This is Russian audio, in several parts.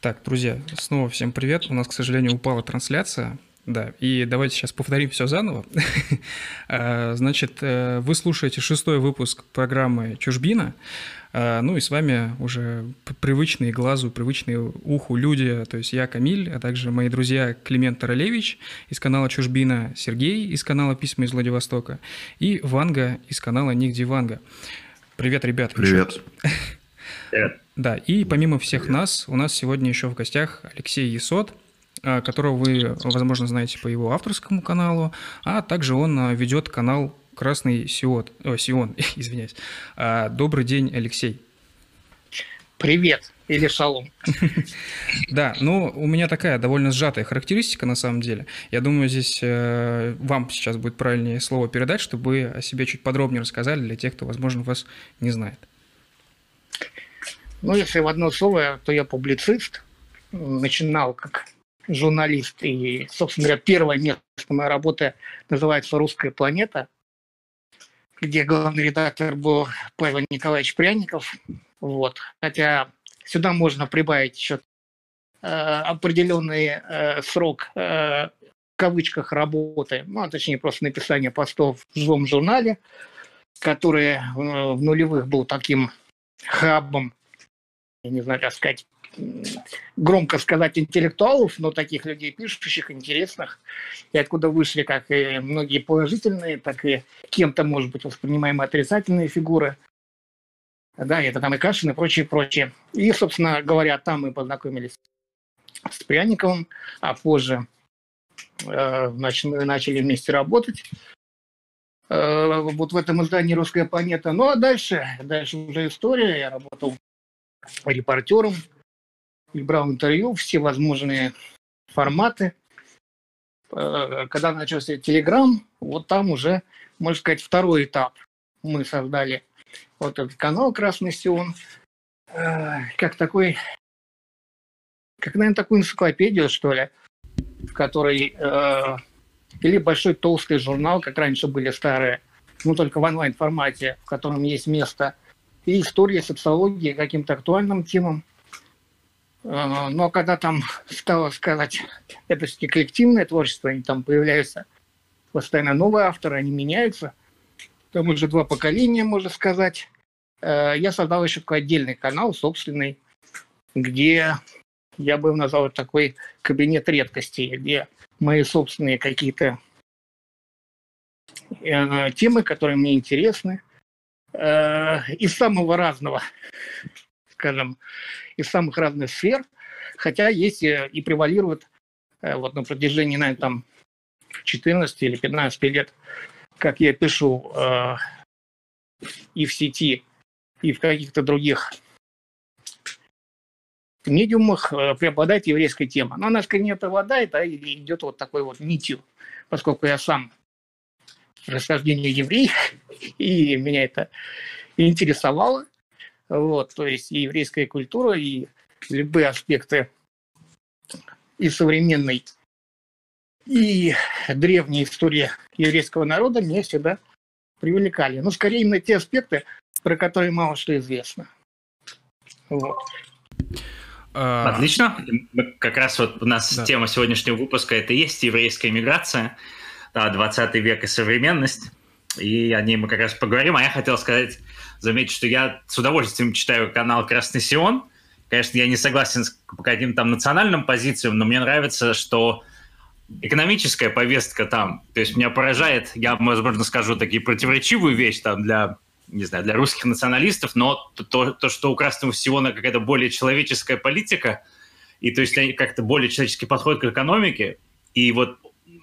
Так, друзья, снова всем привет. У нас, к сожалению, упала трансляция. Да, и давайте сейчас повторим все заново. А, значит, э, вы слушаете шестой выпуск программы «Чужбина». А, ну и с вами уже привычные глазу, привычные уху люди, то есть я Камиль, а также мои друзья Климент Таралевич из канала «Чужбина», Сергей из канала «Письма из Владивостока» и Ванга из канала «Нигде Ванга». Привет, ребят. Привет. Привет. Да, и помимо всех нас, у нас сегодня еще в гостях Алексей Есот, а, которого вы, возможно, знаете по его авторскому каналу, а также он а, ведет канал Красный Сиот, о, Сион, извиняюсь. А, добрый день, Алексей. Привет или шалом. Да, ну у меня такая довольно сжатая характеристика на самом деле. Я думаю, здесь э, вам сейчас будет правильнее слово передать, чтобы вы о себе чуть подробнее рассказали для тех, кто, возможно, вас не знает. Ну, если в одно слово, то я публицист. Начинал как журналист. И, собственно говоря, первое место моей работы называется «Русская планета», где главный редактор был Павел Николаевич Пряников. Вот. Хотя сюда можно прибавить еще э, определенный э, срок э, в кавычках работы, ну, а точнее просто написание постов в живом журнале, который э, в нулевых был таким хабом я не знаю, как сказать, громко сказать, интеллектуалов, но таких людей пишущих, интересных, и откуда вышли как и многие положительные, так и кем-то, может быть, воспринимаемые отрицательные фигуры. Да, это там и Кашин, и прочее, прочее. И, собственно говоря, там мы познакомились с Пряниковым, а позже э, начали вместе работать э, вот в этом издании «Русская планета». Ну, а дальше, дальше уже история. Я работал репортером и брал интервью, все возможные форматы. Э, когда начался Телеграм, вот там уже, можно сказать, второй этап. Мы создали вот этот канал «Красный Сион», э, как такой, как, наверное, такую энциклопедию, что ли, в которой э, или большой толстый журнал, как раньше были старые, ну, только в онлайн-формате, в котором есть место – и истории, социологии, каким-то актуальным темам. А, но когда там стало сказать, это все-таки коллективное творчество, они там появляются постоянно новые авторы, они меняются. Там уже два поколения, можно сказать. А, я создал еще такой отдельный канал, собственный, где я бы назвал такой кабинет редкостей, где мои собственные какие-то э, темы, которые мне интересны, э, из самого разного, скажем, из самых разных сфер, хотя есть э, и превалирует э, вот на протяжении, наверное, там 14 или 15 лет, как я пишу э, и в сети, и в каких-то других медиумах э, преобладает еврейская тема. Но она, скорее, не преобладает, а идет вот такой вот нитью, поскольку я сам происхождения еврей, и меня это интересовало. Вот, то есть и еврейская культура, и любые аспекты и современной, и древней истории еврейского народа меня всегда привлекали. Но скорее именно те аспекты, про которые мало что известно. Вот. А, Отлично. Как раз вот у нас да. тема сегодняшнего выпуска это и есть еврейская миграция 20 век и современность, и о ней мы как раз поговорим. А я хотел сказать, заметить, что я с удовольствием читаю канал «Красный Сион». Конечно, я не согласен с каким-то там национальным позициям, но мне нравится, что экономическая повестка там, то есть меня поражает, я, возможно, скажу такие противоречивую вещь там для, не знаю, для русских националистов, но то, то что у Красного Сиона какая-то более человеческая политика, и то есть как-то более человеческий подход к экономике, и вот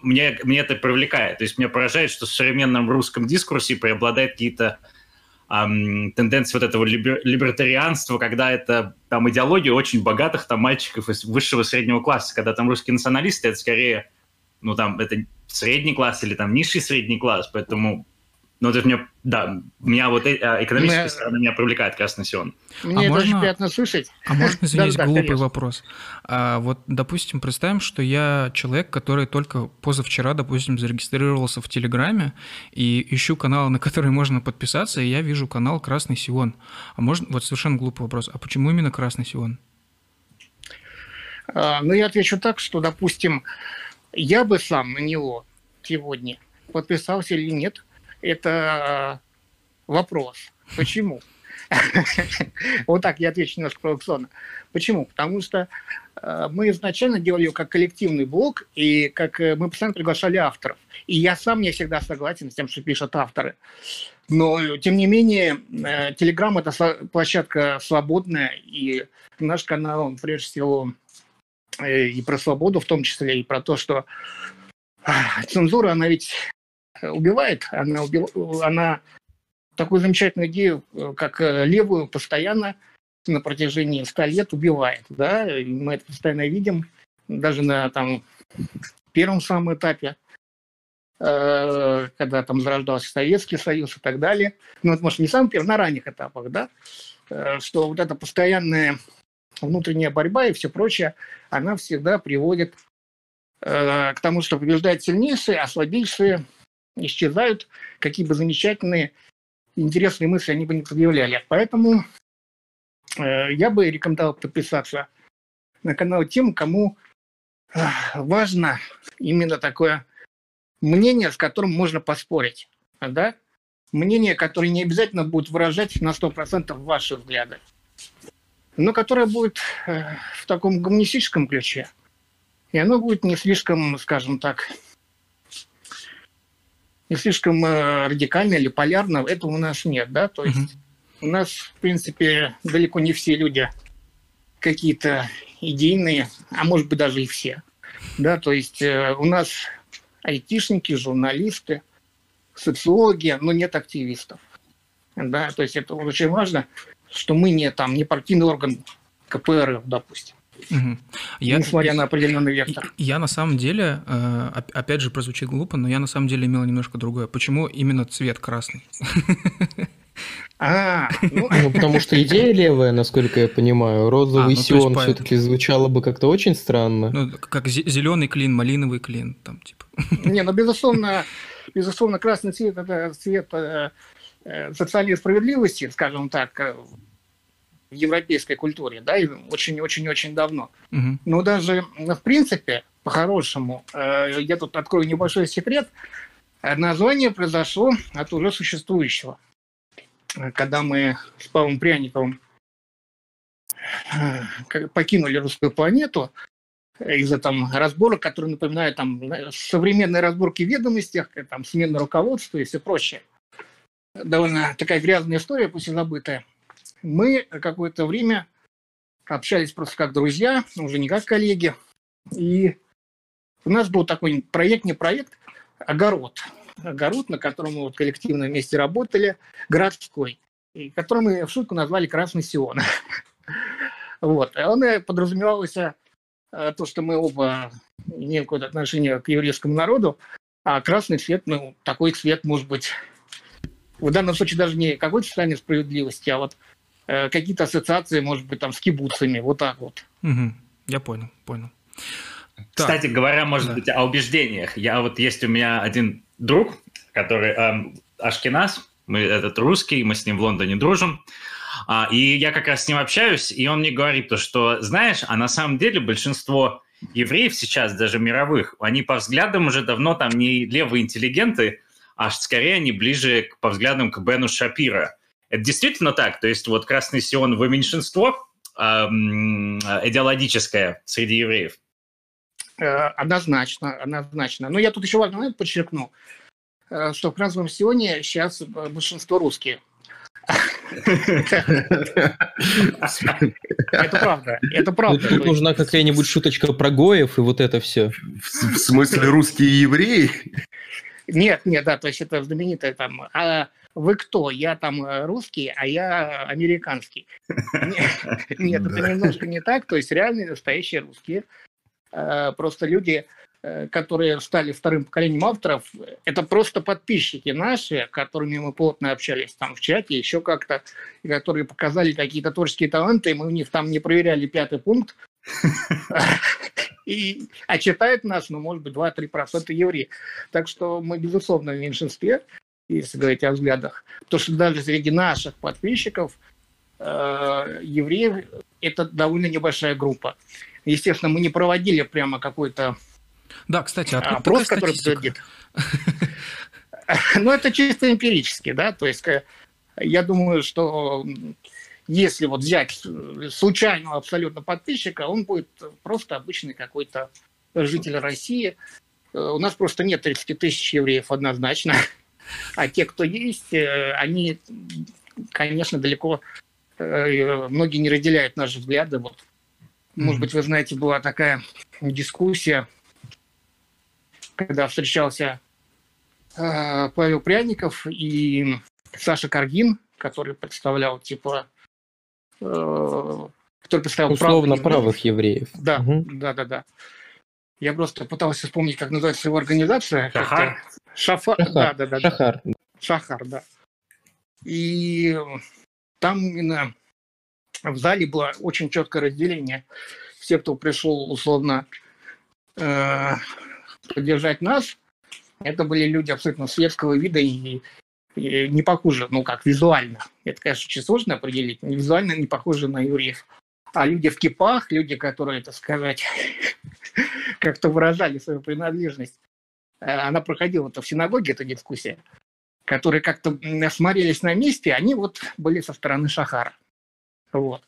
мне, мне это привлекает. То есть меня поражает, что в современном русском дискурсе преобладают какие-то эм, тенденции вот этого либер, либертарианства, когда это там идеология очень богатых там мальчиков из высшего среднего класса, когда там русские националисты, это скорее, ну там, это средний класс или там низший средний класс, поэтому ну, это меня, да, меня вот э, экономическая Мне... сторона меня привлекает Красный Сион. Мне а можно... очень приятно слышать. А можно, извините, да, глупый конечно. вопрос? А, вот, допустим, представим, что я человек, который только позавчера, допустим, зарегистрировался в Телеграме и ищу канал, на который можно подписаться, и я вижу канал Красный Сион. А можно, вот совершенно глупый вопрос, а почему именно Красный Сион? А, но я отвечу так, что, допустим, я бы сам на него сегодня подписался или нет, это вопрос. Почему? Вот так я отвечу немножко провокационно. Почему? Потому что э, мы изначально делали ее как коллективный блог, и как э, мы постоянно приглашали авторов. И я сам не всегда согласен с тем, что пишут авторы. Но, тем не менее, Телеграм – это площадка свободная, и наш канал, прежде всего, э, и про свободу в том числе, и про то, что цензура, она ведь убивает, она, убив... она такую замечательную идею, как левую, постоянно на протяжении 100 лет убивает. Да? Мы это постоянно видим, даже на там, первом самом этапе. Э, когда там зарождался Советский Союз и так далее. Ну, это, может, не самый первый, на ранних этапах, да, э, что вот эта постоянная внутренняя борьба и все прочее, она всегда приводит э, к тому, что побеждают сильнейшие, а слабейшие исчезают, какие бы замечательные, интересные мысли они бы не предъявляли. Поэтому я бы рекомендовал подписаться на канал тем, кому важно именно такое мнение, с которым можно поспорить, да? Мнение, которое не обязательно будет выражать на 100% ваши взгляды, но которое будет э, в таком гуманистическом ключе. И оно будет не слишком, скажем так, не слишком э, радикально или полярно. Этого у нас нет, да? То есть mm-hmm. у нас, в принципе, далеко не все люди какие-то идейные, а может быть даже и все. Да, то есть э, у нас айтишники, журналисты, социологи, но нет активистов. Да, то есть это очень важно, что мы не там не партийный орган КПРФ, допустим. Угу. Я, Несмотря на определенный вектор. Я на самом деле, э, опять же, прозвучит глупо, но я на самом деле имел немножко другое. Почему именно цвет красный? А, ну... ну, потому что идея левая, насколько я понимаю. Розовый а, ну, сион по... все-таки звучало бы как-то очень странно. Ну, как зеленый клин, малиновый клин, там типа. Не, ну безусловно, безусловно, красный цвет это цвет э, э, социальной справедливости, скажем так, в европейской культуре, да, и очень-очень-очень давно. Угу. Но даже в принципе, по-хорошему, э, я тут открою небольшой секрет. Название произошло от уже существующего когда мы с Павлом Пряниковым э, покинули русскую планету из-за там разборок, которые напоминают там современные разборки ведомостях, э, там смена руководства и все прочее. Довольно такая грязная история, пусть и забытая. Мы какое-то время общались просто как друзья, уже не как коллеги. И у нас был такой проект, не проект, огород огород, на котором мы вот коллективно вместе работали, городской, и который мы в шутку назвали «Красный Сион». Вот. Он подразумевался э, то, что мы оба имеем какое-то отношение к еврейскому народу, а красный цвет, ну, такой цвет может быть в данном случае даже не какой-то состояние справедливости, а вот э, какие-то ассоциации, может быть, там с кибуцами, вот так вот. Угу. Я понял, понял. Кстати так. говоря, может да. быть, о убеждениях. Я вот есть у меня один друг, который эм, Ашкинас, мы этот русский, мы с ним в Лондоне дружим. А, и я как раз с ним общаюсь, и он мне говорит то, что, знаешь, а на самом деле большинство евреев сейчас, даже мировых, они по взглядам уже давно там не левые интеллигенты, а скорее они ближе по взглядам к Бену Шапира. Это действительно так? То есть вот Красный Сион вы меньшинство эм, идеологическое среди евреев? Э, однозначно, однозначно. Но я тут еще важный момент подчеркну, э, что в Красном Сионе сейчас большинство русские. Это правда, это правда. Тут нужна какая-нибудь шуточка про Гоев и вот это все. В смысле русские евреи? Нет, нет, да, то есть это знаменитое там, а вы кто? Я там э, русский, а я американский. Нет, это немножко не так, то есть реальные настоящие русские, Э, просто люди, э, которые стали вторым поколением авторов, это просто подписчики наши, которыми мы плотно общались там в чате, еще как-то, которые показали какие-то творческие таланты, и мы у них там не проверяли пятый пункт, и, а читают нас, ну, может быть, 2-3% евреи. Так что мы, безусловно, в меньшинстве, если говорить о взглядах. Потому что даже среди наших подписчиков э, евреев это довольно небольшая группа. Естественно, мы не проводили прямо какой-то да, кстати, а опрос, который подтвердит. Ну, это чисто эмпирически, да, то есть э, я думаю, что если вот взять случайного абсолютно подписчика, он будет просто обычный какой-то житель России. Э, у нас просто нет 30 тысяч евреев однозначно. А те, кто есть, э, они, конечно, далеко, многие не разделяют наши взгляды. Вот, может быть, вы знаете, была такая дискуссия когда встречался э, Павел Пряников и Саша Каргин, который представлял, типа, э, который представлял Условно правых, правых евреев. Да, угу. да, да, да. Я просто пытался вспомнить, как называется его организация. Шахар? Шафар, Шахар. да, да, да. Шахар. Шахар, да. И там именно в зале было очень четкое разделение. Все, кто пришел условно э, поддержать нас. Это были люди абсолютно светского вида и, и не похожи, ну как, визуально. Это, конечно, очень сложно определить, но визуально не похожи на евреев. А люди в кипах, люди, которые, так сказать, как-то выражали свою принадлежность, э, она проходила это в синагоге, эта дискуссия, которые как-то смотрелись на месте, они вот были со стороны Шахара. Вот.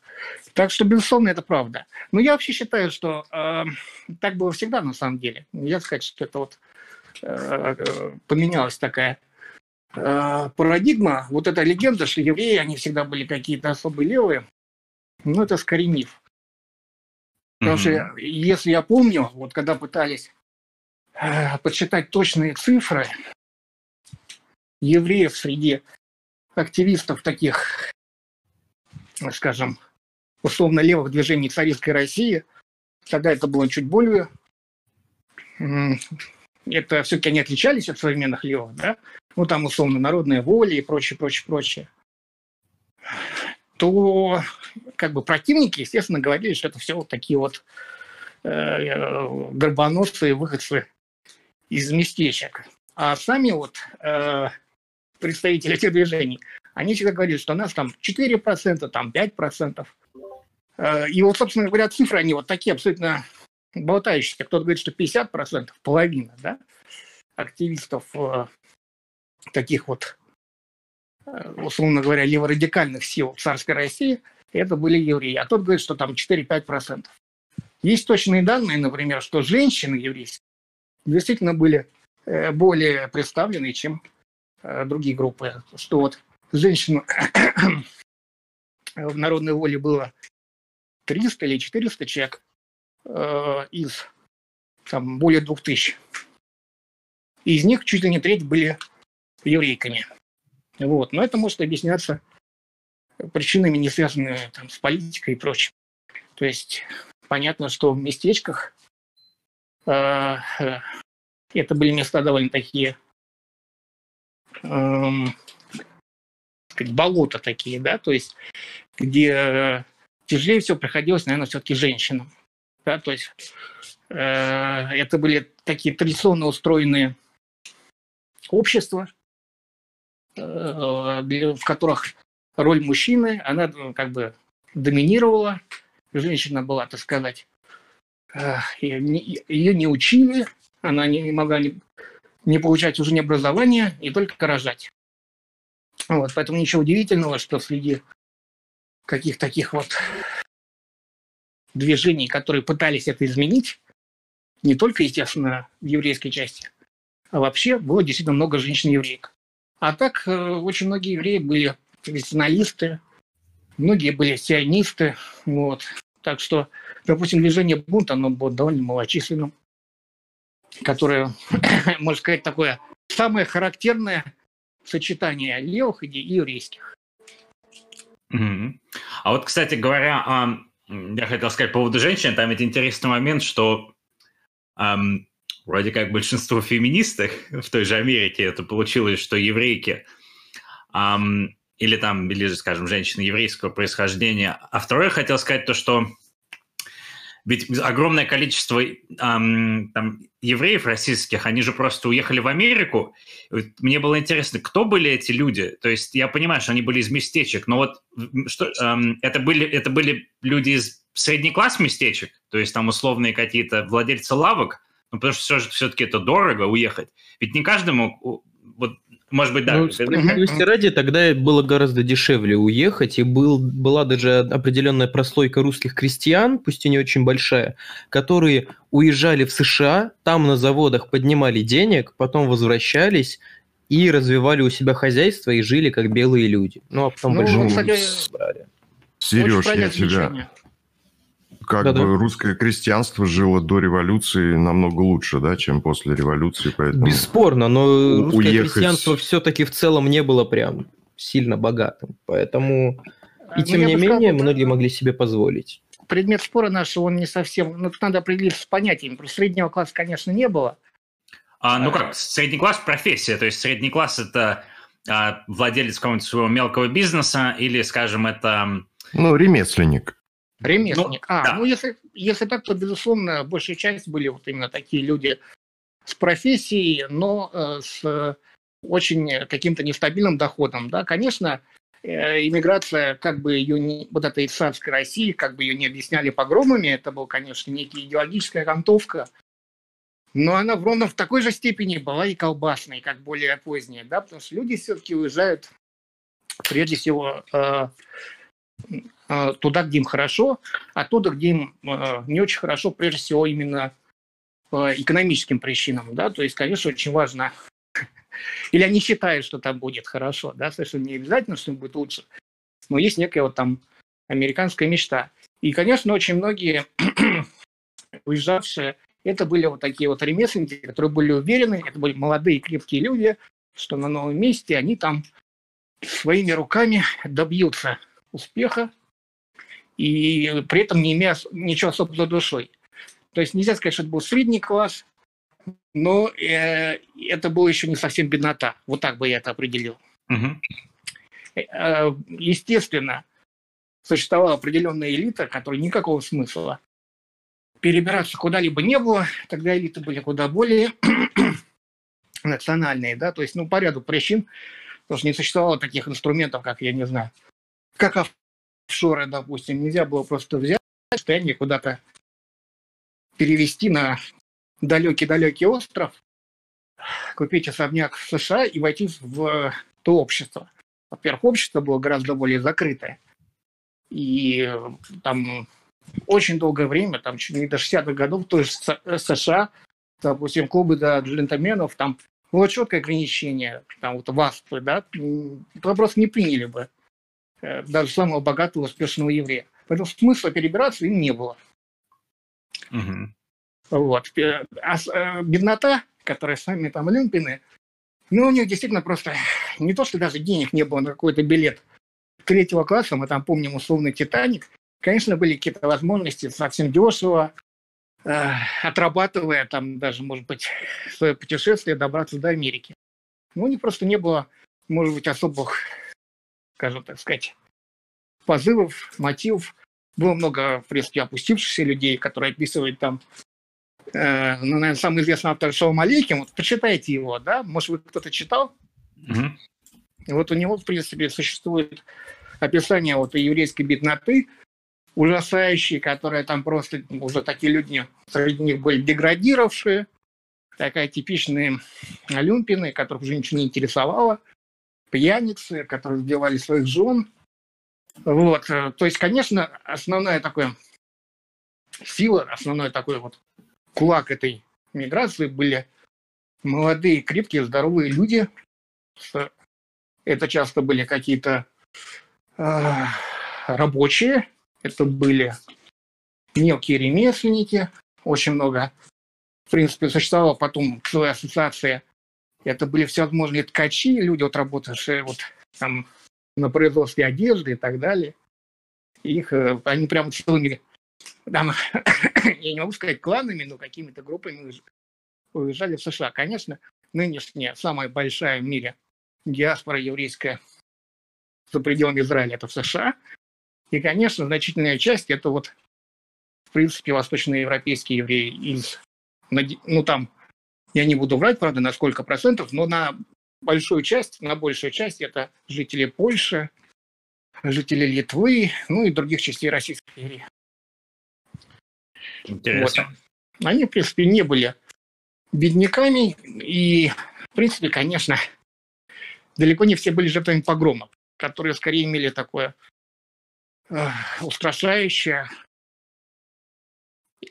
Так что, безусловно, это правда. Но я вообще считаю, что э, так было всегда на самом деле. Нельзя сказать, что это вот э, поменялась такая э, парадигма. Вот эта легенда, что евреи, они всегда были какие-то особо левые, ну, это скорее миф. Потому mm-hmm. что, если я помню, вот когда пытались э, подсчитать точные цифры евреев среди активистов таких скажем, условно левых движений царистской России. Тогда это было чуть более... Это все-таки они отличались от современных левых, да? Ну, там, условно, народная воля и прочее, прочее, прочее. То, как бы, противники, естественно, говорили, что это все вот такие вот э, горбоносцы, выходцы из местечек. А сами вот э, представители этих движений – они всегда говорили, что у нас там 4%, там 5%. Э, и вот, собственно говоря, цифры, они вот такие абсолютно болтающиеся. Кто-то говорит, что 50%, половина, да, активистов э, таких вот, условно говоря, леворадикальных сил царской России, это были евреи. А тот говорит, что там 4-5%. Есть точные данные, например, что женщины еврейские действительно были более представлены, чем другие группы. Что вот женщин в народной воле было 300 или 400 человек э, из там, более 2000. Из них чуть ли не треть были еврейками. Вот. Но это может объясняться причинами, не связанными там, с политикой и прочим. То есть понятно, что в местечках э, э, это были места довольно такие э, сказать, болота такие, да, то есть где тяжелее всего приходилось, наверное, все-таки женщинам. Да, то есть э, это были такие традиционно устроенные общества, в которых роль мужчины, она ну, как бы доминировала, женщина была, так сказать, э, ее не учили, она не могла не, не получать уже не образование и только рожать. Вот, поэтому ничего удивительного, что среди каких таких вот движений, которые пытались это изменить, не только, естественно, в еврейской части, а вообще было действительно много женщин-евреек. А так э, очень многие евреи были традиционалисты, многие были сионисты. Вот. Так что, допустим, движение бунт, оно было довольно малочисленным, которое, можно сказать, такое самое характерное сочетание левых идей и еврейских. А вот, кстати говоря, я хотел сказать по поводу женщин, там ведь интересный момент, что вроде как большинство феминисток в той же Америке это получилось, что еврейки um, или там, или, скажем, женщины еврейского происхождения. А второе хотел сказать то, что ведь огромное количество эм, там, евреев российских, они же просто уехали в Америку. Мне было интересно, кто были эти люди? То есть я понимаю, что они были из местечек, но вот что, эм, это, были, это были люди из средний класс местечек? То есть там условные какие-то владельцы лавок, ну, потому что все-таки это дорого уехать. Ведь не каждому, вот, может быть, да. Ну, справедливости ради, тогда было гораздо дешевле уехать, и был, была даже определенная прослойка русских крестьян, пусть и не очень большая, которые уезжали в США, там на заводах поднимали денег, потом возвращались, и развивали у себя хозяйство и жили как белые люди. Ну, а потом ну, большие кстати, брали. Сереж, я тебя... Как Да-да. бы русское крестьянство жило до революции намного лучше, да, чем после революции, поэтому... Бесспорно, но русское уехать... крестьянство все-таки в целом не было прям сильно богатым, поэтому... И ну, тем не менее, сказал, многие могли себе позволить. Предмет спора нашего, он не совсем... Ну, надо определиться с понятиями. Просто среднего класса, конечно, не было. А, ну как, средний класс – профессия, то есть средний класс – это а, владелец какого-нибудь своего мелкого бизнеса или, скажем, это… Ну, ремесленник. Ремесленник. Ну, а, да. ну если, если так, то, безусловно, большая часть были вот именно такие люди с профессией, но э, с очень каким-то нестабильным доходом. Да, конечно, э, иммиграция, как бы ее не, вот этой царской России, как бы ее не объясняли погромами, это был, конечно, некая идеологическая окантовка, но она ровно в такой же степени была и колбасной, как более поздние, да, потому что люди все-таки уезжают прежде всего э, туда, где им хорошо, оттуда, где им э, не очень хорошо, прежде всего именно по экономическим причинам, да, то есть, конечно, очень важно, или они считают, что там будет хорошо, да, совершенно не обязательно, что им будет лучше, но есть некая вот там американская мечта. И, конечно, очень многие уезжавшие это были вот такие вот ремесленники, которые были уверены, это были молодые крепкие люди, что на новом месте они там своими руками добьются успеха и при этом не имея ничего особо за душой. То есть нельзя сказать, что это был средний класс, но э, это было еще не совсем беднота. Вот так бы я это определил. Угу. Естественно, существовала определенная элита, которой никакого смысла перебираться куда-либо не было, тогда элиты были куда более национальные, да, то есть, ну, по ряду причин, потому что не существовало таких инструментов, как, я не знаю, как офшоры, допустим, нельзя было просто взять состояние куда-то перевести на далекий-далекий остров, купить особняк в США и войти в то общество. Во-первых, общество было гораздо более закрытое. И там очень долгое время, там чуть не до 60-х годов, то есть США, допустим, клубы для джентльменов, там было четкое ограничение, там вот ВАСПы, да, просто не приняли бы э, даже самого богатого, успешного еврея. Поэтому смысла перебираться им не было. Угу. Вот. Э, а э, беднота, которая сами там олимпины, ну, у них действительно просто не то, что даже денег не было на какой-то билет третьего класса, мы там помним условный «Титаник», Конечно, были какие-то возможности совсем дешево, э, отрабатывая там даже, может быть, свое путешествие, добраться до Америки. Но у них просто не было, может быть, особых, скажем так сказать, позывов, мотивов. Было много, в принципе, опустившихся людей, которые описывают там э, ну, наверное, самый известный автор Шоу Алейхим, вот почитайте его, да, может, вы кто-то читал? Mm-hmm. И вот у него, в принципе, существует описание вот еврейской бедноты, ужасающие, которые там просто уже такие люди, среди них были деградировавшие, такая типичные люмпины, которых уже ничего не интересовало, пьяницы, которые сбивали своих жен. Вот. То есть, конечно, основная такая сила, основной такой вот кулак этой миграции были молодые, крепкие, здоровые люди. Это часто были какие-то э, рабочие, это были мелкие ремесленники, очень много. В принципе, существовала потом целая ассоциация. Это были всевозможные ткачи, люди, вот работавшие вот там на производстве одежды и так далее. Их, э, они прямо целыми, там, я не могу сказать кланами, но какими-то группами уезжали в США. Конечно, нынешняя самая большая в мире диаспора еврейская за пределами Израиля – это в США. И, конечно, значительная часть – это вот, в принципе, восточноевропейские евреи из, ну, там, я не буду врать, правда, на сколько процентов, но на большую часть, на большую часть это жители Польши, жители Литвы, ну и других частей Российской империи. Интересно. Вот. Они, в принципе, не были бедняками, и, в принципе, конечно, далеко не все были жертвами погромов, которые скорее имели такое э, устрашающее,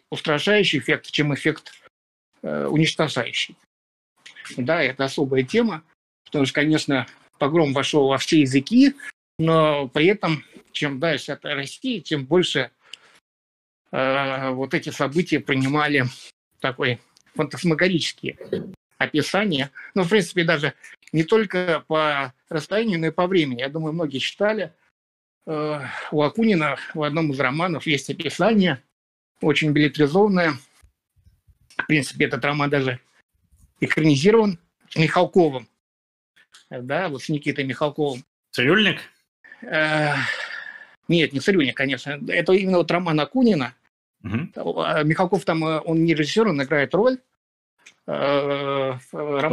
устрашающий эффект, чем эффект уничтожающий. Да, это особая тема, потому что, конечно, погром вошел во все языки, но при этом, чем дальше от России, тем больше э, вот эти события принимали такой фантасмагорические описания. Ну, в принципе, даже не только по расстоянию, но и по времени. Я думаю, многие читали. Э, у Акунина в одном из романов есть описание, очень билетризованное. В принципе, этот роман даже экранизирован с Михалковым. Да, вот с Никитой Михалковым. Цирюльник? Э, нет, не Цирюльник, конечно. Это именно вот роман Акунина. Угу. Михалков там, э, он не режиссер, он играет роль. Роман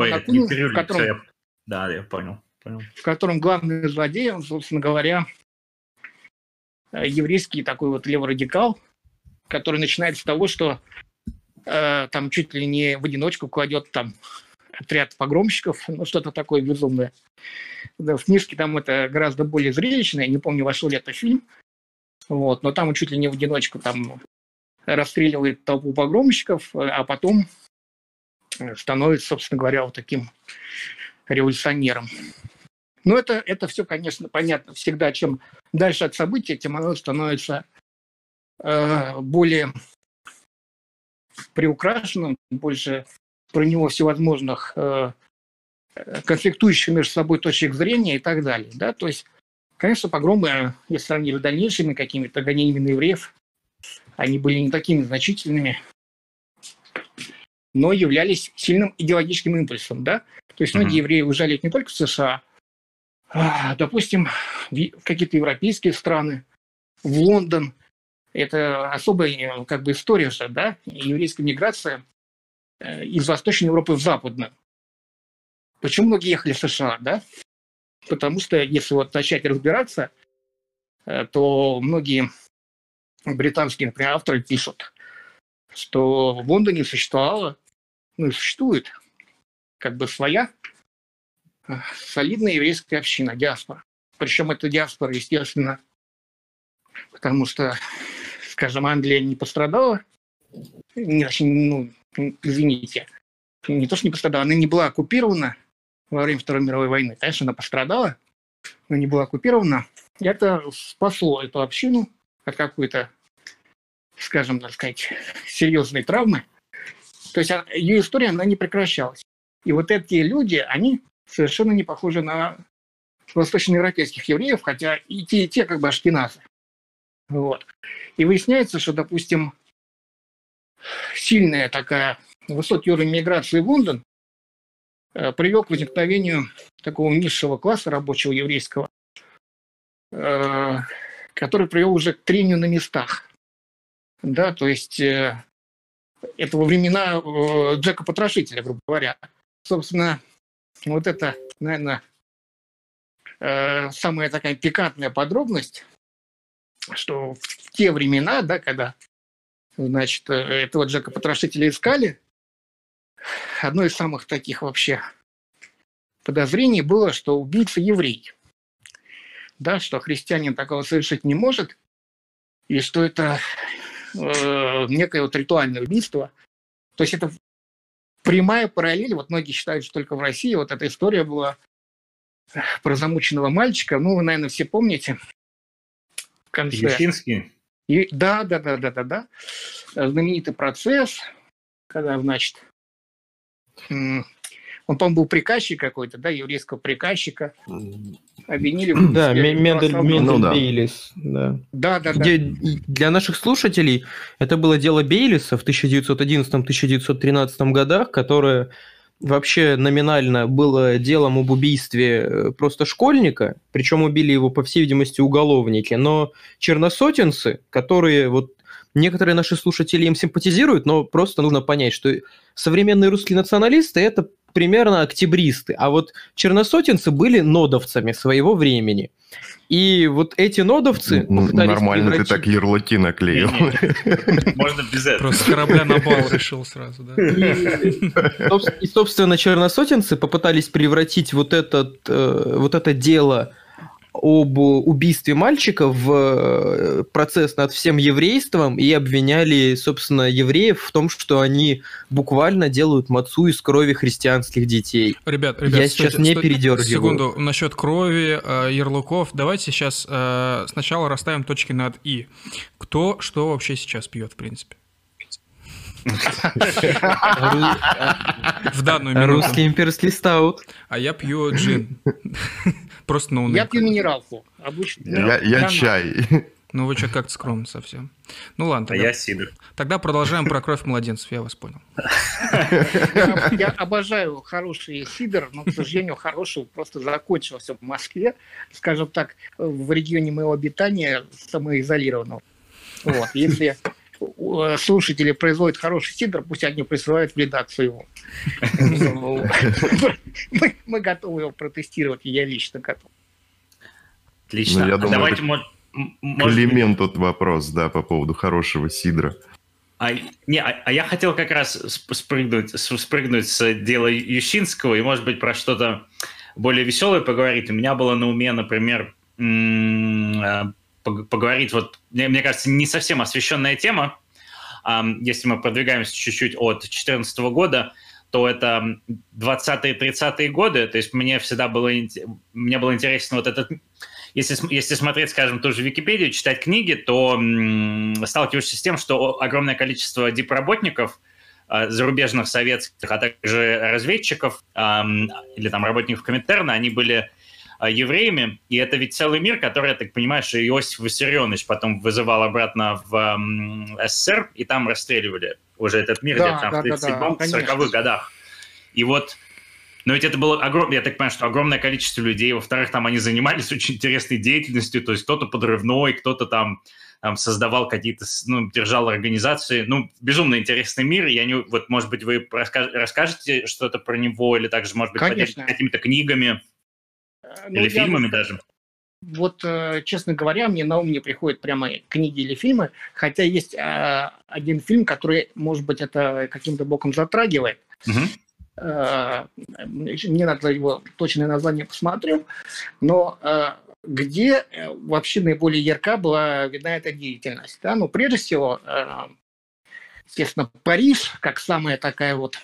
Ой, Акунин, в котором... Я... Да, я понял, понял. В котором главный злодей, он, собственно говоря, еврейский такой вот леворадикал, который начинает с того, что э, там чуть ли не в одиночку кладет там отряд погромщиков, ну что-то такое безумное. Да, в книжке там это гораздо более зрелищно, я не помню, вошел ли это фильм, вот, но там чуть ли не в одиночку там расстреливает толпу погромщиков, а потом становится, собственно говоря, вот таким революционером. Но это, это все, конечно, понятно всегда. Чем дальше от события, тем оно становится э, более приукрашенным, больше про него всевозможных э, конфликтующих между собой точек зрения и так далее. Да? То есть, конечно, погромы, если сравнили с дальнейшими какими-то гонениями на евреев, они были не такими значительными, но являлись сильным идеологическим импульсом. Да? То есть многие mm-hmm. евреи уезжали не только в США, а, допустим, в какие-то европейские страны, в Лондон. Это особая как бы история же, да, еврейская миграция э, из Восточной Европы в Западную. Почему многие ехали в США, да? Потому что если вот начать разбираться, э, то многие британские, например, авторы пишут, что в Лондоне существовала, ну и существует, как бы своя солидная еврейская община, диаспора. Причем эта диаспора, естественно, потому что, скажем, Англия не пострадала, не, ну, извините, не то, что не пострадала, она не была оккупирована во время Второй мировой войны. Конечно, она пострадала, но не была оккупирована. И это спасло эту общину от какой-то, скажем, так сказать, серьезной травмы. То есть ее история, она не прекращалась. И вот эти люди, они совершенно не похожи на восточноевропейских евреев, хотя и те, и те как бы ашкеназы. Вот. И выясняется, что, допустим, сильная такая высокий уровень миграции в Лондон э, привел к возникновению такого низшего класса рабочего еврейского, э, который привел уже к трению на местах. Да, то есть э, это во времена Джека Потрошителя, грубо говоря. Собственно, вот это, наверное, самая такая пикантная подробность, что в те времена, да, когда, значит, э, этого Джека Потрошителя искали, одно из самых таких вообще подозрений было, что убийца еврей. Да, что христианин такого совершить не может, и что это э, некое вот ритуальное убийство. То есть это прямая параллель, вот многие считают, что только в России вот эта история была про замученного мальчика, ну, вы, наверное, все помните. Конце. Ещинский? И, да, да, да, да, да, да. Знаменитый процесс, когда, значит, он, по-моему, был приказчик какой-то, да, еврейского приказчика. Обвинили в Да, Мендель, Мендель ну, да. Бейлис. Да, да, да. Где, да. Для наших слушателей это было дело Бейлиса в 1911-1913 годах, которое вообще номинально было делом об убийстве э, просто школьника, причем убили его, по всей видимости, уголовники, но черносотенцы, которые вот некоторые наши слушатели им симпатизируют, но просто нужно понять, что современные русские националисты – это примерно октябристы, а вот черносотенцы были нодовцами своего времени. И вот эти нодовцы... Нормально превратить... ты так ярлыки наклеил. Можно без этого. Просто корабля на бал решил сразу, да? И, собственно, черносотенцы попытались превратить вот, этот, э, вот это дело об убийстве мальчика в э, процесс над всем еврейством и обвиняли, собственно, евреев в том, что они буквально делают мацу из крови христианских детей. Ребят, ребят, я стойте, сейчас не стойте, передергиваю. Секунду, насчет крови, э, ярлыков. Давайте сейчас э, сначала расставим точки над «и». Кто что вообще сейчас пьет, в принципе? В данную минуту. Русский имперский стаут. А я пью джин. Просто на Я пью минералку. Обычно. Я чай. Ну вы что, как-то скромно совсем. Ну ладно. Тогда, а я сидр. Тогда продолжаем про кровь младенцев, я вас понял. Я, я обожаю хороший сидр, но, к сожалению, хороший просто закончился в Москве, скажем так, в регионе моего обитания самоизолированного. Вот, если слушатели производят хороший сидр, пусть они присылают в редакцию его. Мы готовы его протестировать, я лично готов. Отлично. Ну, Давайте, Климент тут вопрос, да, по поводу хорошего сидра. А, не, а, а я хотел как раз спрыгнуть, спрыгнуть с дела Ющинского и, может быть, про что-то более веселое поговорить. У меня было на уме, например, э, поговорить, вот, мне, мне кажется, не совсем освещенная тема, если мы продвигаемся чуть-чуть от 2014 года, то это 20-е, 30-е годы, то есть мне всегда было, мне было интересно вот этот... Если, если смотреть, скажем, ту же Википедию, читать книги, то сталкиваешься с тем, что огромное количество дипработников, а, зарубежных советских, а также разведчиков или там работников Коминтерна, они были евреями, и это ведь целый мир, который, я так понимаю, что Иосиф Виссарионович потом вызывал обратно в СССР, и там расстреливали уже этот мир да, где-то да, в 37-40-х да, годах. И вот но ведь это было огромное, я так понимаю, что огромное количество людей. Во-вторых, там они занимались очень интересной деятельностью, то есть кто-то подрывной, кто-то там, там создавал какие-то, ну, держал организации. Ну, безумно интересный мир. Я не, вот, может быть, вы расскажете что-то про него или также, может быть, какими-то книгами. Э, ну, или фильмами я, даже? Вот, э, честно говоря, мне на ум не приходят прямо книги или фильмы, хотя есть э, один фильм, который, может быть, это каким-то боком затрагивает. Угу. Мне надо его точное название посмотрю, но где вообще наиболее ярка была видна эта деятельность. Да? Ну, прежде всего, естественно, Париж, как самая такая вот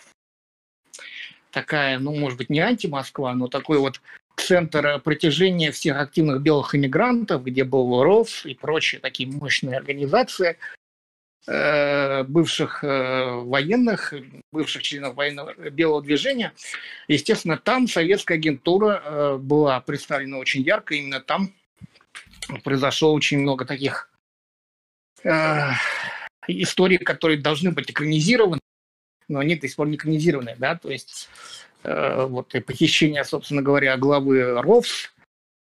такая, ну, может быть, не анти-Москва, но такой вот центр притяжения всех активных белых иммигрантов, где был РОВ и прочие такие мощные организации э, бывших э, военных, бывших членов военного белого движения. Естественно, там советская агентура э, была представлена очень ярко, именно там произошло очень много таких историй, которые должны быть экранизированы, но они до сих пор не экранизированы, да, то есть вот, и похищение, собственно говоря, главы РОВС.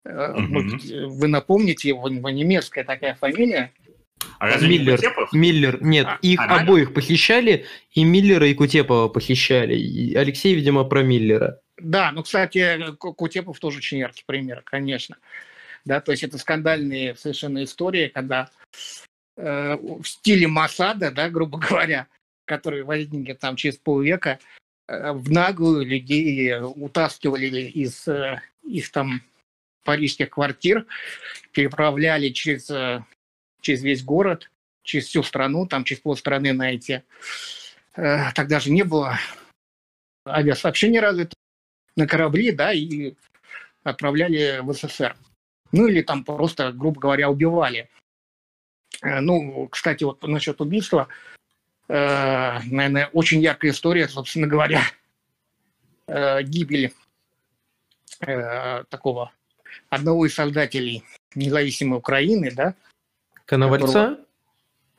Mm-hmm. Вы напомните, его, его немецкая такая фамилия. А разве Миллер, Миллер, нет, а, их а, обоих похищали, и Миллера, и Кутепова похищали. И Алексей, видимо, про Миллера. Да, ну, кстати, Кутепов тоже очень яркий пример, конечно. Да, то есть это скандальные совершенно истории, когда э, в стиле Масада, да, грубо говоря, который возник там через полвека, Э, в наглую людей утаскивали из э, их там парижских квартир, переправляли через, э, через весь город, через всю страну, там через полстраны на эти. Тогда же не было авиасообщения развито на корабли, да, и отправляли в СССР. Ну или там просто, грубо говоря, убивали. Ну, кстати, вот насчет убийства – э, наверное, очень яркая история, собственно говоря, э, гибели э, такого одного из создателей независимой Украины, да? Коновальца?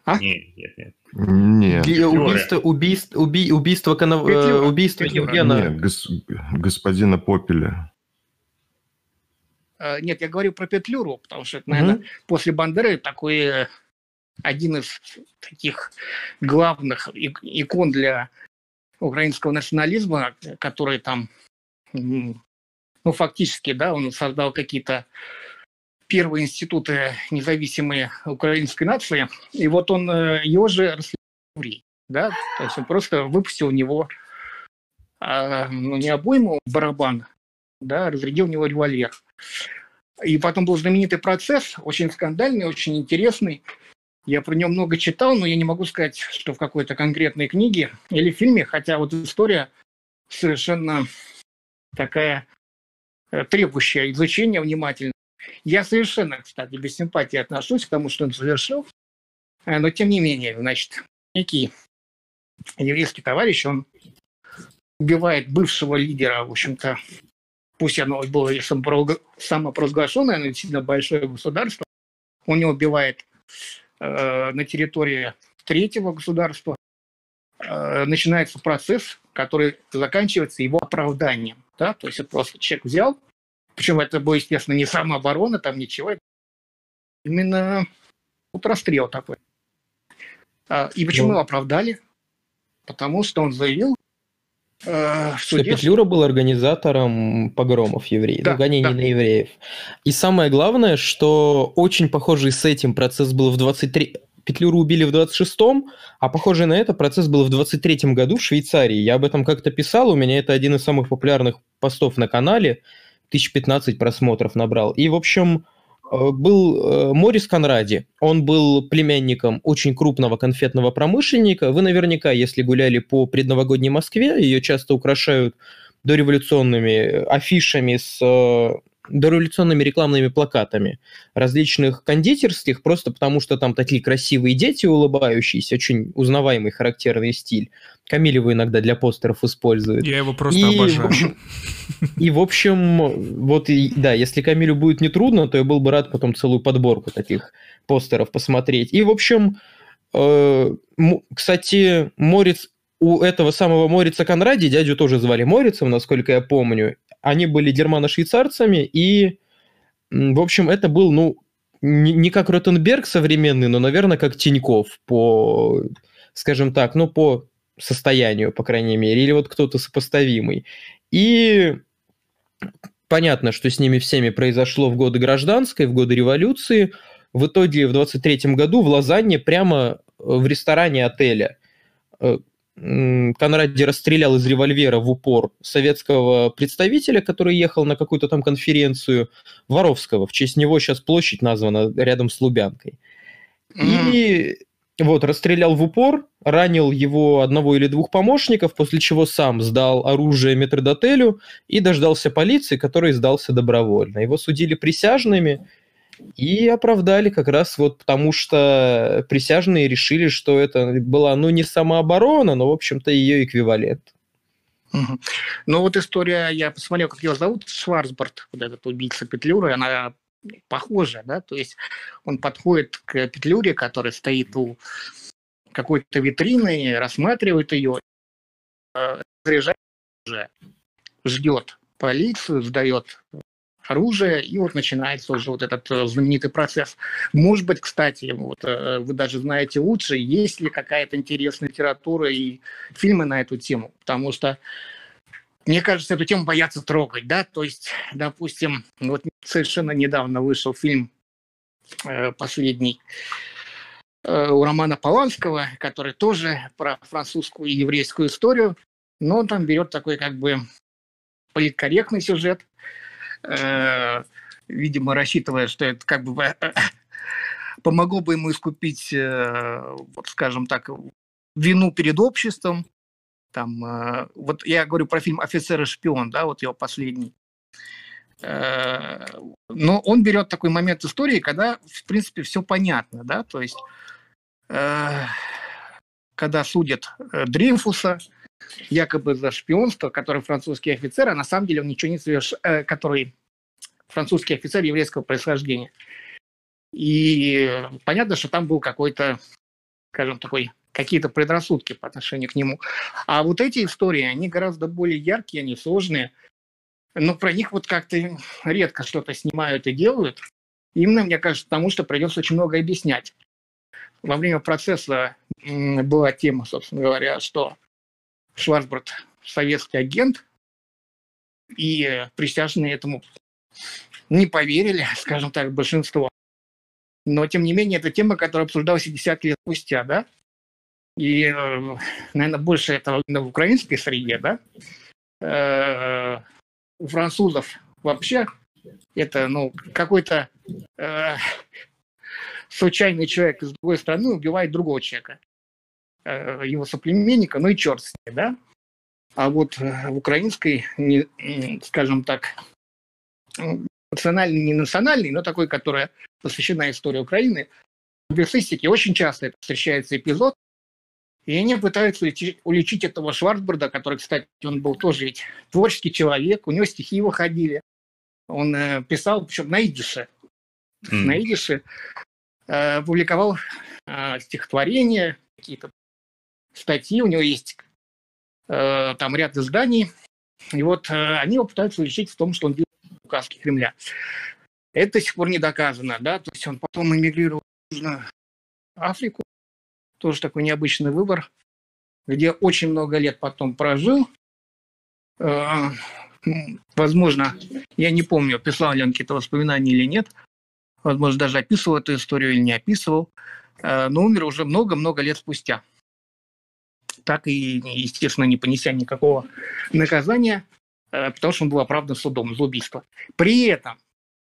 А? Нет, нет, нет. Нет. Убийство, убийство, уби, убийство, конов... Э, убийство Евгена. Нет, гос... господина Попеля. Э, нет, я говорю про Петлюру, потому что это, наверное, угу. после Бандеры такой один из таких главных икон для украинского национализма, который там, ну, фактически, да, он создал какие-то первые институты независимой украинской нации, и вот он э, его же расстрелял, да, то есть он просто выпустил у него, а, ну, не обойму, барабан, да, разрядил у него револьвер. И потом был знаменитый процесс, очень скандальный, очень интересный. Я про него много читал, но я не могу сказать, что в какой-то конкретной книге или фильме, хотя вот история совершенно такая э, требующая изучения внимательно. Я совершенно, кстати, без симпатии отношусь к тому, что он совершил, э, но тем не менее, значит, некий еврейский товарищ, он убивает бывшего лидера, в общем-то, пусть оно было самопровозглашенное, но действительно большое государство, он не убивает на территории третьего государства, э, начинается процесс, который заканчивается его оправданием. Да? То есть это просто человек взял, причем это было, естественно, не самооборона, там ничего, именно вот расстрел такой. А, и почему ну, его оправдали? Потому что он заявил, э, что Петлюра был организатором погромов евреев, да, ну, гонений да. на евреев. И самое главное, что очень похожий с этим процесс был в 23... Петлюру убили в 26-м, а похожий на это процесс был в 23-м году в Швейцарии. Я об этом как-то писал, у меня это один из самых популярных постов на канале, 1015 просмотров набрал. И, в общем, был э, Морис Конради. Он был племянником очень крупного конфетного промышленника. Вы наверняка, если гуляли по предновогодней Москве, ее часто украшают дореволюционными афишами с э, дореволюционными рекламными плакатами различных кондитерских, просто потому что там такие красивые дети улыбающиеся, очень узнаваемый характерный стиль. Камиль его иногда для постеров использует. Я его просто и, обожаю. В общем, и, в общем, вот, и, да, если Камилю будет не трудно, то я был бы рад потом целую подборку таких постеров посмотреть. И, в общем, э, кстати, Морец у этого самого Морица Конради, дядю тоже звали Морицем, насколько я помню, они были германо-швейцарцами, и, в общем, это был, ну, не как Ротенберг современный, но, наверное, как Тиньков по, скажем так, ну, по состоянию, по крайней мере, или вот кто-то сопоставимый. И понятно, что с ними всеми произошло в годы гражданской, в годы революции. В итоге в 23 году в Лозанне прямо в ресторане отеля э, Конради расстрелял из револьвера в упор советского представителя, который ехал на какую-то там конференцию, Воровского. В честь него сейчас площадь названа рядом с Лубянкой. И вот, расстрелял в упор, ранил его одного или двух помощников, после чего сам сдал оружие метрдотелю и дождался полиции, который сдался добровольно. Его судили присяжными, и оправдали как раз вот потому, что присяжные решили, что это была, ну, не самооборона, но, в общем-то, ее эквивалент. Угу. Ну, вот история, я посмотрел, как его зовут, Шварцбард, вот этот убийца Петлюры, она похожа, да, то есть он подходит к Петлюре, которая стоит у какой-то витрины, рассматривает ее, э, заряжает уже, ждет полицию, сдает оружие, и вот начинается уже вот этот э, знаменитый процесс. Может быть, кстати, вот э, вы даже знаете лучше, есть ли какая-то интересная литература и фильмы на эту тему, потому что мне кажется, эту тему боятся трогать, да, то есть, допустим, вот совершенно недавно вышел фильм э, последний у Романа Поланского, который тоже про французскую и еврейскую историю, но он там берет такой как бы политкорректный сюжет, видимо, рассчитывая, что это как бы э, помогло бы ему искупить, э, вот скажем так, вину перед обществом. Там, вот я говорю про фильм «Офицер и шпион», да, вот его последний. Но он берет такой момент истории, когда, в принципе, все понятно, да, то есть когда судят Дрейфуса, якобы за шпионство, который французский офицер, а на самом деле он ничего не совершил, э, который французский офицер еврейского происхождения. И понятно, что там был какой-то, скажем, такой какие-то предрассудки по отношению к нему. А вот эти истории, они гораздо более яркие, они сложные, но про них вот как-то редко что-то снимают и делают. Именно, мне кажется, потому что придется очень много объяснять. Во время процесса была тема, собственно говоря, что Шварцбурд советский агент, и присяжные этому не поверили, скажем так, большинство. Но, тем не менее, это тема, которая обсуждалась 50 лет спустя, да? И, э, наверное, больше это в украинской среде, да? Э, у французов вообще это, ну, какой-то э, случайный человек из другой страны убивает другого человека, его соплеменника, ну и черт с ней, да? А вот в украинской, скажем так, национальный, не национальный, но такой, которая посвящена истории Украины, в публицистике очень часто встречается эпизод, и они пытаются уличить, этого Шварцбурда, который, кстати, он был тоже ведь творческий человек, у него стихи выходили. Он э, писал, причем на идише. Mm. На идише э, публиковал э, стихотворения, какие-то статьи, у него есть э, там ряд изданий. И вот э, они его пытаются уличить в том, что он делал указки Кремля. Это до сих пор не доказано, да, то есть он потом эмигрировал в Африку, тоже такой необычный выбор, где очень много лет потом прожил. Э, возможно, я не помню, писал ли он какие-то воспоминания или нет, возможно, даже описывал эту историю или не описывал, э, но умер уже много-много лет спустя. Так и, естественно, не понеся никакого наказания, э, потому что он был оправдан судом за убийство. При этом,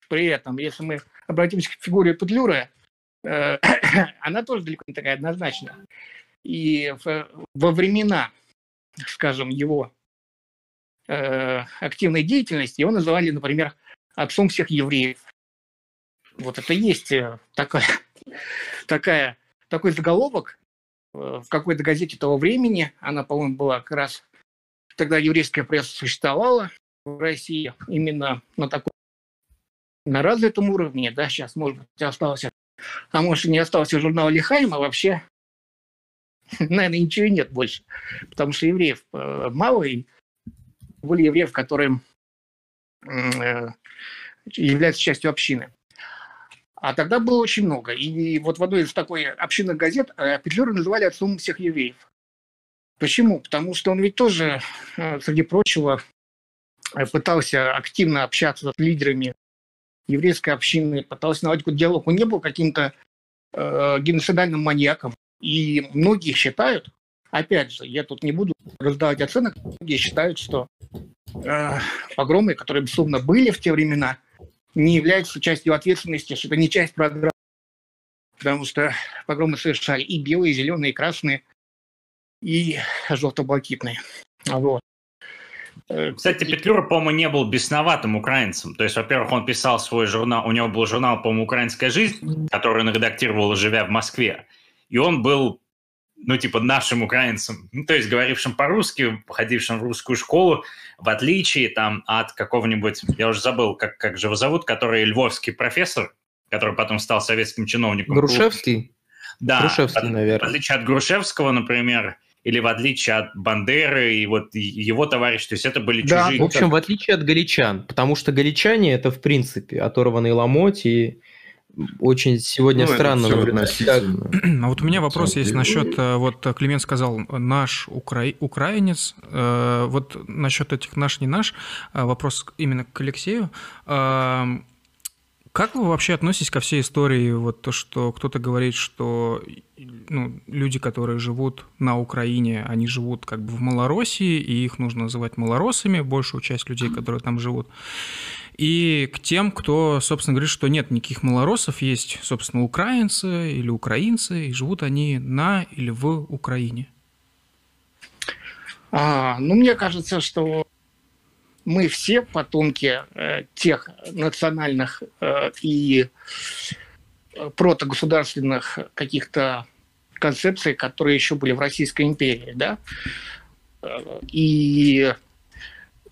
при этом, если мы обратимся к фигуре Петлюры, Э, она тоже далеко не такая однозначная. И во времена, скажем, его э, активной деятельности его называли, например, отцом всех евреев. Вот это есть такая, такая, такой заголовок в какой-то газете того времени. Она, по-моему, была как раз... Тогда еврейская пресса существовала в России именно на таком на развитом уровне, да, сейчас, может быть, осталось а может, не остался журнал Лихайма, вообще, наверное, ничего нет больше. Потому что евреев э, мало, и были евреев, которые э, являются частью общины. А тогда было очень много. И вот в одной из такой общинных газет э, Петлюра называли отцом всех евреев. Почему? Потому что он ведь тоже, среди прочего, пытался активно общаться с лидерами еврейской общины, пытался наладить какой-то диалог. Он не был каким-то э, геноцидальным маньяком. И многие считают, опять же, я тут не буду раздавать оценок, многие считают, что э, погромы, которые, безусловно, были в те времена, не являются частью ответственности, что это не часть программы. Потому что погромы совершали и белые, и зеленые, и красные, и желто-блакитные. Вот. Э, Кстати, Петлюра, по-моему, не был бесноватым украинцем. То есть, во-первых, он писал свой журнал, у него был журнал, по-моему, «Украинская жизнь», который он редактировал, живя в Москве. И он был, ну, типа, нашим украинцем, ну, то есть, говорившим по-русски, ходившим в русскую школу, в отличие там от какого-нибудь, я уже забыл, как, как же его зовут, который львовский профессор, который потом стал советским чиновником. Грушевский? Да, Грушевский, наверное. В отличие от Грушевского, например, или в отличие от Бандеры и вот его товарищ, то есть это были да, чужие... в общем, в отличие от галичан, потому что галичане это, в принципе, оторванный ломоть и очень сегодня ну, странно наблюдать. А вот у меня вопрос есть насчет, э, вот Климент сказал, наш укра... украинец, э, вот насчет этих наш, не наш, э, вопрос именно к Алексею. Как вы вообще относитесь ко всей истории, вот то, что кто-то говорит, что ну, люди, которые живут на Украине, они живут как бы в Малороссии, и их нужно называть малоросами, большую часть людей, которые там живут. И к тем, кто, собственно, говорит, что нет никаких малоросов, есть, собственно, украинцы или украинцы, и живут они на или в Украине. А, ну, мне кажется, что мы все потомки э, тех национальных э, и протогосударственных каких-то концепций, которые еще были в Российской империи, да, и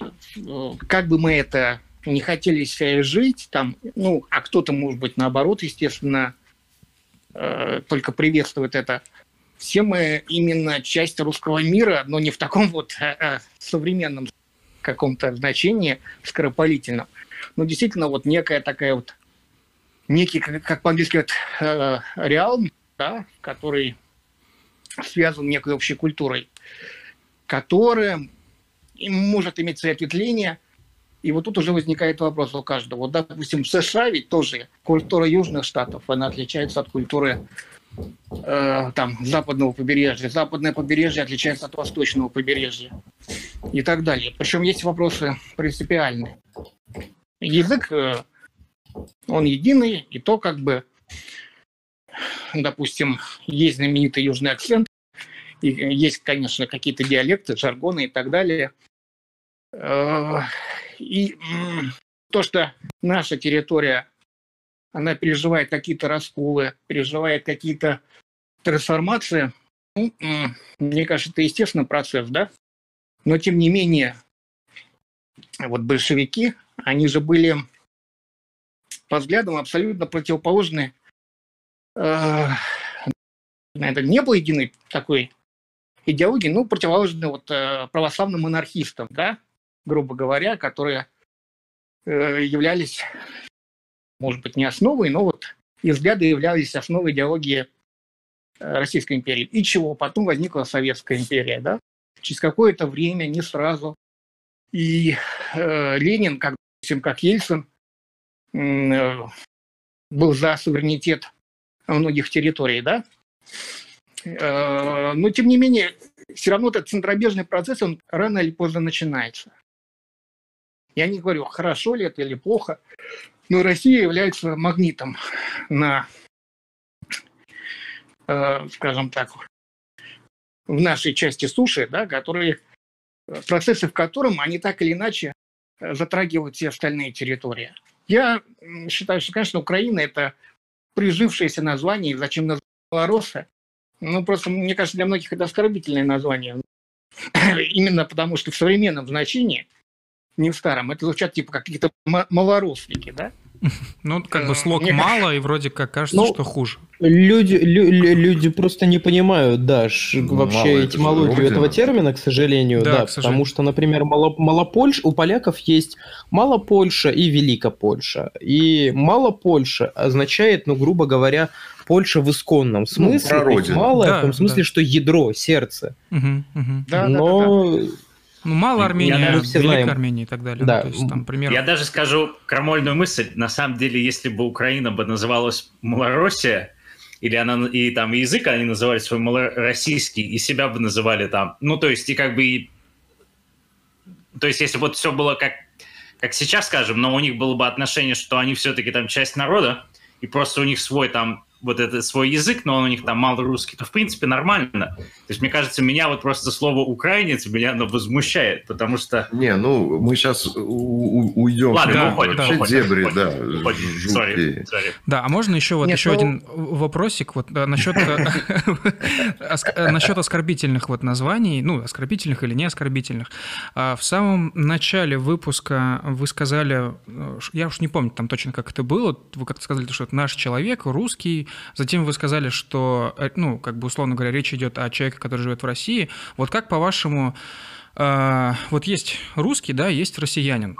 э, как бы мы это не хотели себе жить, там, ну, а кто-то, может быть, наоборот, естественно, э, только приветствует это. Все мы именно часть русского мира, но не в таком вот э, современном каком-то значении скоропалительном. Но действительно вот некая такая вот, некий, как по-английски говорят, э, реал, да, который связан некой общей культурой. которое может иметь свои ответвления. И вот тут уже возникает вопрос у каждого. Вот, допустим, в США ведь тоже культура южных штатов, она отличается от культуры э, там, западного побережья. Западное побережье отличается от восточного побережья и так далее. Причем есть вопросы принципиальные. Язык, э, он единый, и то как бы, допустим, есть знаменитый южный акцент, и есть, конечно, какие-то диалекты, жаргоны и так далее. И то, что наша территория она переживает какие-то расколы, переживает какие-то трансформации. Ну, мне кажется, это естественный процесс, да? Но, тем не менее, вот большевики, они же были по взглядам абсолютно противоположны. Это не было единой такой идеологии, ну, противоположны вот э, православным монархистам, да, грубо говоря, которые э, являлись может быть, не основой, но вот их взгляды являлись основой идеологии э, Российской империи. И чего? Потом возникла Советская империя, да? Через какое-то время, не сразу. И э, Ленин, как, как Ельцин, э, был за суверенитет многих территорий, да? Э, но, тем не менее, все равно этот центробежный процесс, он рано или поздно начинается. Я не говорю, хорошо ли это или плохо, но Россия является магнитом на, э, скажем так, в нашей части суши, да, которые, процессы в котором они так или иначе затрагивают все остальные территории. Я считаю, что, конечно, Украина – это прижившееся название, зачем назвать Белоруссия? Ну, просто, мне кажется, для многих это оскорбительное название. Именно потому, что в современном значении – не в старом. Это звучат типа какие-то малорослики, да? Ну, как бы э, слог Мне мало, и вроде как кажется, ну, что хуже. Люди, лю, люди просто не понимают, да, ну, вообще этимологию этого термина, к сожалению, да, да к потому что, например, мало, малопольш, у поляков есть Малопольша и Великопольша. И Малопольша означает, ну, грубо говоря, Польша в исконном ну, смысле, ну, малое, да, в том смысле, да. что ядро, сердце. Угу, угу. Да, Но... Да, да, да ну, мало Армении, я, Великой знаем. Армении и так далее. Да. Ну, то есть, там, примерно... Я даже скажу крамольную мысль. На самом деле, если бы Украина бы называлась Малороссия, или она и там язык они называли свой малороссийский, и себя бы называли там. Ну, то есть, и как бы... И... То есть, если вот все было как, как сейчас, скажем, но у них было бы отношение, что они все-таки там часть народа, и просто у них свой там вот этот свой язык, но он у них там мало русский, то в принципе нормально. То есть, мне кажется, меня вот просто слово украинец меня оно возмущает, потому что... Не, ну, мы сейчас уйдем Ладно, да, уходим, вообще да, дебри, да, sorry, sorry. Да, а можно еще вот Нет, еще ну... один вопросик вот насчет э, э, насчет оскорбительных вот названий, ну, оскорбительных или не оскорбительных. А в самом начале выпуска вы сказали, э, я уж не помню там точно, как это было, вы как-то сказали, что это наш человек, русский, Затем вы сказали, что, э, ну, как бы условно говоря, речь идет о человеке, который живет в России. Вот как по-вашему, э, вот есть русский, да, есть россиянин.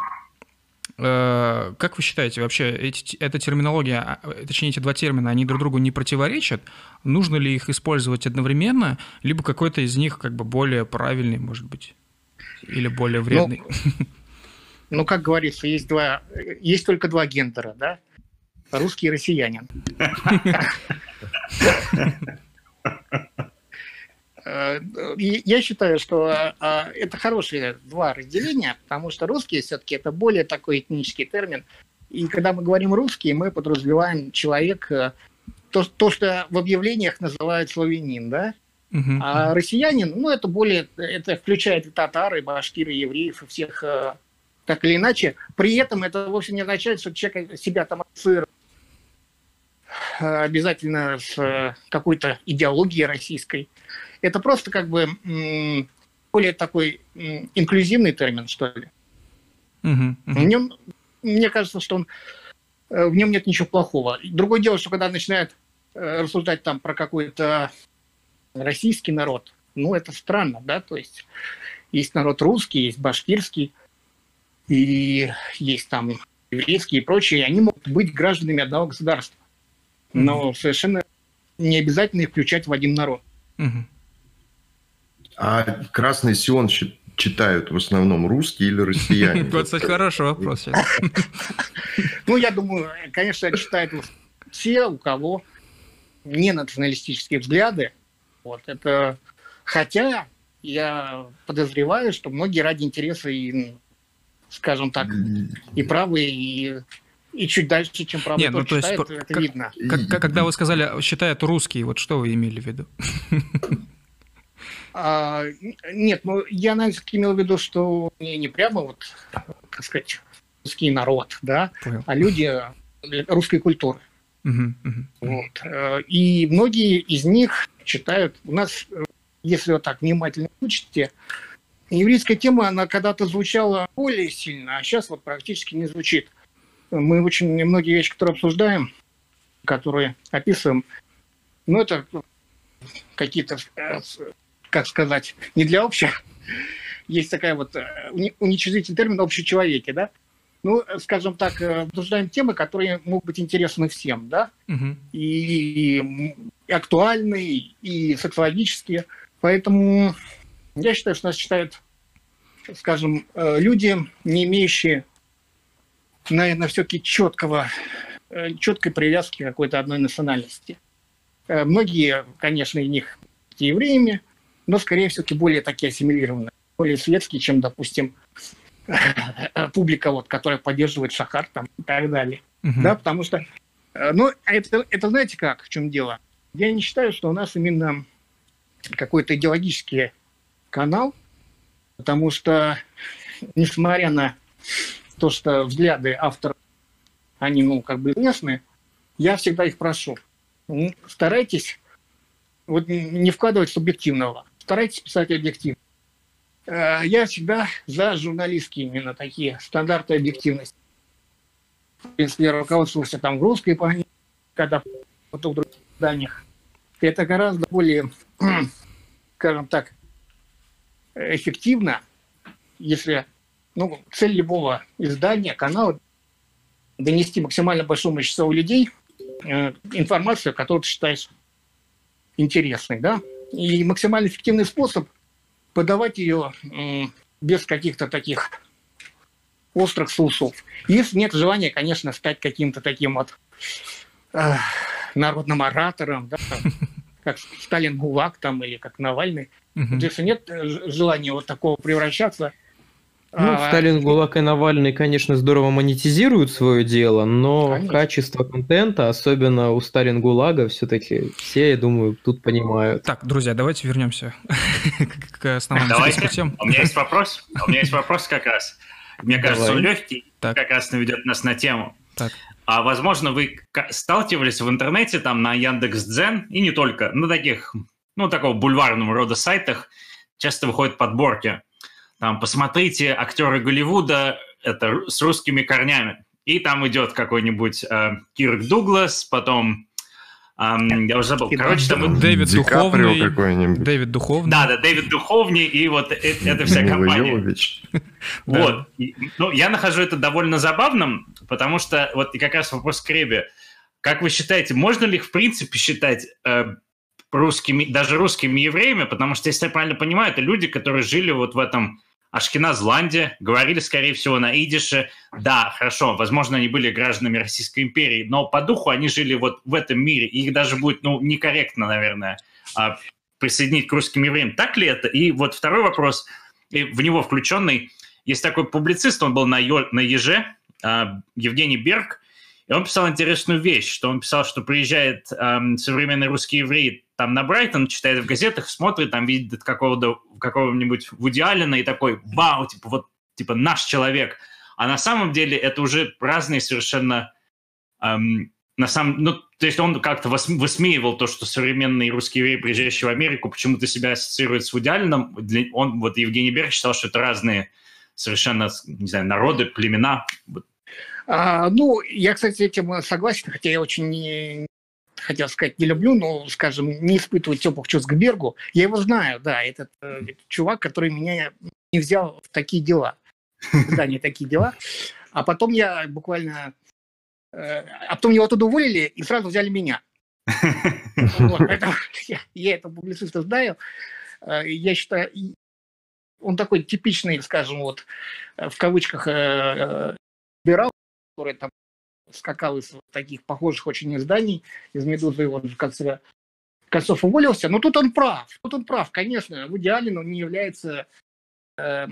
Э, как вы считаете, вообще эти, эта терминология, а, точнее эти два термина, они друг другу не противоречат? Нужно ли их использовать одновременно, либо какой-то из них как бы более правильный, может быть, или более вредный? Ну, ну как говорится, есть два, есть только два гендера, да? Русский россиянин. Я считаю, что а, это хорошие два разделения, потому что русский все-таки это более такой этнический термин. И когда мы говорим русский, мы подразумеваем человек, э, то, то что в объявлениях называют славянин, да? А россиянин, ну, это более, это включает и татары, и башкиры, и евреев, и всех э, так или иначе. При этом это вовсе не означает, что человек себя там ассоциирует обязательно с э, какой-то идеологией российской. Это просто как бы более такой инклюзивный термин, что ли. Uh-huh, uh-huh. В нем, мне кажется, что он, э, в нем нет ничего плохого. Другое дело, что когда начинают э, рассуждать там про какой-то российский народ, ну, это странно, да, то есть есть народ русский, есть башкирский, и есть там еврейские и прочие, они могут быть гражданами одного государства но совершенно не обязательно их включать в один народ. А «Красный Сион» читают в основном русские или россияне? Вот, кстати, хороший вопрос. Ну, я думаю, конечно, читают все, у кого не националистические взгляды. Вот это, хотя я подозреваю, что многие ради интереса и, скажем так, и правые, и и чуть дальше, чем правда Нет, ну, то читает, есть, это как, видно. Как, когда вы сказали, считают русские, вот что вы имели в виду? А, нет, ну я, наверное, имел в виду, что не, не прямо вот, так сказать, русский народ, да, Понял. а люди русской культуры. Угу, угу. Вот. И многие из них читают, у нас, если вот так внимательно учите, еврейская тема, она когда-то звучала более сильно, а сейчас вот практически не звучит. Мы очень многие вещи, которые обсуждаем, которые описываем, ну, это какие-то как сказать, не для общих. Есть такая вот э, уничижительный термин «общечеловеки», да? Ну, скажем так, э, обсуждаем темы, которые могут быть интересны всем, да? Угу. И, и актуальные, и социологические. Поэтому я считаю, что нас читают, скажем, э, люди, не имеющие, наверное, все-таки четкого, четкой привязки к какой-то одной национальности. Многие, конечно, из них евреями, но скорее все-таки более такие ассимилированные, более светские, чем, допустим, публика, вот, которая поддерживает Шахар там, и так далее. Uh-huh. Да, потому что, э, ну, это, это знаете как, в чем дело? Я не считаю, что у нас именно какой-то идеологический канал, потому что, несмотря на то, что взгляды авторов, они, ну, как бы известны, я всегда их прошу, старайтесь вот не вкладывать субъективного старайтесь писать объективно. Э, я всегда за журналистские именно такие стандарты объективности. В принципе, я руководствовался там в русской памяти, когда в других изданиях. Это гораздо более, скажем так, эффективно, если ну, цель любого издания, канала донести максимально большому числу людей э, информацию, которую ты считаешь интересной, да, и максимально эффективный способ подавать ее без каких-то таких острых соусов. Если нет желания, конечно, стать каким-то таким вот э, народным оратором, да, как Сталин Гулаг там или как Навальный. Угу. Если нет э, желания вот такого превращаться, ну, а... Сталин, ГУЛАГ и Навальный, конечно, здорово монетизируют свое дело, но конечно. качество контента, особенно у Сталин ГУЛАГа, все-таки все, я думаю, тут понимают. Так, друзья, давайте вернемся к основным Давайте. Тем. У меня есть вопрос. У меня есть вопрос как раз. Мне кажется, Давай. он легкий, так. как раз наведет нас на тему. Так. А возможно, вы сталкивались в интернете, там на Яндекс.Дзен, и не только, на таких, ну, такого бульварного рода сайтах часто выходят подборки там, посмотрите, актеры Голливуда, это с русскими корнями. И там идет какой-нибудь э, Кирк Дуглас, потом Um, я уже забыл. Короче, там Дэвид Ди Духовный. Дэвид Духовный. Да, да, Дэвид Духовный и вот э, эта вся компания. Вот. Ну, я нахожу это довольно забавным, потому что вот и как раз вопрос к Ребе. Как вы считаете, можно ли в принципе считать э, русскими, даже русскими евреями, потому что, если я правильно понимаю, это люди, которые жили вот в этом Ашкеназланде, говорили, скорее всего, на идише. Да, хорошо, возможно, они были гражданами Российской империи, но по духу они жили вот в этом мире, и их даже будет, ну, некорректно, наверное, а, присоединить к русским евреям. Так ли это? И вот второй вопрос, и в него включенный, есть такой публицист, он был на Еже, а, Евгений Берг, и он писал интересную вещь, что он писал, что приезжает эм, современный русский еврей там на Брайтон, читает в газетах, смотрит, там видит какого-то, какого-нибудь Вуди Аллена и такой, вау, типа вот, типа наш человек. А на самом деле это уже разные совершенно... Эм, на самом, ну, то есть он как-то высмеивал то, что современный русский еврей, приезжающий в Америку, почему-то себя ассоциирует с Вуди Алленом. Он, вот Евгений Берг считал, что это разные совершенно, не знаю, народы, племена. А, ну, я, кстати, этим согласен, хотя я очень хотел сказать, не люблю, но, скажем, не испытываю теплых чувств к Бергу. Я его знаю, да, этот, э, чувак, который меня не взял в такие дела. Да, не такие дела. А потом я буквально... Э, а потом его оттуда уволили и сразу взяли меня. Вот, поэтому я, я этого публициста знаю. я считаю, он такой типичный, скажем, вот в кавычках либерал, который там скакал из таких похожих очень изданий, из «Медузы», он в конце концов уволился. Но тут он прав, тут он прав, конечно, в идеале он не является э,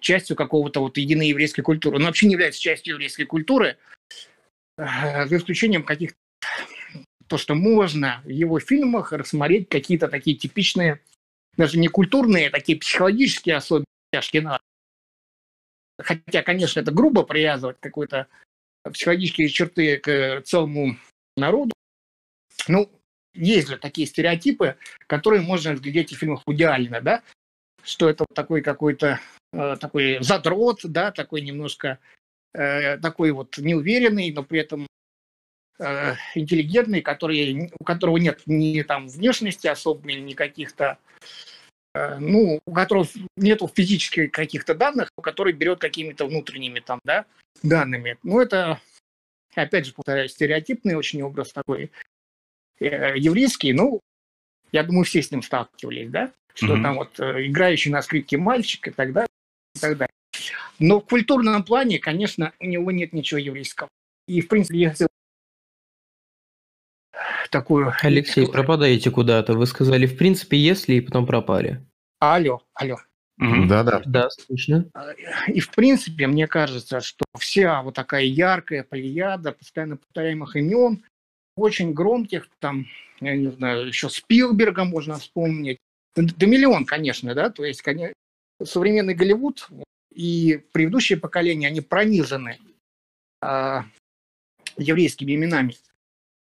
частью какого-то вот единой еврейской культуры. Он вообще не является частью еврейской культуры, э, за исключением каких-то... То, что можно в его фильмах рассмотреть какие-то такие типичные, даже не культурные, а такие психологические особенности Ашкина. Хотя, конечно, это грубо привязывать какой-то психологические черты к целому народу. Ну, есть же такие стереотипы, которые можно разглядеть в фильмах идеально, да, что это такой какой-то э, такой задрот, да, такой немножко э, такой вот неуверенный, но при этом э, интеллигентный, который, у которого нет ни там внешности особой, ни каких-то э, ну, у которого нету физических каких-то данных, который берет какими-то внутренними там, да, данными. Ну, это, опять же, повторяю, стереотипный очень образ такой э, еврейский. Ну, я думаю, все с ним сталкивались, да, что mm-hmm. там вот э, играющий на скрипке мальчик и так далее, и так далее. Но в культурном плане, конечно, у него нет ничего еврейского. И, в принципе, я такую... Алексей, пропадаете куда-то. Вы сказали, в принципе, если, и потом пропали. Алло, алло. Да-да. Да, слышно. И, в принципе, мне кажется, что вся вот такая яркая плеяда постоянно повторяемых имен, очень громких, там, я не знаю, еще Спилберга можно вспомнить. Да миллион, конечно, да, то есть, конечно, современный Голливуд и предыдущие поколения, они пронизаны а, еврейскими именами.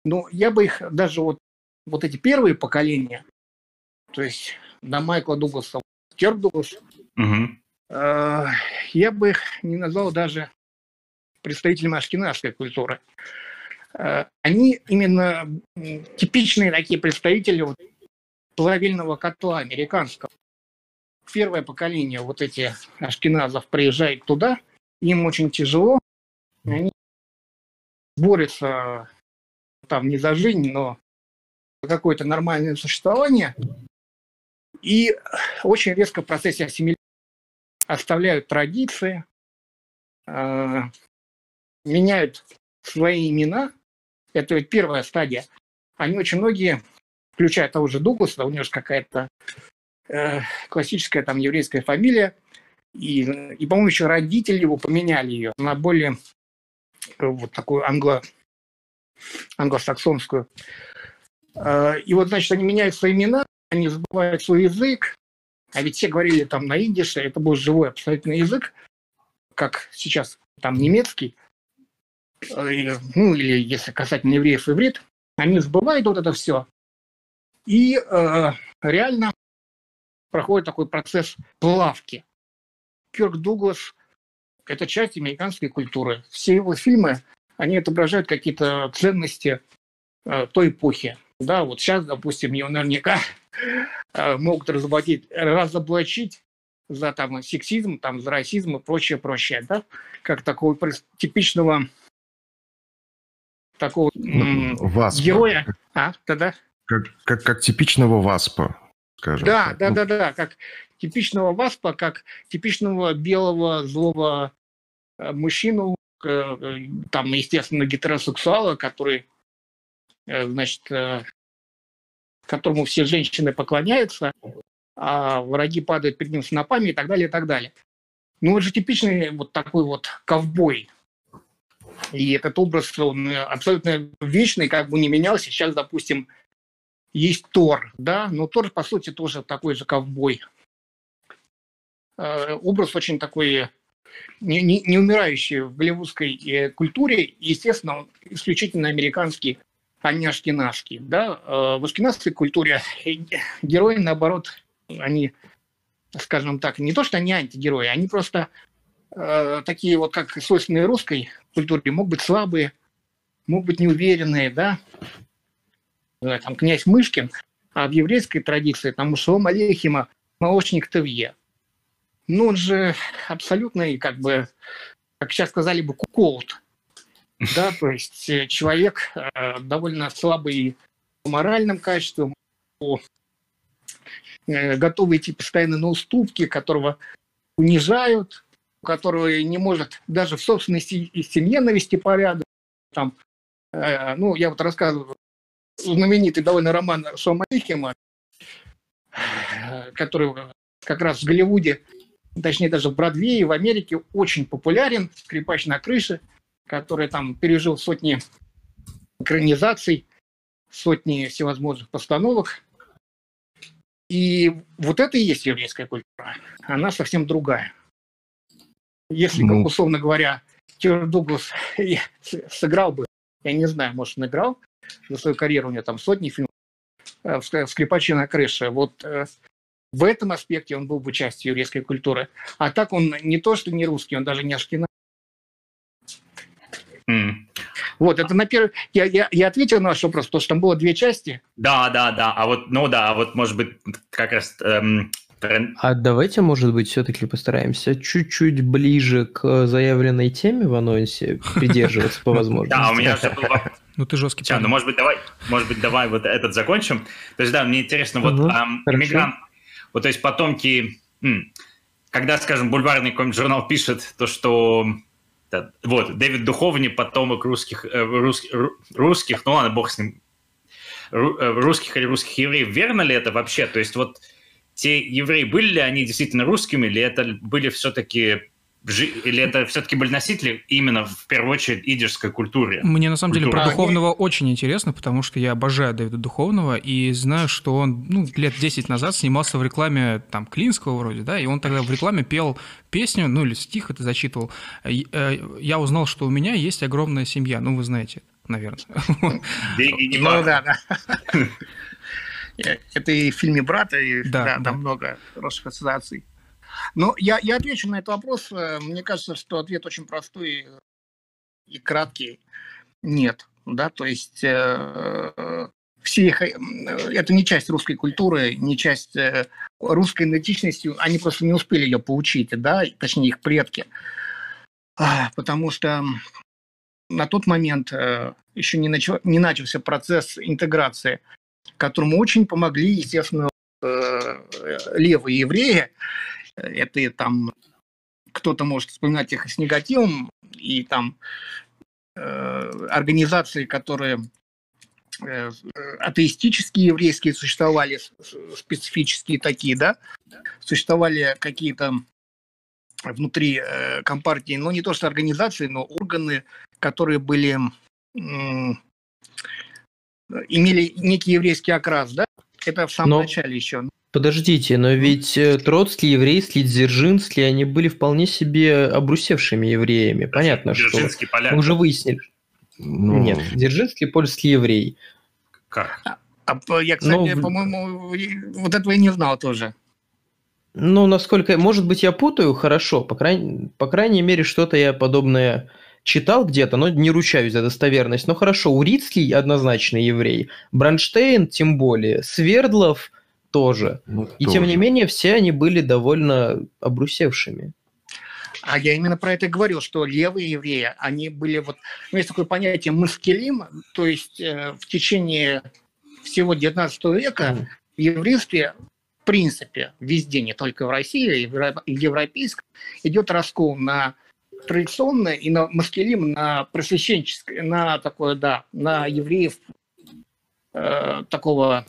Но я бы их даже вот, вот эти первые поколения, то есть до Майкла Дугласа Дуглас, угу. э, я бы их не назвал даже представителями ашкенадской культуры. Э, они именно типичные такие представители вот, плавильного котла американского. Первое поколение вот эти ашкеназов приезжает туда, им очень тяжело, они борются там не за жизнь, но за какое-то нормальное существование. И очень резко в процессе ассимиляции оставляют традиции, э, меняют свои имена. Это ведь первая стадия. Они очень многие, включая того же Дугласа, у него же какая-то э, классическая там еврейская фамилия, и, и по-моему, еще родители его поменяли ее на более э, вот такую англо, англосаксонскую. Э, и вот, значит, они меняют свои имена, они забывают свой язык, а ведь все говорили там на идише, это был живой абсолютно язык, как сейчас там немецкий, э, ну или если касательно евреев иврит, они забывают вот это все. И э, реально проходит такой процесс плавки. Кирк Дуглас – это часть американской культуры. Все его фильмы, они отображают какие-то ценности э, той эпохи. Да, вот сейчас, допустим, его наверняка могут разоблачить, разоблачить за там сексизм, там, за расизм и прочее, прочее, да, как такого типичного такого Васпа. героя. А, да-да. Как, как, как типичного васпа, скажем. Да, так. да, ну. да, да, как типичного васпа, как типичного белого злого э, мужчину, э, там, естественно, гетеросексуала, который Э, значит, э, которому все женщины поклоняются, а враги падают перед ним снопами и так далее, и так далее. Ну, он же типичный вот такой вот ковбой. И этот образ, он абсолютно вечный, как бы не менялся. Сейчас, допустим, есть Тор, да, но Тор, по сути, тоже такой же ковбой. Э, образ очень такой не, не, не умирающий в голливудской культуре, естественно, он исключительно американский не ашкенадский. Да? Э, в ашкенадской культуре герои, наоборот, они, скажем так, не то, что они антигерои, они просто э, такие вот, как свойственные русской культуре, могут быть слабые, могут быть неуверенные, да, там князь Мышкин, а в еврейской традиции там у Шалом Алейхима молочник Тевье. Ну, он же абсолютный, как бы, как сейчас сказали бы, куколд. Да, то есть э, человек э, довольно слабый по моральным качествам, э, готовый идти постоянно на уступки, которого унижают, который не может даже в собственной семье навести порядок. Там, ну, я вот рассказываю знаменитый довольно роман Сома Лихема, который как раз в Голливуде, точнее даже в Бродвее, в Америке очень популярен, «Скрипач на крыше», который там пережил сотни экранизаций, сотни всевозможных постановок. И вот это и есть еврейская культура. Она совсем другая. Если, ну... как условно говоря, Тер Дуглас сыграл бы, я не знаю, может, он играл за свою карьеру, у него там сотни фильмов, э, в «Скрипаче на крыше». Вот э, в этом аспекте он был бы частью еврейской культуры. А так он не то, что не русский, он даже не ашкеназ. Mm. Вот, это на первый... Я, я, я ответил на ваш вопрос, потому что там было две части. Да, да, да. А вот, ну да, а вот, может быть, как раз... Эм, а давайте, может быть, все-таки постараемся чуть-чуть ближе к заявленной теме в анонсе придерживаться по возможности. Да, у меня же был ну ты жесткий. Сейчас, ну может быть давай, может быть давай вот этот закончим. То есть да, мне интересно вот иммигрант, вот то есть потомки, когда, скажем, бульварный какой-нибудь журнал пишет то, что вот, Дэвид Духовни, потомок русских, э, русских, русских, ну ладно, бог с ним, э, русских или русских евреев, верно ли это вообще? То есть вот те евреи, были ли они действительно русскими, или это были все-таки или это все-таки были носители именно в первую очередь идишской культуры? Мне на самом деле про Духовного очень интересно, потому что я обожаю Дэвида Духовного и знаю, что он ну, лет 10 назад снимался в рекламе там Клинского вроде, да, и он тогда в рекламе пел песню, ну или стих это зачитывал. Э, я узнал, что у меня есть огромная семья, ну вы знаете, наверное. Ну да, да. Это и в фильме «Брата», и да, там много хороших ассоциаций. Ну, я, я отвечу на этот вопрос. Э, мне кажется, что ответ очень простой и краткий. Нет. Да, то есть э, все их, э, это не часть русской культуры, не часть э, русской идентичности, они просто не успели ее получить, да, точнее их предки. А, потому что на тот момент э, еще не, начал, не начался процесс интеграции, которому очень помогли, естественно, э, левые евреи, это там кто-то может вспоминать их с негативом, и там э, организации, которые э, атеистические еврейские существовали, специфические такие, да, существовали какие-то внутри э, компартии, ну не то что организации, но органы, которые были э, имели некий еврейский окрас, да, это в самом но, начале еще. Подождите, но ведь э, Троцкий, Еврейский, Дзержинский, они были вполне себе обрусевшими евреями. Понятно, Дзержинский что... Поляк. Мы уже выяснили. Ну... Нет, Дзержинский польский еврей. Как? А, а я, кстати, ну, по-моему, вот этого я не знал тоже. Ну, насколько... Может быть, я путаю, хорошо. По, крайней, по крайней мере, что-то я подобное читал где-то, но не ручаюсь за достоверность. Но хорошо, Урицкий однозначно еврей. Бронштейн тем более. Свердлов тоже. Ну, и тоже. тем не менее, все они были довольно обрусевшими. А я именно про это говорил, что левые евреи, они были вот... Ну, есть такое понятие маскелим, то есть э, в течение всего 19 века mm. в еврействе в принципе везде, не только в России, и в европейском, идет раскол на традиционное и на маскелим, на просвещенческое, на такое, да, на евреев э, такого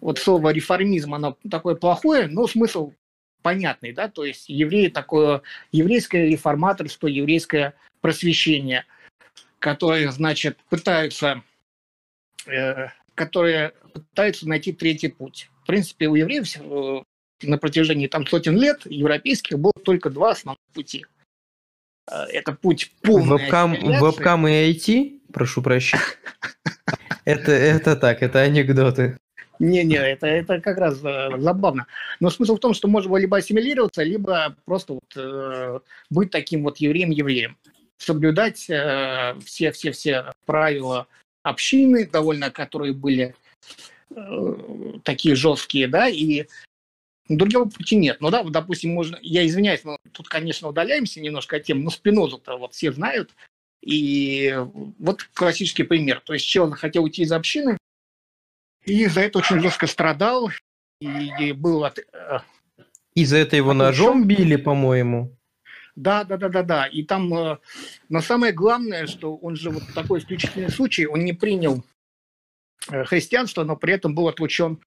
вот слово реформизм, оно такое плохое, но смысл понятный, да, то есть евреи такое, еврейское реформаторство, еврейское просвещение, которое, значит, пытаются, э, которые пытаются найти третий путь. В принципе, у евреев э, на протяжении там сотен лет европейских было только два основных пути. Э, это путь полной вебкам, вебкам и IT? Прошу прощения. Это, это так, это анекдоты. Не-не, это, это как раз э, забавно. Но смысл в том, что можно было либо ассимилироваться, либо просто вот, э, быть таким вот евреем-евреем. Соблюдать все-все-все э, правила общины, довольно которые были э, такие жесткие, да, и другого пути нет. Ну да, допустим, можно, я извиняюсь, но тут, конечно, удаляемся немножко от темы, но Спинозу-то вот все знают, и вот классический пример. То есть человек хотел уйти из общины, и за это очень жестко страдал. и был от... И за это его ножом били, по-моему. Да, да, да, да, да. И там, но самое главное, что он же вот такой исключительный случай, он не принял христианство, но при этом был отлучен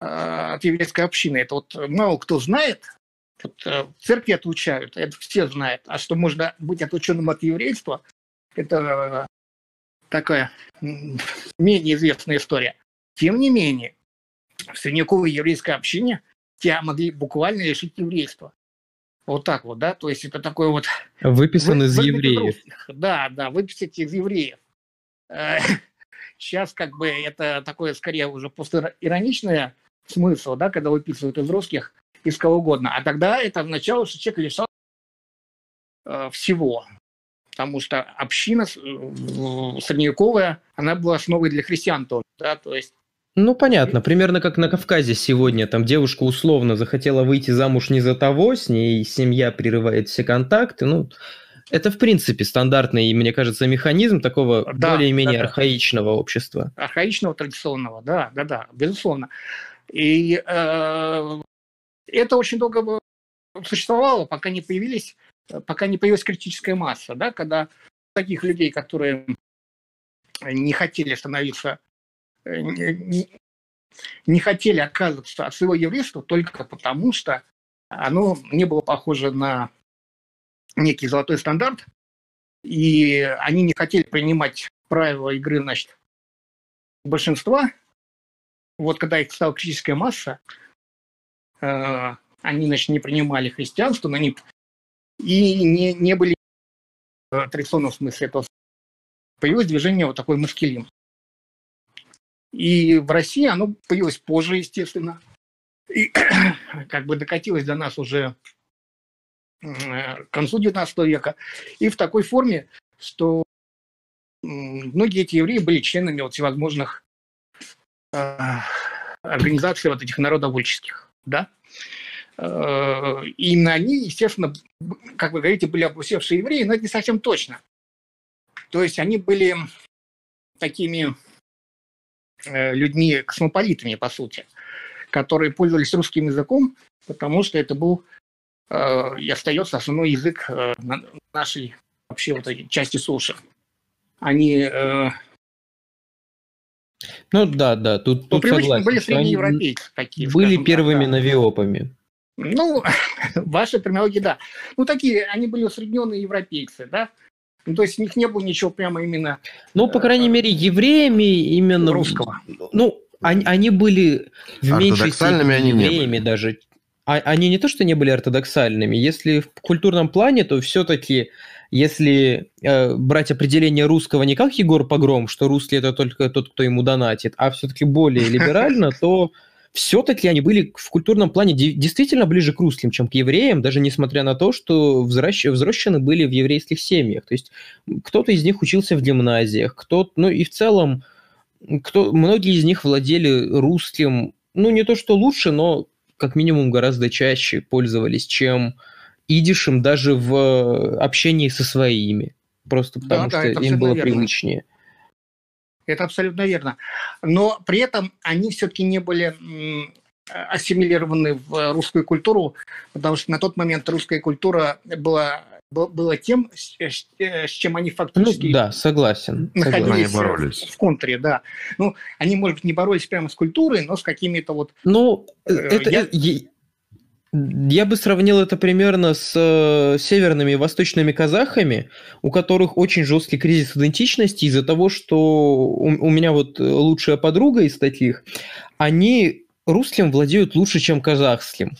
от еврейской общины. Это вот мало кто знает, вот, церкви отлучают, это все знают. А что можно быть отлученным от еврейства, это такая менее известная история. Тем не менее, в средневековой еврейской общине тебя могли буквально лишить еврейства. Вот так вот, да, то есть это такой вот... Выписан вы, из евреев. Да, да, выписать из евреев. Сейчас как бы это такое скорее уже просто ироничное смысл, да, когда выписывают из русских, из кого угодно. А тогда это означало, что человек лишал э, всего потому что община средневековая, она была основой для христиан тоже, да, то есть ну, понятно. Примерно как на Кавказе сегодня. Там девушка условно захотела выйти замуж не за того, с ней семья прерывает все контакты. Ну, это, в принципе, стандартный, мне кажется, механизм такого да, более-менее да, архаичного общества. Архаичного, традиционного, да, да, да, безусловно. И э, это очень долго существовало, пока не появились пока не появилась критическая масса, да, когда таких людей, которые не хотели становиться, не, не хотели отказываться от своего еврейства только потому, что оно не было похоже на некий золотой стандарт, и они не хотели принимать правила игры, значит, большинства. Вот когда их стала критическая масса, э, они, значит, не принимали христианство, но они и не, не были в традиционном смысле этого появилось движение вот такой маскилин. И в России оно появилось позже, естественно. И как бы докатилось до нас уже к концу XIX века. И в такой форме, что многие эти евреи были членами вот всевозможных э, организаций вот этих народовольческих, да. Э, именно они, естественно, как вы говорите, были обрусевшие евреи, но это не совсем точно. То есть они были такими э, людьми космополитами, по сути, которые пользовались русским языком, потому что это был э, и остается основной язык нашей вообще вот этой части суши. Они ну да, да, тут, тут согласен. Были среднеевропейцы такие. Были первыми да. навиопами. Ну, ваша терминология, да. Ну, такие, они были усредненные европейцы, да? Ну, то есть у них не было ничего прямо именно... Ну, по крайней э, мере, евреями именно... Русского. Ну, они, они были в меньшей степени они евреями даже. А, они не то, что не были ортодоксальными. Если в культурном плане, то все-таки, если э, брать определение русского не как Егор Погром, что русский это только тот, кто ему донатит, а все-таки более либерально, то все-таки они были в культурном плане действительно ближе к русским, чем к евреям, даже несмотря на то, что взращ... взращены были в еврейских семьях. То есть кто-то из них учился в гимназиях, кто ну и в целом кто... многие из них владели русским, ну не то что лучше, но как минимум гораздо чаще пользовались, чем идишем даже в общении со своими. Просто потому да, что да, им было верно. привычнее. Это абсолютно верно. Но при этом они все-таки не были ассимилированы в русскую культуру, потому что на тот момент русская культура была было тем, с чем они фактически ну, да, согласен, находились согласен. боролись. в контуре, да. Ну, они, может быть, не боролись прямо с культурой, но с какими-то вот... Ну, э, это, я... Я бы сравнил это примерно с э, северными и восточными казахами, у которых очень жесткий кризис идентичности из-за того, что у, у меня вот лучшая подруга из таких, они русским владеют лучше, чем казахским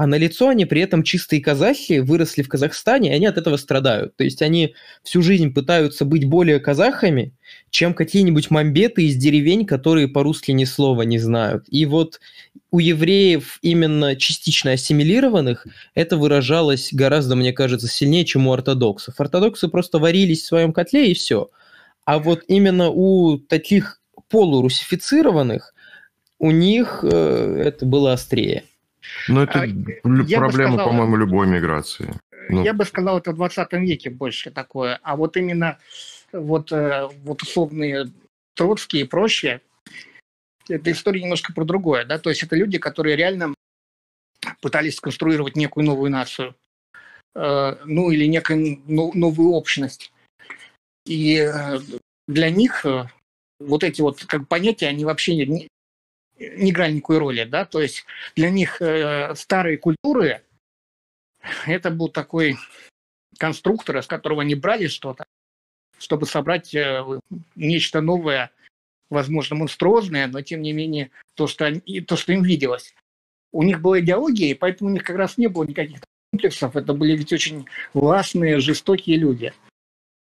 а на лицо они при этом чистые казахи, выросли в Казахстане, и они от этого страдают. То есть они всю жизнь пытаются быть более казахами, чем какие-нибудь мамбеты из деревень, которые по-русски ни слова не знают. И вот у евреев, именно частично ассимилированных, это выражалось гораздо, мне кажется, сильнее, чем у ортодоксов. Ортодоксы просто варились в своем котле и все. А вот именно у таких полурусифицированных, у них э, это было острее. Ну, это а, проблема, сказал, по-моему, любой миграции. Ну. Я бы сказал, это в 20 веке больше такое. А вот именно вот, э, вот условные Троцкие и прочие, эта история немножко про другое, да, то есть это люди, которые реально пытались сконструировать некую новую нацию, э, ну или некую ну, новую общность. И э, для них вот эти вот как понятия, они вообще не, не играли никакой роли, да, то есть для них э, старые культуры это был такой конструктор, из которого они брали что-то, чтобы собрать э, нечто новое, возможно, монструозное, но тем не менее то, что, они, то, что им виделось. У них была идеология, и поэтому у них как раз не было никаких комплексов. Это были ведь очень властные, жестокие люди.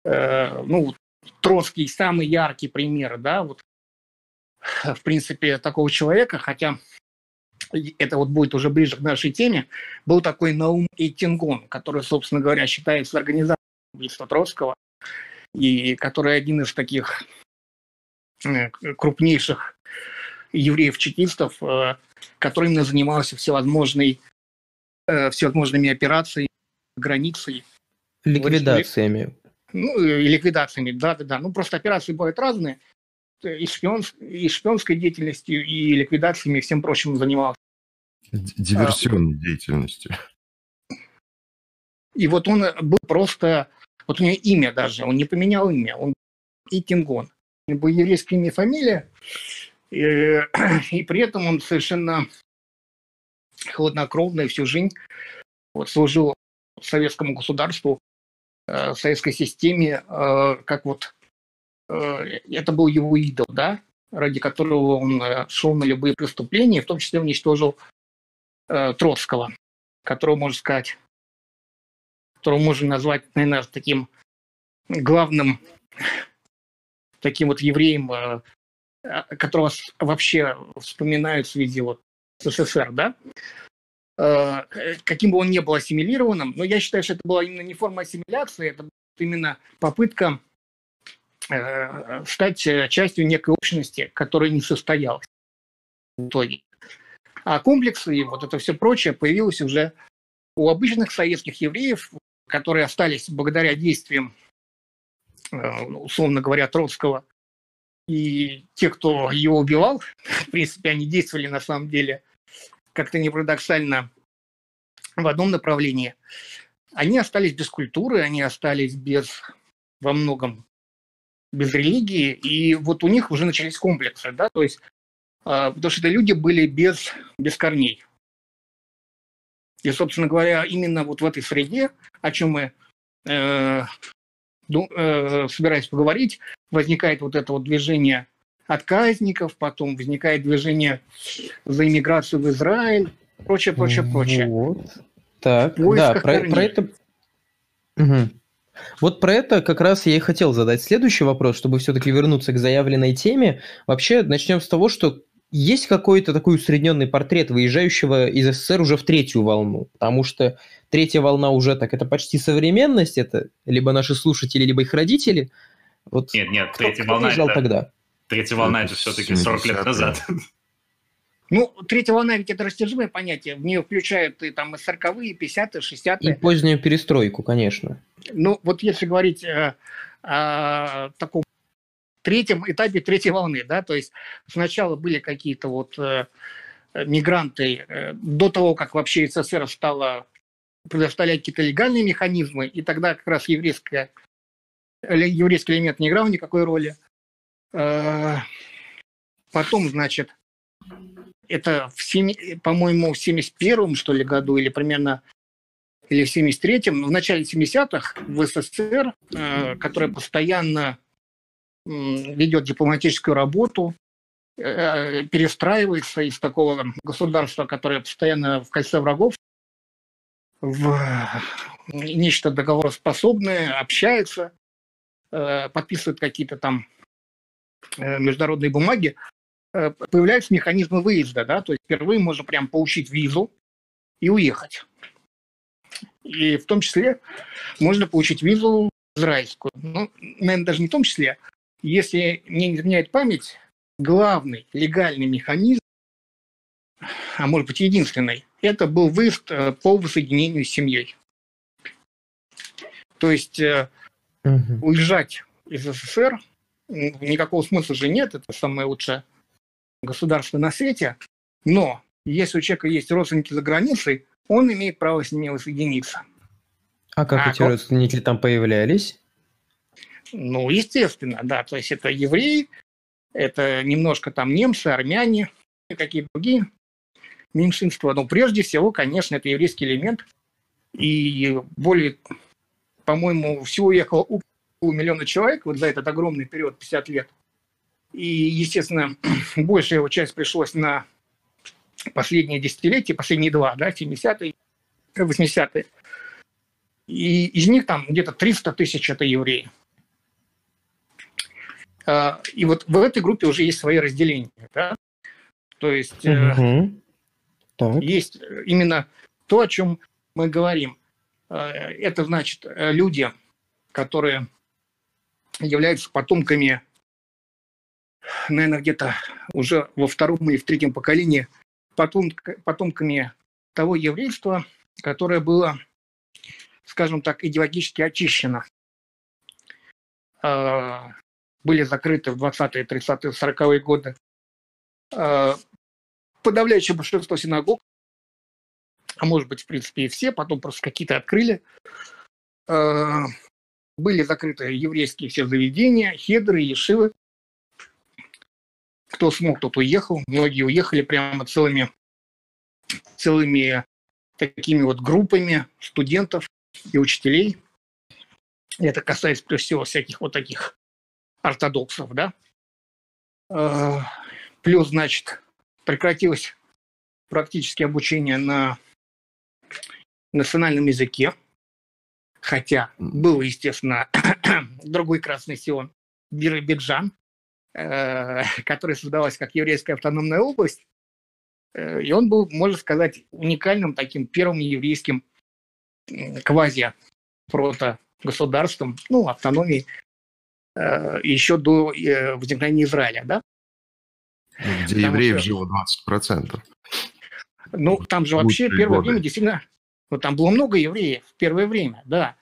Э, ну, Троцкий самый яркий пример, да, вот в принципе, такого человека, хотя это вот будет уже ближе к нашей теме, был такой Наум Эйтингон, который, собственно говоря, считается организатором убийства Троцкого, и который один из таких э, крупнейших евреев-чекистов, э, который именно занимался всевозможной, э, всевозможными операциями, границей. Ликвидациями. Ну, и ликвидациями, да-да-да. Ну, просто операции бывают разные и, шпион, и шпионской деятельностью, и ликвидациями, и всем прочим занимался. Диверсионной а, деятельностью. И вот он был просто... Вот у него имя даже, он не поменял имя, он Итингон. У него еврейское имя и фамилия, и, и при этом он совершенно хладнокровно и всю жизнь вот, служил советскому государству, э, советской системе, э, как вот это был его идол, да, ради которого он э, шел на любые преступления, в том числе уничтожил э, Троцкого, которого, можно сказать, которого можно назвать, наверное, таким главным таким вот евреем, э, которого вообще вспоминают связи вот СССР, да, каким бы он ни был ассимилированным, но я считаю, что это была именно не форма ассимиляции, это именно попытка Э, стать э, частью некой общности, которая не состоялась в итоге. А комплексы и вот это все прочее появилось уже у обычных советских евреев, которые остались благодаря действиям, э, условно говоря, Троцкого. И те, кто его убивал, в принципе, они действовали на самом деле как-то не парадоксально в одном направлении. Они остались без культуры, они остались без во многом без религии, и вот у них уже начались комплексы, да, то есть, э, потому что это люди были без, без корней. И, собственно говоря, именно вот в этой среде, о чем мы э, э, собираюсь поговорить, возникает вот это вот движение отказников, потом возникает движение за иммиграцию в Израиль, прочее, прочее, прочее. Вот. Так, да, про, про это... Угу. Вот про это как раз я и хотел задать следующий вопрос, чтобы все-таки вернуться к заявленной теме. Вообще, начнем с того, что есть какой-то такой усредненный портрет выезжающего из СССР уже в третью волну, потому что третья волна уже так, это почти современность, это либо наши слушатели, либо их родители. Вот нет, нет, кто, третья кто волна это... тогда? Третья волна это все-таки 40 лет назад. Ну, третья волна ведь это растяжимое понятие. В нее включают и там и 40-е, 50-е, 60-е. И позднюю перестройку, конечно. Ну, вот если говорить э, о таком третьем этапе третьей волны, да, то есть сначала были какие-то вот э, мигранты э, до того, как вообще СССР стала предоставлять какие-то легальные механизмы, и тогда как раз еврейская, еврейский элемент не играл никакой роли. Э, потом, значит, это, по-моему, в 71-м, что ли, году, или примерно или в 73-м, в начале 70-х в СССР, э, которая постоянно э, ведет дипломатическую работу, э, перестраивается из такого государства, которое постоянно в кольце врагов, в нечто договороспособное, общается, э, подписывает какие-то там э, международные бумаги, появляются механизмы выезда, да, то есть впервые можно прям получить визу и уехать. И в том числе можно получить визу израильскую. Ну, наверное, даже не в том числе. Если мне не изменяет память, главный легальный механизм, а может быть единственный, это был выезд э, по воссоединению с семьей. То есть угу. уезжать из СССР никакого смысла же нет, это самое лучшее государства на свете, но если у человека есть родственники за границей, он имеет право с ними воссоединиться. А как а, эти родственники там появлялись? Ну, естественно, да. То есть это евреи, это немножко там немцы, армяне, какие-то другие меньшинства. Но прежде всего, конечно, это еврейский элемент. И более, по-моему, всего уехало около миллиона человек вот за этот огромный период, 50 лет. И, естественно, большая его часть пришлось на последние десятилетия, последние два, да, 70-е, 80-е. И из них там где-то 300 тысяч – это евреи. А, и вот в этой группе уже есть свои разделения. Да? То есть угу. есть именно то, о чем мы говорим. А, это значит люди, которые являются потомками, наверное, где-то уже во втором или в третьем поколении потомками того еврейства, которое было, скажем так, идеологически очищено были закрыты в 20-е, 30-е, 40-е годы. А, подавляющее большинство синагог, а может быть, в принципе, и все, потом просто какие-то открыли, а, были закрыты еврейские все заведения, хедры, ешивы. Кто смог, тот уехал. Многие уехали прямо целыми, целыми такими вот группами студентов и учителей. Это касается, прежде всего, всяких вот таких ортодоксов, да. Э, плюс, значит, прекратилось практически обучение на национальном языке, хотя был, естественно, другой Красный Сион, Биробиджан, э, который создавался как еврейская автономная область, э, и он был, можно сказать, уникальным таким первым еврейским квази прото-государством, ну, автономией Э, еще до возникновения Израиля, да? Где Потому евреев что... жило 20%. Ну, там же вообще первое время действительно... Ну, там было много евреев в первое время, да.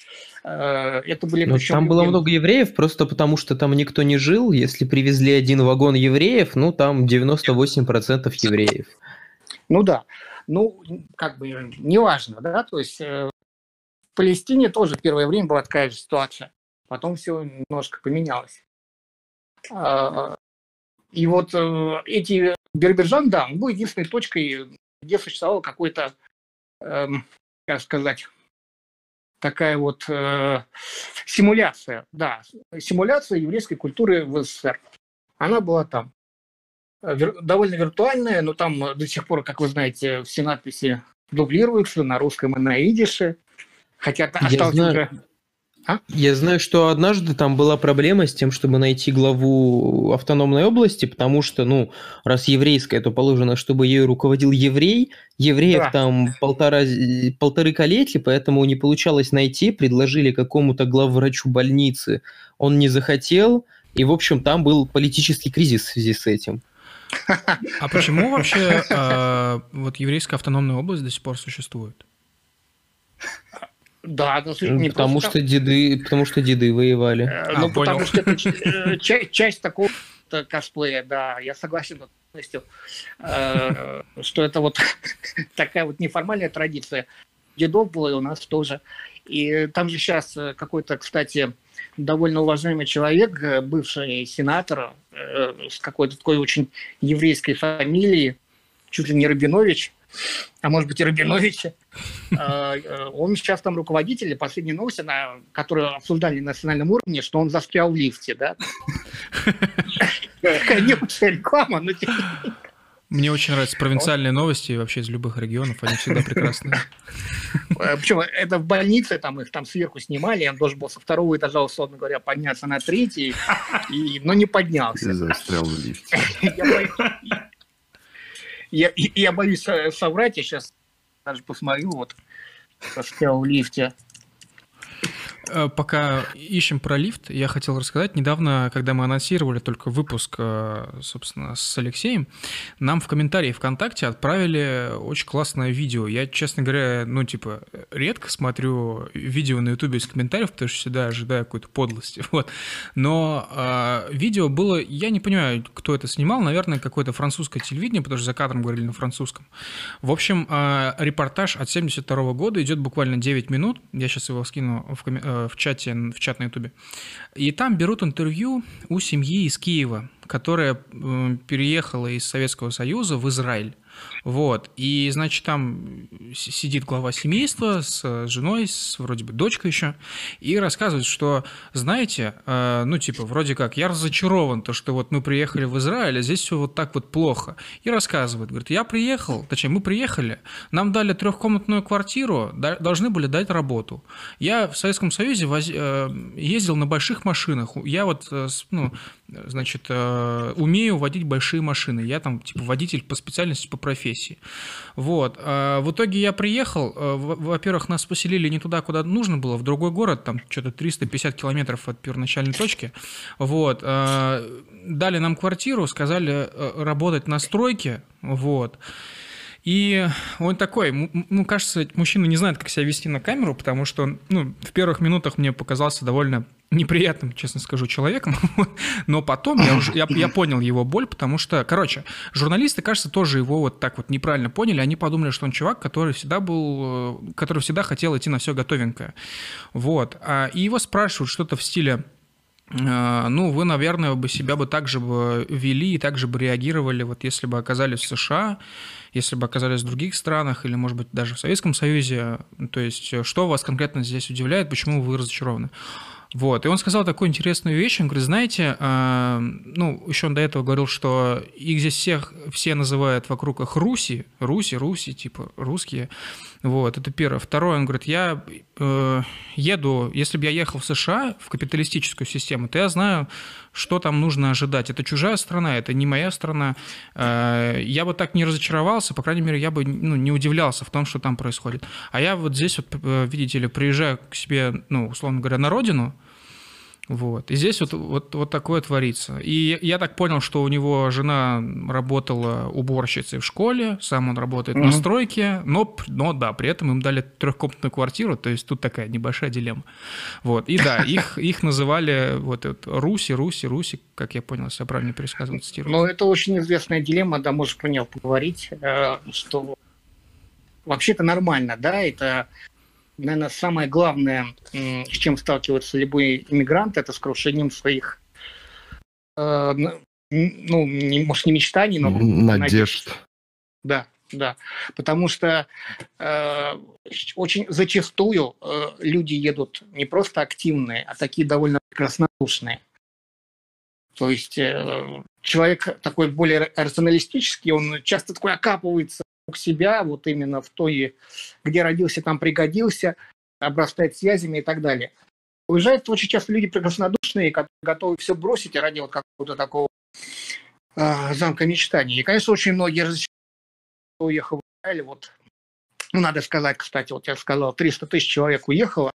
Э, это были... Но там было много евреев просто потому, что там никто не жил. Если привезли один вагон евреев, ну, там 98% евреев. Ну да. Ну, как бы, неважно, да, то есть в Палестине тоже первое время была такая же ситуация. Потом все немножко поменялось. А, и вот э, эти Берберджан, да, он был единственной точкой, где существовал какой-то, эм, как сказать, такая вот э, симуляция, да, симуляция еврейской культуры в СССР. Она была там. довольно виртуальная, но там до сих пор, как вы знаете, все надписи дублируются на русском и на идише. Хотя осталось знаю. уже а? Я знаю, что однажды там была проблема с тем, чтобы найти главу автономной области, потому что, ну, раз еврейская, то положено, чтобы ею руководил еврей. Евреев да. там полтора, полторы колетли, поэтому не получалось найти. Предложили какому-то главврачу больницы. Он не захотел. И, в общем, там был политический кризис в связи с этим. А почему вообще э, вот еврейская автономная область до сих пор существует? Да, ну, не потому что деды, потому что деды воевали. Э, ну, а, потому что это э, часть такого косплея, да, я согласен полностью, э, что это вот такая вот неформальная традиция. Дедов было и у нас тоже. И там же сейчас какой-то, кстати, довольно уважаемый человек, бывший сенатор с какой-то такой очень еврейской фамилией, чуть ли не Рабинович, а может быть и Рабиновича. А, э, он сейчас там руководитель, последние новости, на, которые обсуждали на национальном уровне, что он застрял в лифте, да? Конечно, реклама, но мне очень нравятся провинциальные новости вообще из любых регионов, они всегда прекрасные. Э, Причем это в больнице, там их там сверху снимали, он должен был со второго этажа, условно говоря, подняться на третий, и, но не поднялся. Застрял в лифте. Я, я боюсь соврать, я сейчас даже посмотрю, вот, застрял в лифте. Э, пока ищем про лифт, я хотел рассказать. Недавно, когда мы анонсировали только выпуск, э, собственно, с Алексеем, нам в комментарии ВКонтакте отправили очень классное видео. Я, честно говоря, ну, типа, редко смотрю видео на Ютубе из комментариев, потому что всегда ожидаю какой-то подлости. Вот. Но э, видео было, я не понимаю, кто это снимал, наверное, какое-то французское телевидение, потому что за кадром говорили на французском. В общем, э, репортаж от 72 года идет буквально 9 минут. Я сейчас его скину в комментариях Э, в чате, в чат на ютубе. И там берут интервью у семьи из Киева, которая переехала из Советского Союза в Израиль. Вот. И, значит, там сидит глава семейства с женой, с вроде бы дочкой еще, и рассказывает, что, знаете, э, ну, типа, вроде как, я разочарован, то, что вот мы приехали в Израиль, а здесь все вот так вот плохо. И рассказывает, говорит, я приехал, точнее, мы приехали, нам дали трехкомнатную квартиру, должны были дать работу. Я в Советском Союзе воз... Э, ездил на больших машинах, я вот, э, ну, значит, э, умею водить большие машины. Я там, типа, водитель по специальности, по профессии. Вот. А в итоге я приехал, э, во-первых, нас поселили не туда, куда нужно было, в другой город, там что-то 350 километров от первоначальной точки. Вот. А дали нам квартиру, сказали э, работать на стройке, вот. И он такой, ну, кажется, мужчина не знает, как себя вести на камеру, потому что, ну, в первых минутах мне показался довольно неприятным, честно скажу, человеком, но потом я уже я, я понял его боль, потому что, короче, журналисты, кажется, тоже его вот так вот неправильно поняли, они подумали, что он чувак, который всегда был, который всегда хотел идти на все готовенькое, вот, а, и его спрашивают что-то в стиле, а, ну, вы, наверное, бы себя бы так же бы вели и так же бы реагировали, вот если бы оказались в США, если бы оказались в других странах или, может быть, даже в Советском Союзе. То есть, что вас конкретно здесь удивляет, почему вы разочарованы? Вот, и он сказал такую интересную вещь, он говорит, знаете, э, ну, еще он до этого говорил, что их здесь всех, все называют вокруг их Руси, Руси, Руси, типа русские, вот, это первое. Второе, он говорит, я э, еду, если бы я ехал в США, в капиталистическую систему, то я знаю, что там нужно ожидать. Это чужая страна, это не моя страна. Э, я бы так не разочаровался, по крайней мере, я бы ну, не удивлялся в том, что там происходит. А я вот здесь, вот, э, видите ли, приезжаю к себе, ну, условно говоря, на родину, вот. И здесь вот, вот, вот такое творится. И я так понял, что у него жена работала уборщицей в школе, сам он работает mm-hmm. на стройке, но, но да, при этом им дали трехкомнатную квартиру, то есть тут такая небольшая дилемма. Вот. И да, их, их называли вот это, Руси, Руси, Руси, как я понял, если я правильно пересказываю, цитирую. Ну, это очень известная дилемма, да, можешь про нее поговорить, э, что вообще-то нормально, да, это наверное, самое главное, с чем сталкивается любой иммигрант, это с крушением своих, э, ну, не, может, не мечтаний, но надежд. Да, да. Потому что э, очень зачастую э, люди едут не просто активные, а такие довольно краснодушные. То есть э, человек такой более рационалистический, он часто такой окапывается себя, вот именно в той, где родился, там пригодился, обрастает связями и так далее. Уезжают очень часто люди прекраснодушные, которые готовы все бросить ради вот какого-то такого э, замка мечтаний. И, конечно, очень многие разочарованы, уехал в Израиль. Вот, ну, надо сказать, кстати, вот я сказал, 300 тысяч человек уехало,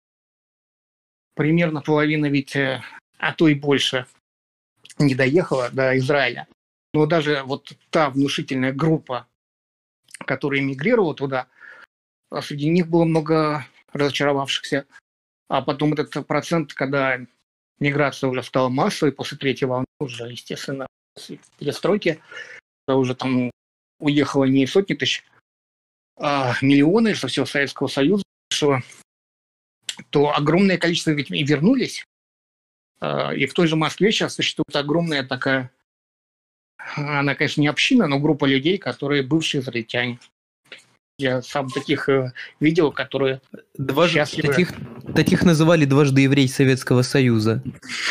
примерно половина ведь, э, а то и больше, не доехала до Израиля. Но даже вот та внушительная группа который эмигрировал туда, а среди них было много разочаровавшихся. А потом этот процент, когда миграция уже стала массовой, после третьей волны уже, естественно, перестройки, когда уже там уехало не сотни тысяч, а миллионы со всего Советского Союза, то огромное количество ведь и вернулись. А, и в той же Москве сейчас существует огромная такая она, конечно, не община, но группа людей, которые бывшие израильтяне. Я сам таких э, видел, которые Дваж... таких, таких называли дважды еврей Советского Союза.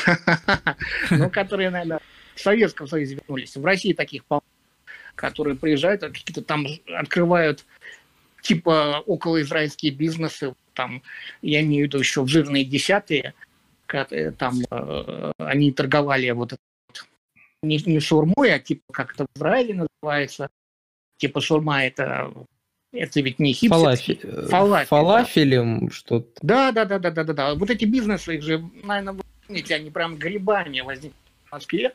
Ну, которые, наверное, в Советском Союзе вернулись. В России таких которые приезжают, а какие-то там открывают типа около израильские бизнесы, там, я имею в виду еще в жирные десятые, э, там э, они торговали вот не, не шаурмой, а типа как это в Израиле называется. Типа шаурма это Это ведь не хипстерский. Фалафель. Фалафель, Фалафелем да. что-то. Да, да, да, да, да, да, да. Вот эти бизнесы, их же, наверное, вы помните, они прям грибами возникли в Москве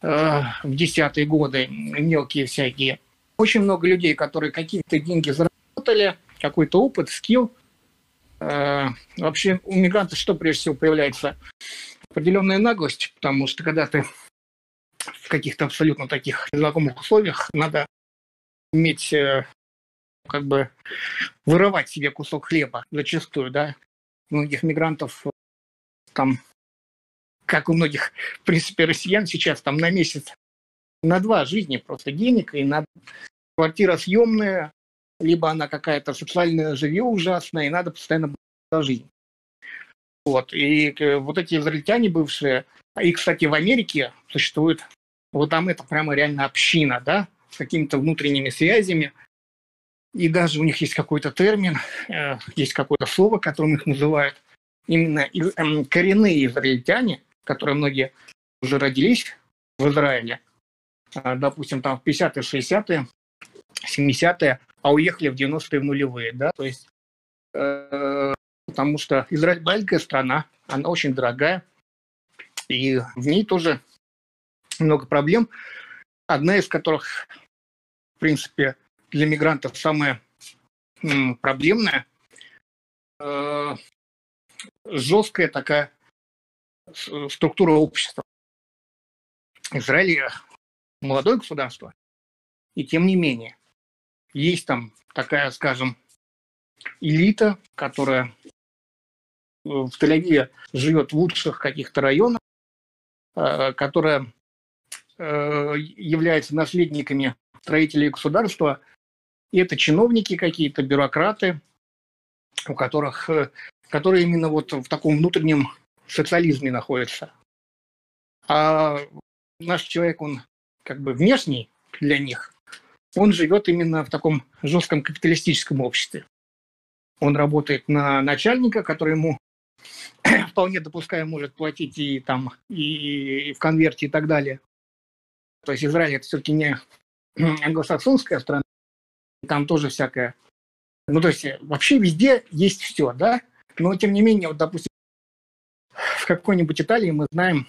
э, в десятые годы, мелкие всякие. Очень много людей, которые какие-то деньги заработали, какой-то опыт, скилл. Э, вообще у мигрантов что прежде всего появляется? Определенная наглость, потому что когда ты каких-то абсолютно таких незнакомых условиях, надо иметь э, как бы вырывать себе кусок хлеба зачастую, да. Многих мигрантов там, как у многих, в принципе, россиян сейчас там на месяц, на два жизни просто денег, и на квартира съемная, либо она какая-то социальное жилье ужасное, и надо постоянно жизнь. Вот. И э, вот эти израильтяне бывшие, и, кстати, в Америке существует, вот там это прямо реально община, да, с какими-то внутренними связями, и даже у них есть какой-то термин, э, есть какое-то слово, которым их называют. Именно эм, коренные израильтяне, которые многие уже родились в Израиле, э, допустим, там в 50-е, 60-е, 70-е, а уехали в 90-е, в нулевые, да, то есть э, потому что Израиль маленькая страна, она очень дорогая, и в ней тоже много проблем, одна из которых, в принципе, для мигрантов самое проблемное, э, жесткая такая структура общества. Израиль молодое государство, и тем не менее есть там такая, скажем, элита, которая в Тель-Авиве живет в лучших каких-то районах, э, которая э, является наследниками строителей государства – и это чиновники какие-то, бюрократы, у которых, э, которые именно вот в таком внутреннем социализме находятся. А наш человек, он как бы внешний для них, он живет именно в таком жестком капиталистическом обществе. Он работает на начальника, который ему вполне допуская может платить и там и в конверте и так далее. То есть Израиль это все-таки не англосаксонская страна, там тоже всякое. Ну, то есть вообще везде есть все, да? Но, тем не менее, вот, допустим, в какой-нибудь Италии мы знаем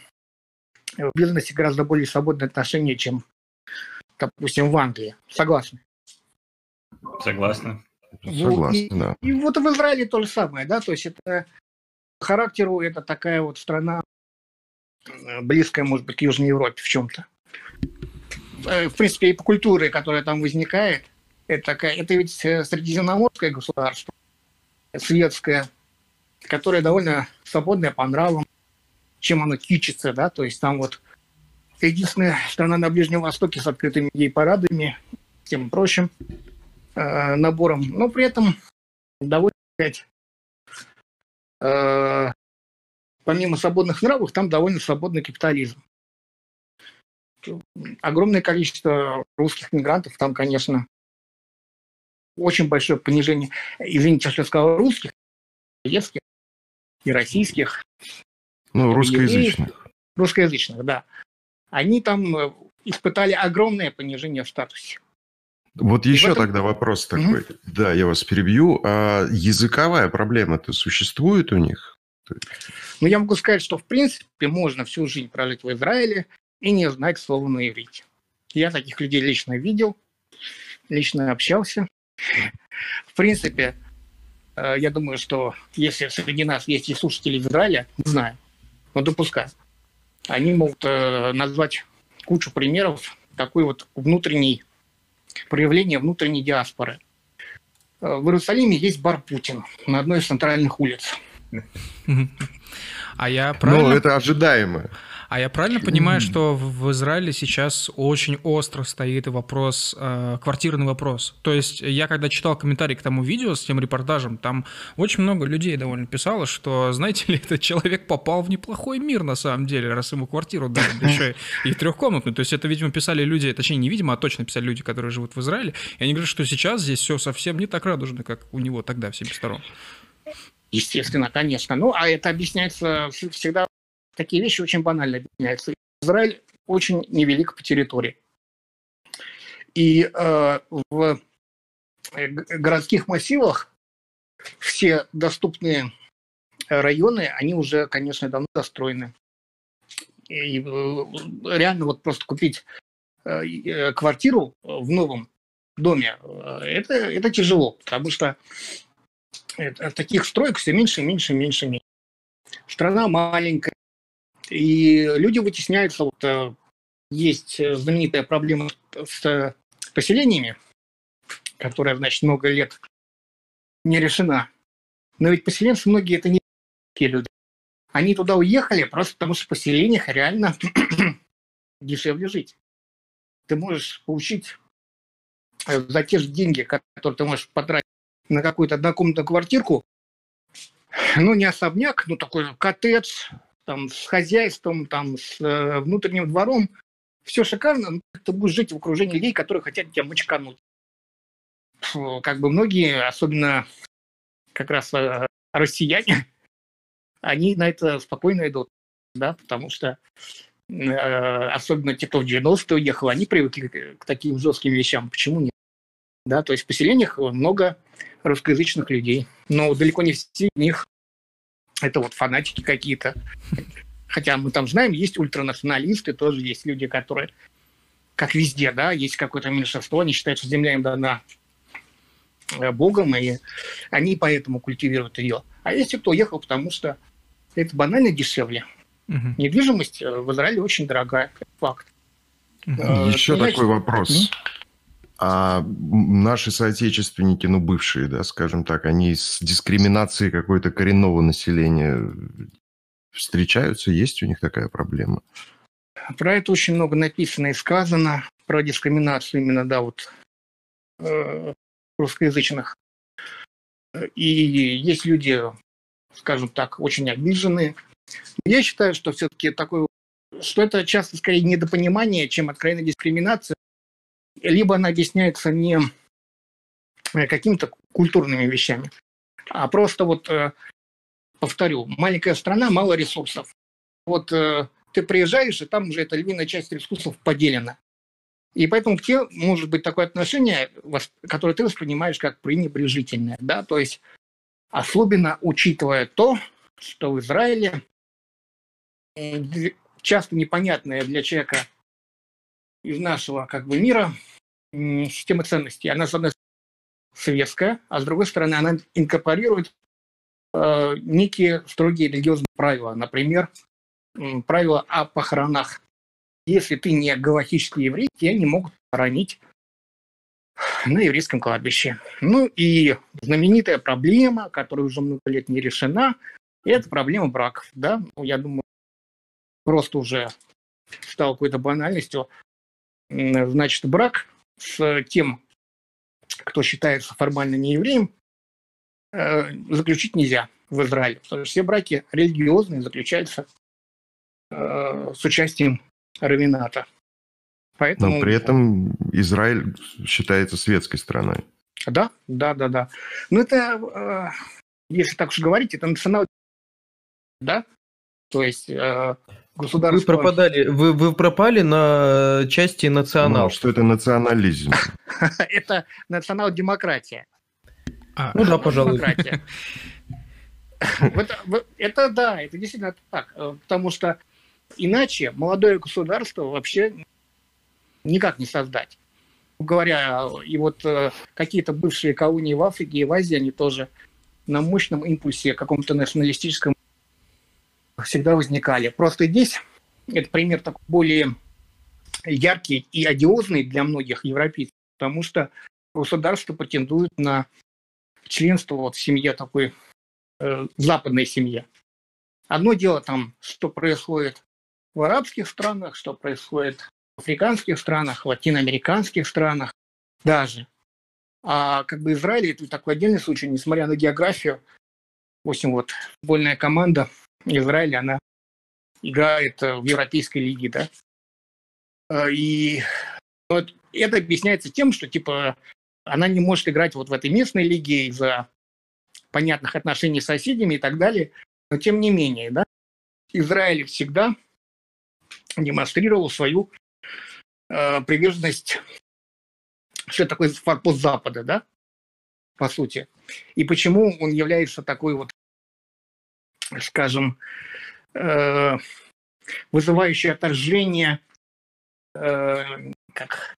в бизнесе гораздо более свободные отношения, чем, допустим, в Англии. Согласны? Согласны. Согласен, и, да. И вот в Израиле то же самое, да, то есть это характеру это такая вот страна э, близкая, может быть, к Южной Европе в чем-то. Э, в принципе, и по культуре, которая там возникает, это, это ведь э, средиземноморское государство, светское, которое довольно свободное по нравам, чем оно кичится, да, то есть там вот единственная страна на Ближнем Востоке с открытыми гей-парадами, тем прочим э, набором, но при этом довольно, сказать, э, помимо свободных нравов, там довольно свободный капитализм. Огромное количество русских мигрантов там, конечно, очень большое понижение, извините, что я сказал, русских, советских и российских. Ну, русскоязычных. Русскоязычных, да. Они там э, испытали огромное понижение в статусе. Вот еще этом... тогда вопрос такой. Mm-hmm. Да, я вас перебью. А языковая проблема-то существует у них? Ну, я могу сказать, что в принципе можно всю жизнь прожить в Израиле и не знать слова на иврите. Я таких людей лично видел, лично общался. В принципе, э, я думаю, что если среди нас есть и слушатели Израиля, не знаю, но допускаю, они могут э, назвать кучу примеров такой вот внутренней проявления внутренней диаспоры. Э, в Иерусалиме есть бар Путин на одной из центральных улиц. А я правильно... Ну, это ожидаемо. А я правильно понимаю, что в Израиле сейчас очень остро стоит вопрос, э, квартирный вопрос? То есть я когда читал комментарий к тому видео с тем репортажем, там очень много людей довольно писало, что, знаете ли, этот человек попал в неплохой мир на самом деле, раз ему квартиру дали, да еще и трехкомнатную. То есть это, видимо, писали люди, точнее не видимо, а точно писали люди, которые живут в Израиле. И они говорят, что сейчас здесь все совсем не так радужно, как у него тогда в 72 Естественно, конечно. Ну, а это объясняется всегда такие вещи очень банально объясняются. Израиль очень невелик по территории. И э, в городских массивах все доступные районы, они уже, конечно, давно застроены. И реально вот просто купить квартиру в новом доме, это, это тяжело, потому что таких строек все меньше, меньше, меньше, меньше. Страна маленькая, и люди вытесняются. Вот, э, есть знаменитая проблема с поселениями, которая, значит, много лет не решена. Но ведь поселенцы многие это не такие люди. Они туда уехали просто потому, что в поселениях реально дешевле жить. Ты можешь получить э, за те же деньги, которые ты можешь потратить на какую-то однокомнатную квартирку, ну, не особняк, ну, такой коттедж, там, с хозяйством, там, с э, внутренним двором, все шикарно, но ты будешь жить в окружении людей, которые хотят тебя мочкануть. Фу, как бы многие, особенно как раз э, россияне, они на это спокойно идут, да, потому что э, особенно те, кто в 90-е уехал, они привыкли к таким жестким вещам. Почему нет? Да, то есть в поселениях много русскоязычных людей, но далеко не все из них это вот фанатики какие-то. Хотя мы там знаем, есть ультранационалисты, тоже есть люди, которые, как везде, да, есть какое-то меньшинство, они считают, что земля им дана э, Богом, и они поэтому культивируют ее. А есть те, кто уехал, потому что это банально дешевле. Угу. Недвижимость э, в Израиле очень дорогая, факт. Еще Понимаете? такой вопрос. А наши соотечественники, ну, бывшие, да, скажем так, они с дискриминацией какой-то коренного населения встречаются? Есть у них такая проблема? Про это очень много написано и сказано, про дискриминацию именно, да, вот э, русскоязычных. И есть люди, скажем так, очень обиженные. Я считаю, что все-таки такое, что это часто скорее недопонимание, чем откровенная дискриминация, либо она объясняется не э, какими-то культурными вещами, а просто вот, э, повторю, маленькая страна, мало ресурсов. Вот э, ты приезжаешь, и там уже эта львиная часть ресурсов поделена. И поэтому к тебе может быть такое отношение, которое ты воспринимаешь как пренебрежительное. Да? То есть особенно учитывая то, что в Израиле часто непонятное для человека из нашего как бы мира система ценностей. Она, с одной стороны, советская, а с другой стороны, она инкорпорирует э, некие строгие религиозные правила. Например, э, правила о похоронах. Если ты не галактический еврей, тебя не могут хоронить на еврейском кладбище. Ну и знаменитая проблема, которая уже много лет не решена, это проблема браков. Да? Ну, я думаю, просто уже стал какой-то банальностью. Значит, брак с тем, кто считается формально не евреем, э, заключить нельзя в Израиле. Потому что все браки религиозные заключаются э, с участием равината. Поэтому... Но при этом Израиль считается светской страной. Да, да, да, да. Но это, э, если так уж говорить, это национал... Да? То есть государство... Вы пропадали, вы, вы пропали на части национал. Ну, что это национализм? Это национал-демократия. А. Ну да, пожалуй. Это да, это действительно так. Э, потому что иначе молодое государство вообще никак не создать. Говоря, и вот э, какие-то бывшие колонии в Африке и в Азии, они тоже на мощном импульсе каком-то националистическом всегда возникали. Просто здесь это пример такой более яркий и одиозный для многих европейцев, потому что государство претендует на членство вот в семье такой, э, западной семье. Одно дело там, что происходит в арабских странах, что происходит в африканских странах, в латиноамериканских странах даже. А как бы Израиль это такой отдельный случай, несмотря на географию. В общем, вот футбольная команда – Израиль, она играет э, в Европейской лиге, да. Э, и вот это объясняется тем, что, типа, она не может играть вот в этой местной лиге из-за понятных отношений с соседями и так далее. Но тем не менее, да, Израиль всегда демонстрировал свою э, приверженность, что такое форпост Запада, да, по сути. И почему он является такой вот, скажем, э, вызывающий отторжение э, как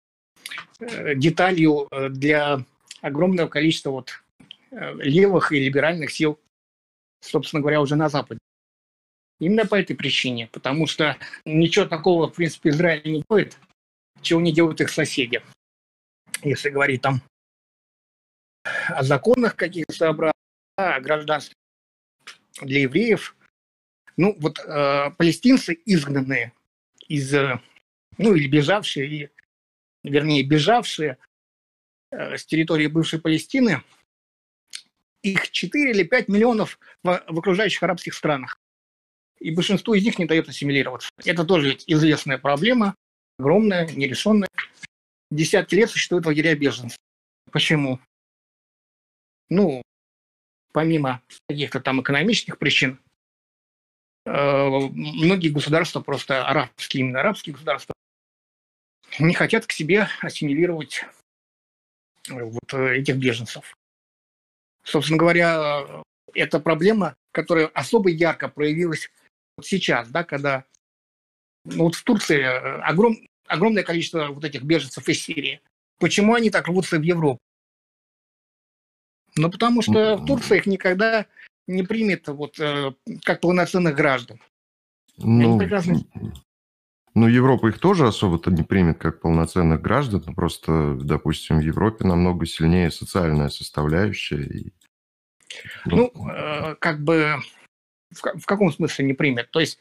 э, деталью э, для огромного количества вот э, левых и либеральных сил, собственно говоря, уже на Западе. Именно по этой причине, потому что ничего такого, в принципе, Израиль не делает, чего не делают их соседи. Если говорить там о законах каких-то о гражданстве для евреев. Ну, вот э, палестинцы изгнанные из, э, ну, или бежавшие, и, вернее, бежавшие э, с территории бывшей Палестины, их 4 или 5 миллионов в, в окружающих арабских странах. И большинству из них не дает ассимилироваться. Это тоже известная проблема, огромная, нерешенная. Десятки лет существует лагеря беженцев. Почему? ну, помимо каких-то там экономических причин, э, многие государства, просто арабские, именно арабские государства, не хотят к себе ассимилировать вот этих беженцев. Собственно говоря, это проблема, которая особо ярко проявилась вот сейчас, да, когда ну, вот в Турции огром, огромное количество вот этих беженцев из Сирии. Почему они так рвутся в Европу? Ну, потому что в Турции их никогда не примет вот э, как полноценных граждан. Ну, ну, Европа их тоже особо-то не примет как полноценных граждан, но просто, допустим, в Европе намного сильнее социальная составляющая. И... Ну, ну как бы в, в каком смысле не примет? То есть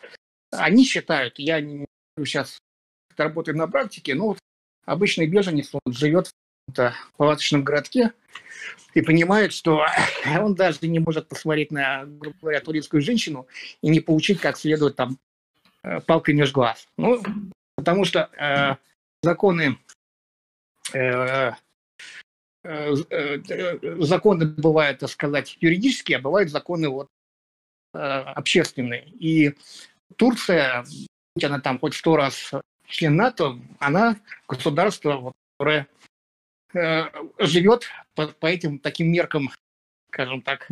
они считают, я сейчас работаю на практике, но вот обычный беженец он живет в палаточном городке, и понимает, что он даже не может посмотреть на, грубо говоря, турецкую женщину и не получить как следует там э, палкой между глаз. Ну, потому что э, законы э, э, э, законы бывают, так сказать, юридические, а бывают законы вот э, общественные. И Турция, будь она там хоть сто раз член НАТО, она государство, которое живет по, по этим таким меркам, скажем так.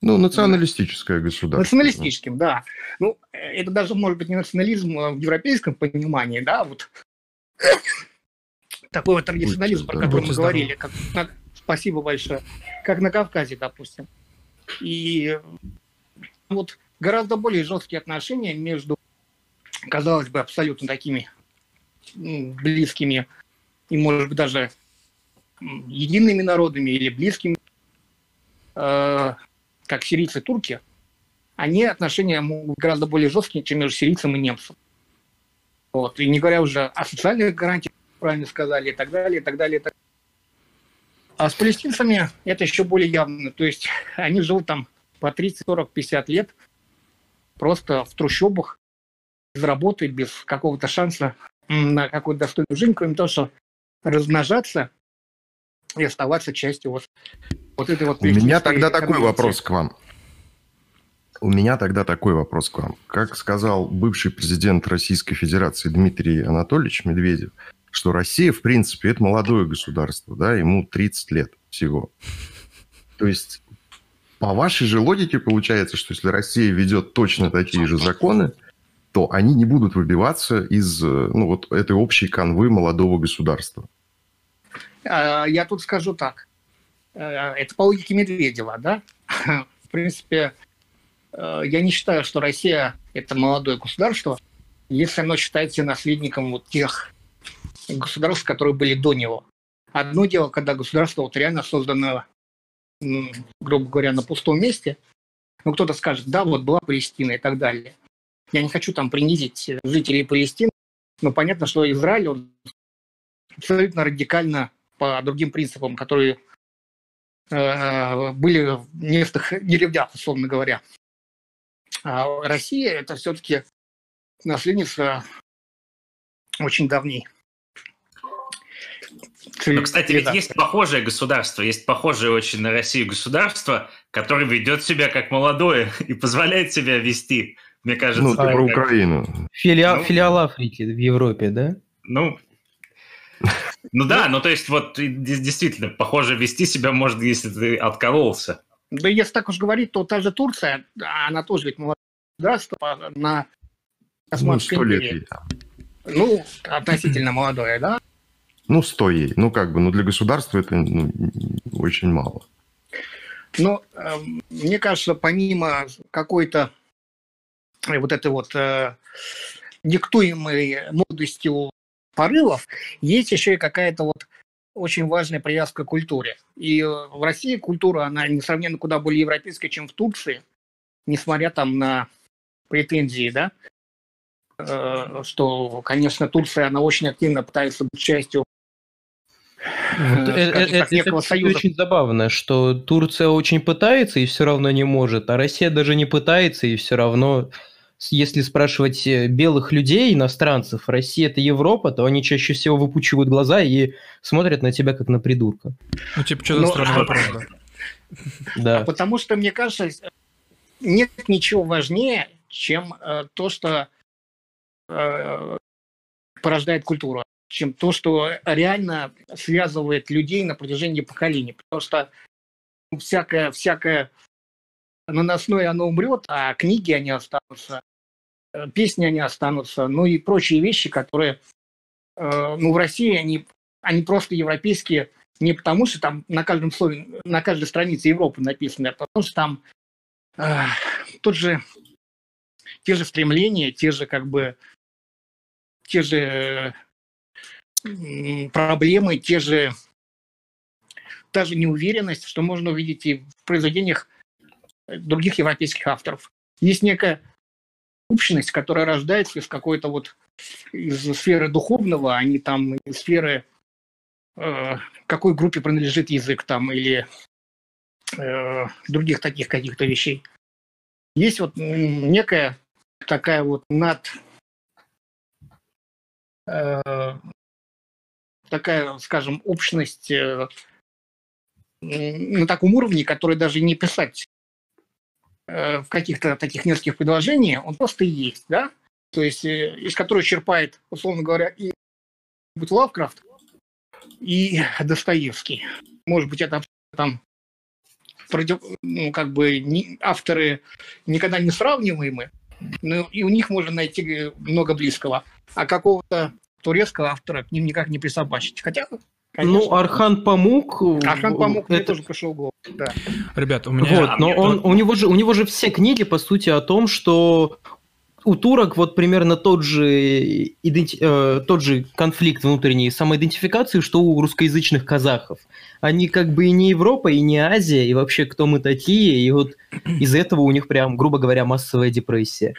Ну, националистическое государство. Националистическим, да. Ну, это даже может быть не национализм а в европейском понимании, да, вот такой вот традиционализм, про который мы говорили. Как, на, спасибо большое. Как на Кавказе, допустим. И вот гораздо более жесткие отношения между, казалось бы, абсолютно такими близкими и, может быть, даже едиными народами или близкими, э, как сирийцы и турки, они отношения могут гораздо более жесткие, чем между сирийцем и немцем. Вот. И не говоря уже о социальных гарантиях, правильно сказали, и так далее, и так далее, и так далее. А с палестинцами это еще более явно. То есть они живут там по 30, 40, 50 лет просто в трущобах, без работы, без какого-то шанса на какую-то достойную жизнь, кроме того, что размножаться и оставаться частью вот, вот этой вот... У меня тогда такой вопрос к вам. У меня тогда такой вопрос к вам. Как сказал бывший президент Российской Федерации Дмитрий Анатольевич Медведев, что Россия, в принципе, это молодое государство, да, ему 30 лет всего. То есть, по вашей же логике получается, что если Россия ведет точно такие же законы, то они не будут выбиваться из ну, вот этой общей канвы молодого государства. А, я тут скажу так. Э, это по логике Медведева, да? В принципе, э, я не считаю, что Россия – это молодое государство, если оно считается наследником вот тех государств, которые были до него. Одно дело, когда государство вот реально создано, грубо говоря, на пустом месте, ну, кто-то скажет, да, вот была Палестина и так далее. Я не хочу там принизить жителей Палестины, но понятно, что Израиль, он абсолютно радикально по другим принципам, которые э, были в местных деревнях, условно говоря. А Россия – это все-таки наследница очень давней. Ну, кстати, ведь есть похожее государство, есть похожее очень на Россию государство, которое ведет себя как молодое и позволяет себя вести, мне кажется. Ну, ты про Украину. Филиал, ну, филиал Африки в Европе, да? Ну, Ну да, ну то есть вот действительно, похоже, вести себя можно, если ты откололся. Да если так уж говорить, то та же Турция, она тоже ведь государство на Османской ну, империи. Ну, относительно молодое, да? Ну, сто ей. Ну, как бы, ну, для государства это ну, очень мало. Ну, э, мне кажется, помимо какой-то вот этой вот э, диктуемой молодостью порывов, есть еще и какая-то вот очень важная привязка к культуре. И э, в России культура, она несравненно куда более европейская, чем в Турции, несмотря там на претензии, да, э, что, конечно, Турция, она очень активно пытается быть частью вот э, так, это, это очень забавно, что Турция очень пытается и все равно не может, а Россия даже не пытается и все равно если спрашивать э, белых людей, иностранцев, Россия это Европа, то они чаще всего выпучивают глаза и смотрят на тебя как на придурка. Ну, типа, что за странный вопрос, да? Да. А потому что, мне кажется, нет ничего важнее, чем э, то, что э, порождает культуру, чем то, что реально связывает людей на протяжении поколений. Потому что всякое, всякое наносное оно умрет, а книги они останутся. Э, песни они останутся, ну и прочие вещи, которые, э, ну, в России они, они просто европейские, не потому что там на каждом слове, на каждой странице Европы написано, а потому что там э, тот же, те же стремления, те же как бы, те же проблемы, те же, та же неуверенность, что можно увидеть и в произведениях других европейских авторов. Есть некая общность, которая рождается из какой-то вот из сферы духовного, а не там из сферы э, какой группе принадлежит язык там или э, других таких каких-то вещей. Есть вот некая такая вот над э, такая, скажем, общность э, на таком уровне, который даже не писать в каких-то таких нескольких предложениях, он просто есть, да? То есть э, из которой черпает, условно говоря, и Лавкрафт, и Достоевский. Может быть, это там ну, как бы не, авторы никогда не сравниваемы, но и у них можно найти много близкого. А какого-то турецкого автора к ним никак не присобачить. Хотя Конечно. Ну, Архан Памук... Архан Памук это... мне тоже пришел в голову, да. Ребят, у меня... Вот, а но он, у, него же, у него же все книги, по сути, о том, что у турок вот примерно тот же, иденти... э, тот же конфликт внутренней самоидентификации, что у русскоязычных казахов. Они как бы и не Европа, и не Азия, и вообще кто мы такие, и вот из этого у них прям, грубо говоря, массовая депрессия.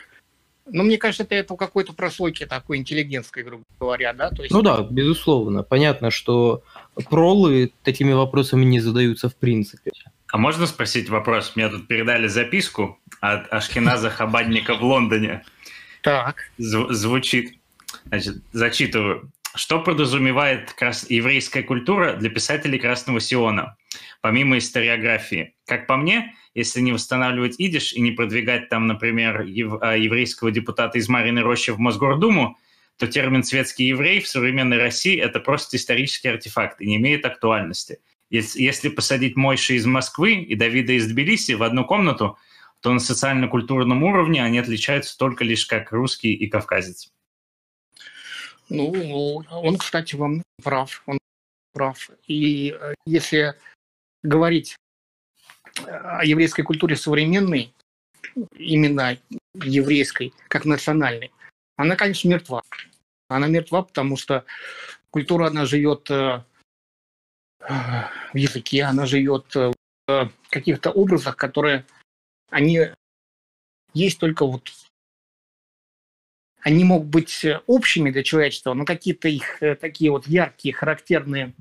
Ну, мне кажется, это, это какой-то прослойки такой интеллигентской, грубо говоря, да? То есть... Ну да, безусловно. Понятно, что пролы такими вопросами не задаются в принципе. А можно спросить вопрос? Мне тут передали записку от Ашкиназа Хабадника в Лондоне. Так. Зв- звучит. Значит, зачитываю. Что подразумевает крас... еврейская культура для писателей Красного Сиона, помимо историографии? Как по мне, если не восстанавливать идиш и не продвигать там, например, ев, а, еврейского депутата из Мариной Рощи в Мосгордуму, то термин «светский еврей» в современной России – это просто исторический артефакт и не имеет актуальности. Если посадить Мойши из Москвы и Давида из Тбилиси в одну комнату, то на социально-культурном уровне они отличаются только лишь как русский и кавказец. Ну, он, кстати, вам прав. Он прав. И э, если говорить о еврейской культуре современной, именно еврейской, как национальной, она, конечно, мертва. Она мертва, потому что культура, она живет э, в языке, она живет в каких-то образах, которые они есть только вот они могут быть общими для человечества, но какие-то их э, такие вот яркие, характерные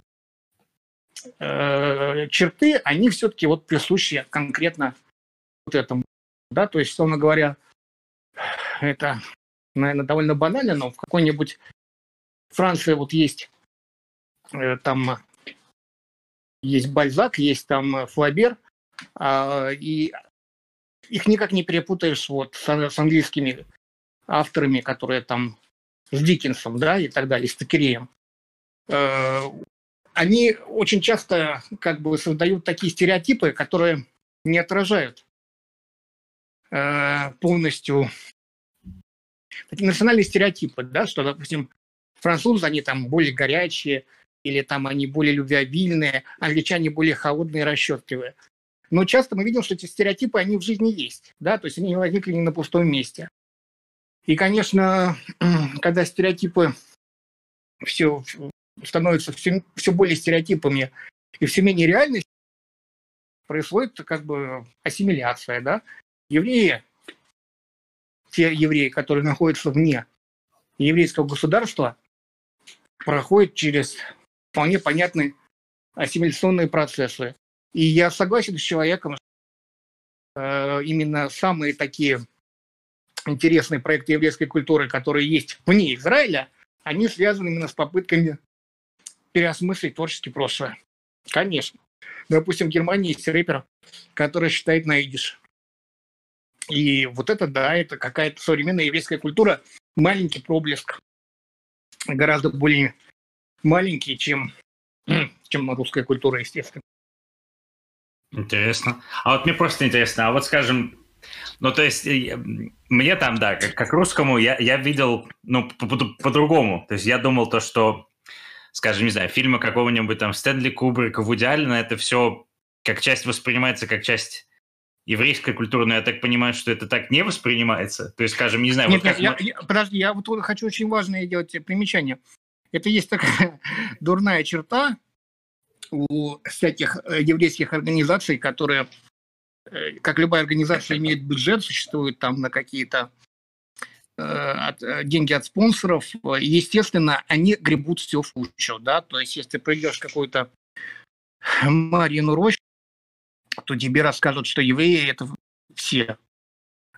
э, черты, они все-таки вот присущи конкретно вот этому. Да, то есть, условно говоря, это, наверное, довольно банально, но в какой-нибудь Франции вот есть э, там есть Бальзак, есть там Флабер, э, и их никак не перепутаешь вот с, с английскими авторами, которые там с Диккенсом, да, и так далее, с Текереем. э, они очень часто как бы создают такие стереотипы, которые не отражают э, полностью такие национальные стереотипы, да, что, допустим, французы, они там более горячие, или там они более любвеобильные, англичане более холодные и расчетливые. Но часто мы видим, что эти стереотипы, они в жизни есть, да, то есть они возникли не на пустом месте. И, конечно, когда стереотипы все становятся все, все более стереотипами и все менее реальностью, происходит как бы ассимиляция, да. Евреи, те евреи, которые находятся вне еврейского государства, проходят через вполне понятные ассимиляционные процессы. И я согласен с человеком, что э, именно самые такие интересные проекты еврейской культуры, которые есть вне Израиля, они связаны именно с попытками переосмыслить творческий прошлое. Конечно. Допустим, в Германии есть рэпер, который считает на идиш. И вот это, да, это какая-то современная еврейская культура, маленький проблеск, гораздо более маленький, чем, чем русская культура, естественно. Интересно. А вот мне просто интересно, а вот скажем, ну, то есть, мне там, да, как, как русскому, я, я видел, ну, по-другому. По, по то есть, я думал то, что, скажем, не знаю, фильмы какого-нибудь там Стэнли Кубрика, Вуди Аллена, это все как часть воспринимается как часть еврейской культуры, но я так понимаю, что это так не воспринимается. То есть, скажем, не знаю... Нет, вот нет, я, я, подожди, я вот хочу очень важное делать примечание. Это есть такая дурная черта у всяких э, еврейских организаций, которые Э, как любая организация имеет бюджет, существует там на какие-то от, э, деньги от спонсоров, естественно, они гребут все в кучу, да, то есть если придешь в какую-то Марину рощу, то тебе расскажут, что евреи – это все,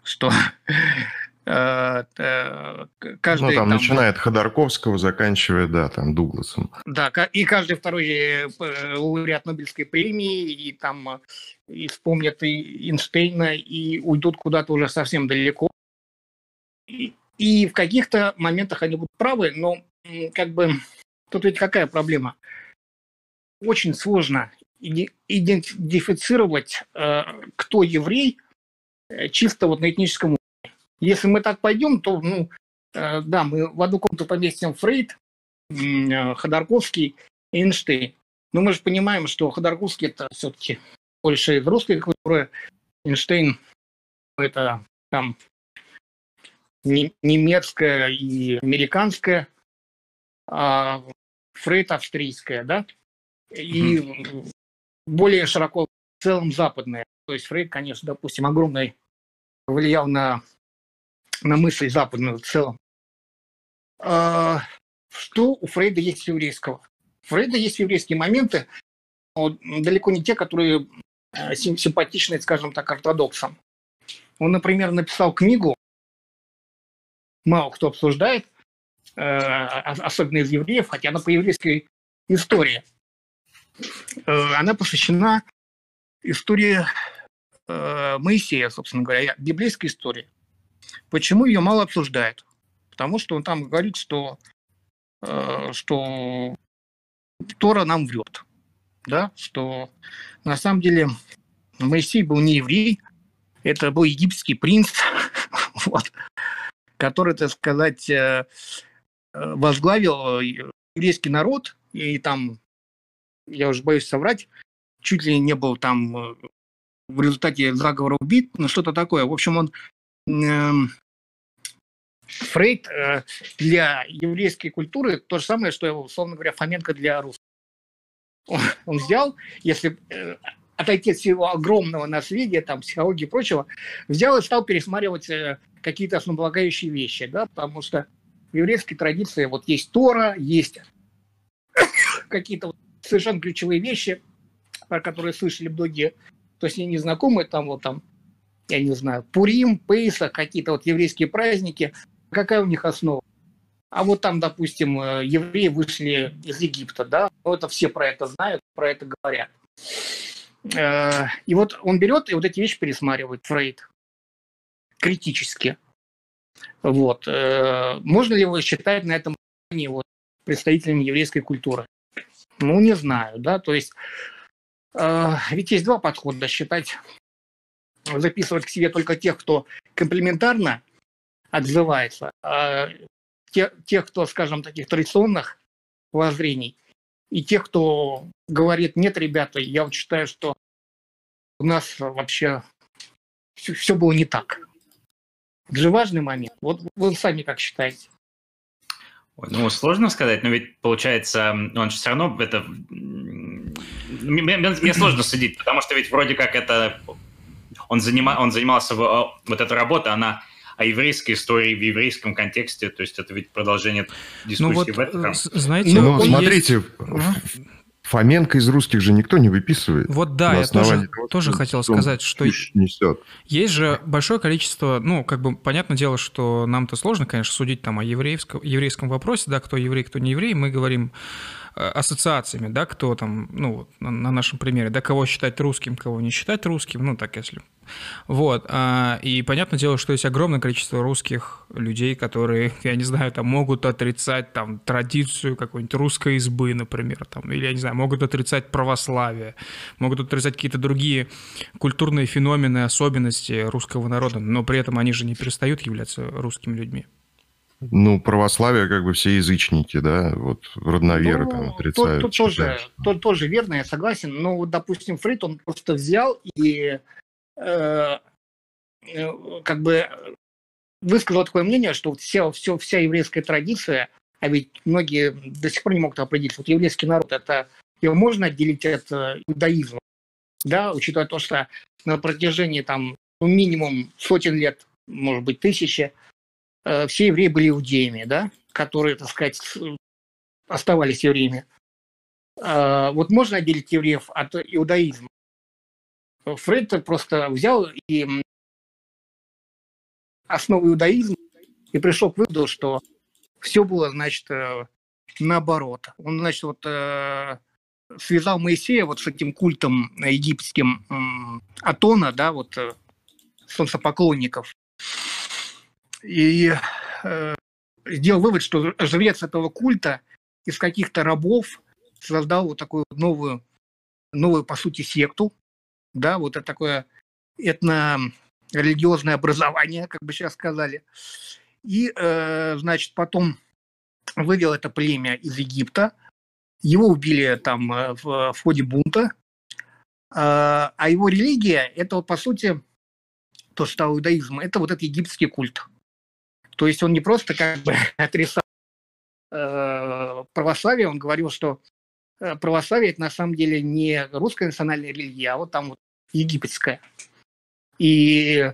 что Э, э, каждый... Ну, там, там начиная от Ходорковского, заканчивая, да, там, Дугласом. Да, и каждый второй э, лауреат Нобелевской премии, и там и вспомнят и Эйнштейна, и уйдут куда-то уже совсем далеко. И, в каких-то моментах они будут правы, но как бы тут ведь какая проблема? Очень сложно идентифицировать, кто еврей, чисто вот на этническом уровне. Если мы так пойдем, то, ну, э, да, мы в одну комнату поместим Фрейд, э, Ходорковский Эйнштейн. Но мы же понимаем, что Ходорковский это все-таки больше из русской культуры, Эйнштейн это там немецкая и американская, а Фрейд австрийская, да, и mm-hmm. более широко в целом западная. То есть Фрейд, конечно, допустим, огромный влиял на на мысль западную в целом. А, что у Фрейда есть еврейского? У Фрейда есть еврейские моменты, но далеко не те, которые э, симпатичны, скажем так, ортодоксам. Он, например, написал книгу, мало кто обсуждает, э, особенно из евреев, хотя она по еврейской истории. Э, она посвящена истории Моисея, собственно говоря, библейской истории. Почему ее мало обсуждают? Потому что он там говорит, что, э, что Тора нам врет. Да? Что на самом деле Моисей был не еврей, это был египетский принц, вот, который, так сказать, э, возглавил еврейский народ, и там, я уже боюсь соврать, чуть ли не был там э, в результате заговора убит, ну что-то такое. В общем, он Эм, Фрейд э, для еврейской культуры то же самое, что, условно говоря, Фоменко для русских. Он, взял, если э, отойти от всего огромного наследия, там, психологии и прочего, взял и стал пересматривать э, какие-то основополагающие вещи, да, потому что в еврейской традиции вот есть Тора, есть какие-то вот совершенно ключевые вещи, про которые слышали многие, то есть не знакомые, там вот там я не знаю, Пурим, Пейса, какие-то вот еврейские праздники, какая у них основа? А вот там, допустим, э, евреи вышли из Египта, да, ну, это все про это знают, про это говорят. Э, и вот он берет и вот эти вещи пересматривает, Фрейд, критически. Вот. Э, можно ли его считать на этом вот представителями еврейской культуры. Ну, не знаю, да, то есть э, ведь есть два подхода. Считать, записывать к себе только тех, кто комплементарно отзывается, а те, тех, кто, скажем, таких традиционных воззрений, и тех, кто говорит, нет, ребята, я вот считаю, что у нас вообще все, все было не так. Это же важный момент. Вот вы сами как считаете? Ну, сложно сказать, но ведь, получается, он же все равно это... Мне, мне сложно судить, потому что ведь вроде как это... Он, занима... он занимался... В... Вот эта работа, она о еврейской истории в еврейском контексте, то есть это ведь продолжение дискуссии ну вот, в этом. Знаете, ну, смотрите, есть... Фоменко из русских же никто не выписывает. Вот да, я тоже, того, тоже хотел сказать, что несет. есть же большое количество, ну, как бы, понятное дело, что нам-то сложно, конечно, судить там о еврейском, еврейском вопросе, да, кто еврей, кто не еврей, мы говорим Э, ассоциациями, да, кто там, ну, на нашем примере, да, кого считать русским, кого не считать русским, ну, так если. Вот, а, и понятное дело, что есть огромное количество русских людей, которые, я не знаю, там, могут отрицать, там, традицию какой-нибудь русской избы, например, там, или, я не знаю, могут отрицать православие, могут отрицать какие-то другие культурные феномены, особенности русского народа, но при этом они же не перестают являться русскими людьми. Ну, православие, как бы все язычники, да, вот родноверы ну, там отрицают. Тут, тут, тоже, тут тоже верно, я согласен. Но, вот, допустим, Фрид, он просто взял и э, э, как бы высказал такое мнение, что вся, все, вся еврейская традиция, а ведь многие до сих пор не могут определить, вот еврейский народ, это его можно отделить от э, иудаизма, да, учитывая то, что на протяжении там ну, минимум сотен лет, может быть, тысячи, все евреи были иудеями, да, которые, так сказать, оставались евреями. Э, вот можно отделить евреев от иудаизма. Фрейд просто взял и основу иудаизма и пришел к выводу, что все было, значит, э, наоборот. Он, значит, вот связал Моисея вот с этим культом египетским Атона, да, вот солнцепоклонников и э, сделал вывод, что жрец этого культа из каких-то рабов создал вот такую новую, новую по сути, секту, да, вот это такое этно-религиозное образование, как бы сейчас сказали. И, э, значит, потом вывел это племя из Египта, его убили там э, в, в ходе бунта, а, а его религия, это, по сути, то, что стал иудаизм, это вот этот египетский культ. То есть он не просто как бы отрицал э, православие, он говорил, что э, православие это на самом деле не русская национальная религия, а вот там вот египетская. И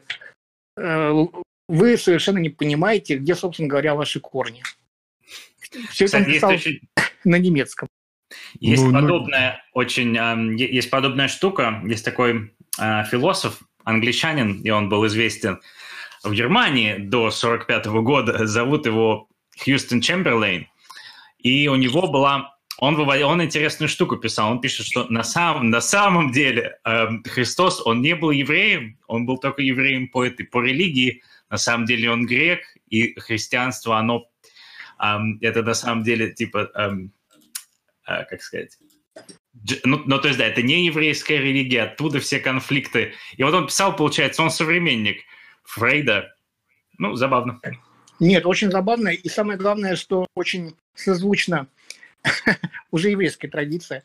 э, вы совершенно не понимаете, где, собственно говоря, ваши корни. Все Кстати, это написал очень... на немецком. Есть ну, ну подобная ну... очень, э, есть подобная штука, есть такой э, философ, англичанин, и он был известен в Германии до 1945 года, зовут его Хьюстон Чемберлейн, и у него была он, он интересную штуку писал. Он пишет, что на самом, на самом деле э, Христос, он не был евреем, он был только евреем по этой, по религии. На самом деле он грек, и христианство, оно, э, это на самом деле, типа, э, э, как сказать, ну, ну, то есть, да, это не еврейская религия, оттуда все конфликты. И вот он писал, получается, он современник – Фрейда. Ну, забавно. Нет, очень забавно. И самое главное, что очень созвучно уже еврейской традиции.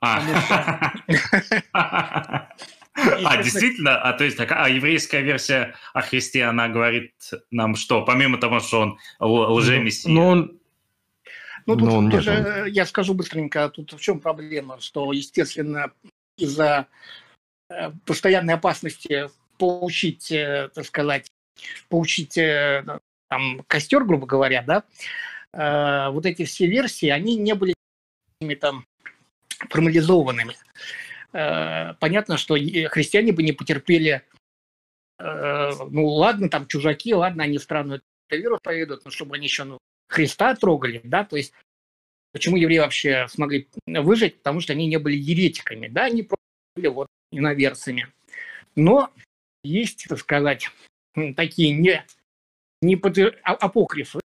А, а действительно? А то есть а еврейская версия о Христе, она говорит нам что? Помимо того, что он лжемессия. Ну, он ну, тут Но тоже, э, я скажу быстренько, тут в чем проблема, что, естественно, из-за э, постоянной опасности поучить, э, так сказать, поучить э, там костер, грубо говоря, да, э, вот эти все версии, они не были там формализованными. Понятно, что христиане бы не потерпели, ну ладно, там чужаки, ладно, они странную веру поведут, но чтобы они еще ну, Христа трогали, да, то есть почему евреи вообще смогли выжить, потому что они не были еретиками, да, они просто были вот иноверцами. Но есть, так сказать, такие не, не под, а, апокрифы.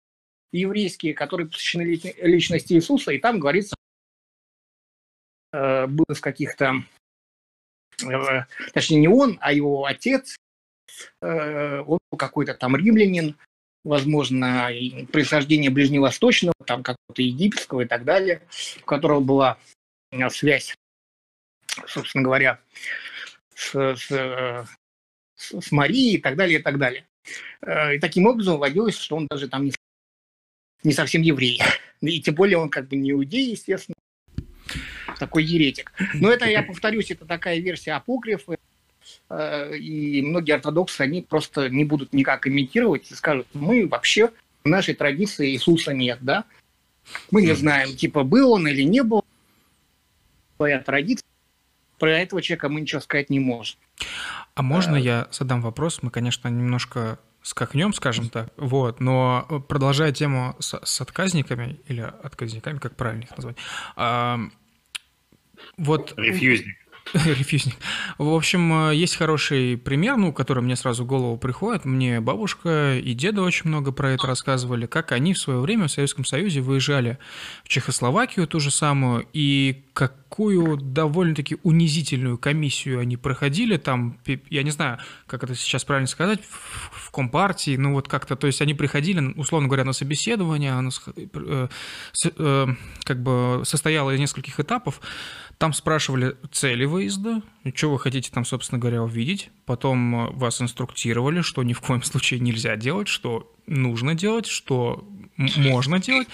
еврейские, которые посвящены личности Иисуса, и там говорится, э, был из каких-то, э, точнее не он, а его отец, э, он какой-то там римлянин, возможно, происхождение ближневосточного, там какого-то египетского и так далее, у которого была связь, собственно говоря, с, с, с Марией и так далее, и так далее. И таким образом вводилось, что он даже там не не совсем еврей. И тем более он как бы не иудей, естественно, такой еретик. Но это, я повторюсь, это такая версия апокрифа, э, и многие ортодоксы, они просто не будут никак имитировать и скажут, мы вообще в нашей традиции Иисуса нет, да? Мы не знаем, типа, был он или не был. Твоя традиция. Про этого человека мы ничего сказать не можем. А можно а... я задам вопрос? Мы, конечно, немножко скакнем, скажем так, вот, но э, продолжая тему с, с отказниками, или отказниками, как правильно их назвать, а, вот... Рефьюзник. Рефьюзник. В общем, э, есть хороший пример, ну, который мне сразу в голову приходит. Мне бабушка и деда очень много про это рассказывали, как они в свое время в Советском Союзе выезжали в Чехословакию ту же самую, и какую довольно-таки унизительную комиссию они проходили там, я не знаю, как это сейчас правильно сказать, в Компартии, ну вот как-то, то есть они приходили, условно говоря, на собеседование, оно э, э, как бы состояло из нескольких этапов, там спрашивали цели выезда, что вы хотите там, собственно говоря, увидеть. Потом э, вас инструктировали, что ни в коем случае нельзя делать, что нужно делать, что можно делать.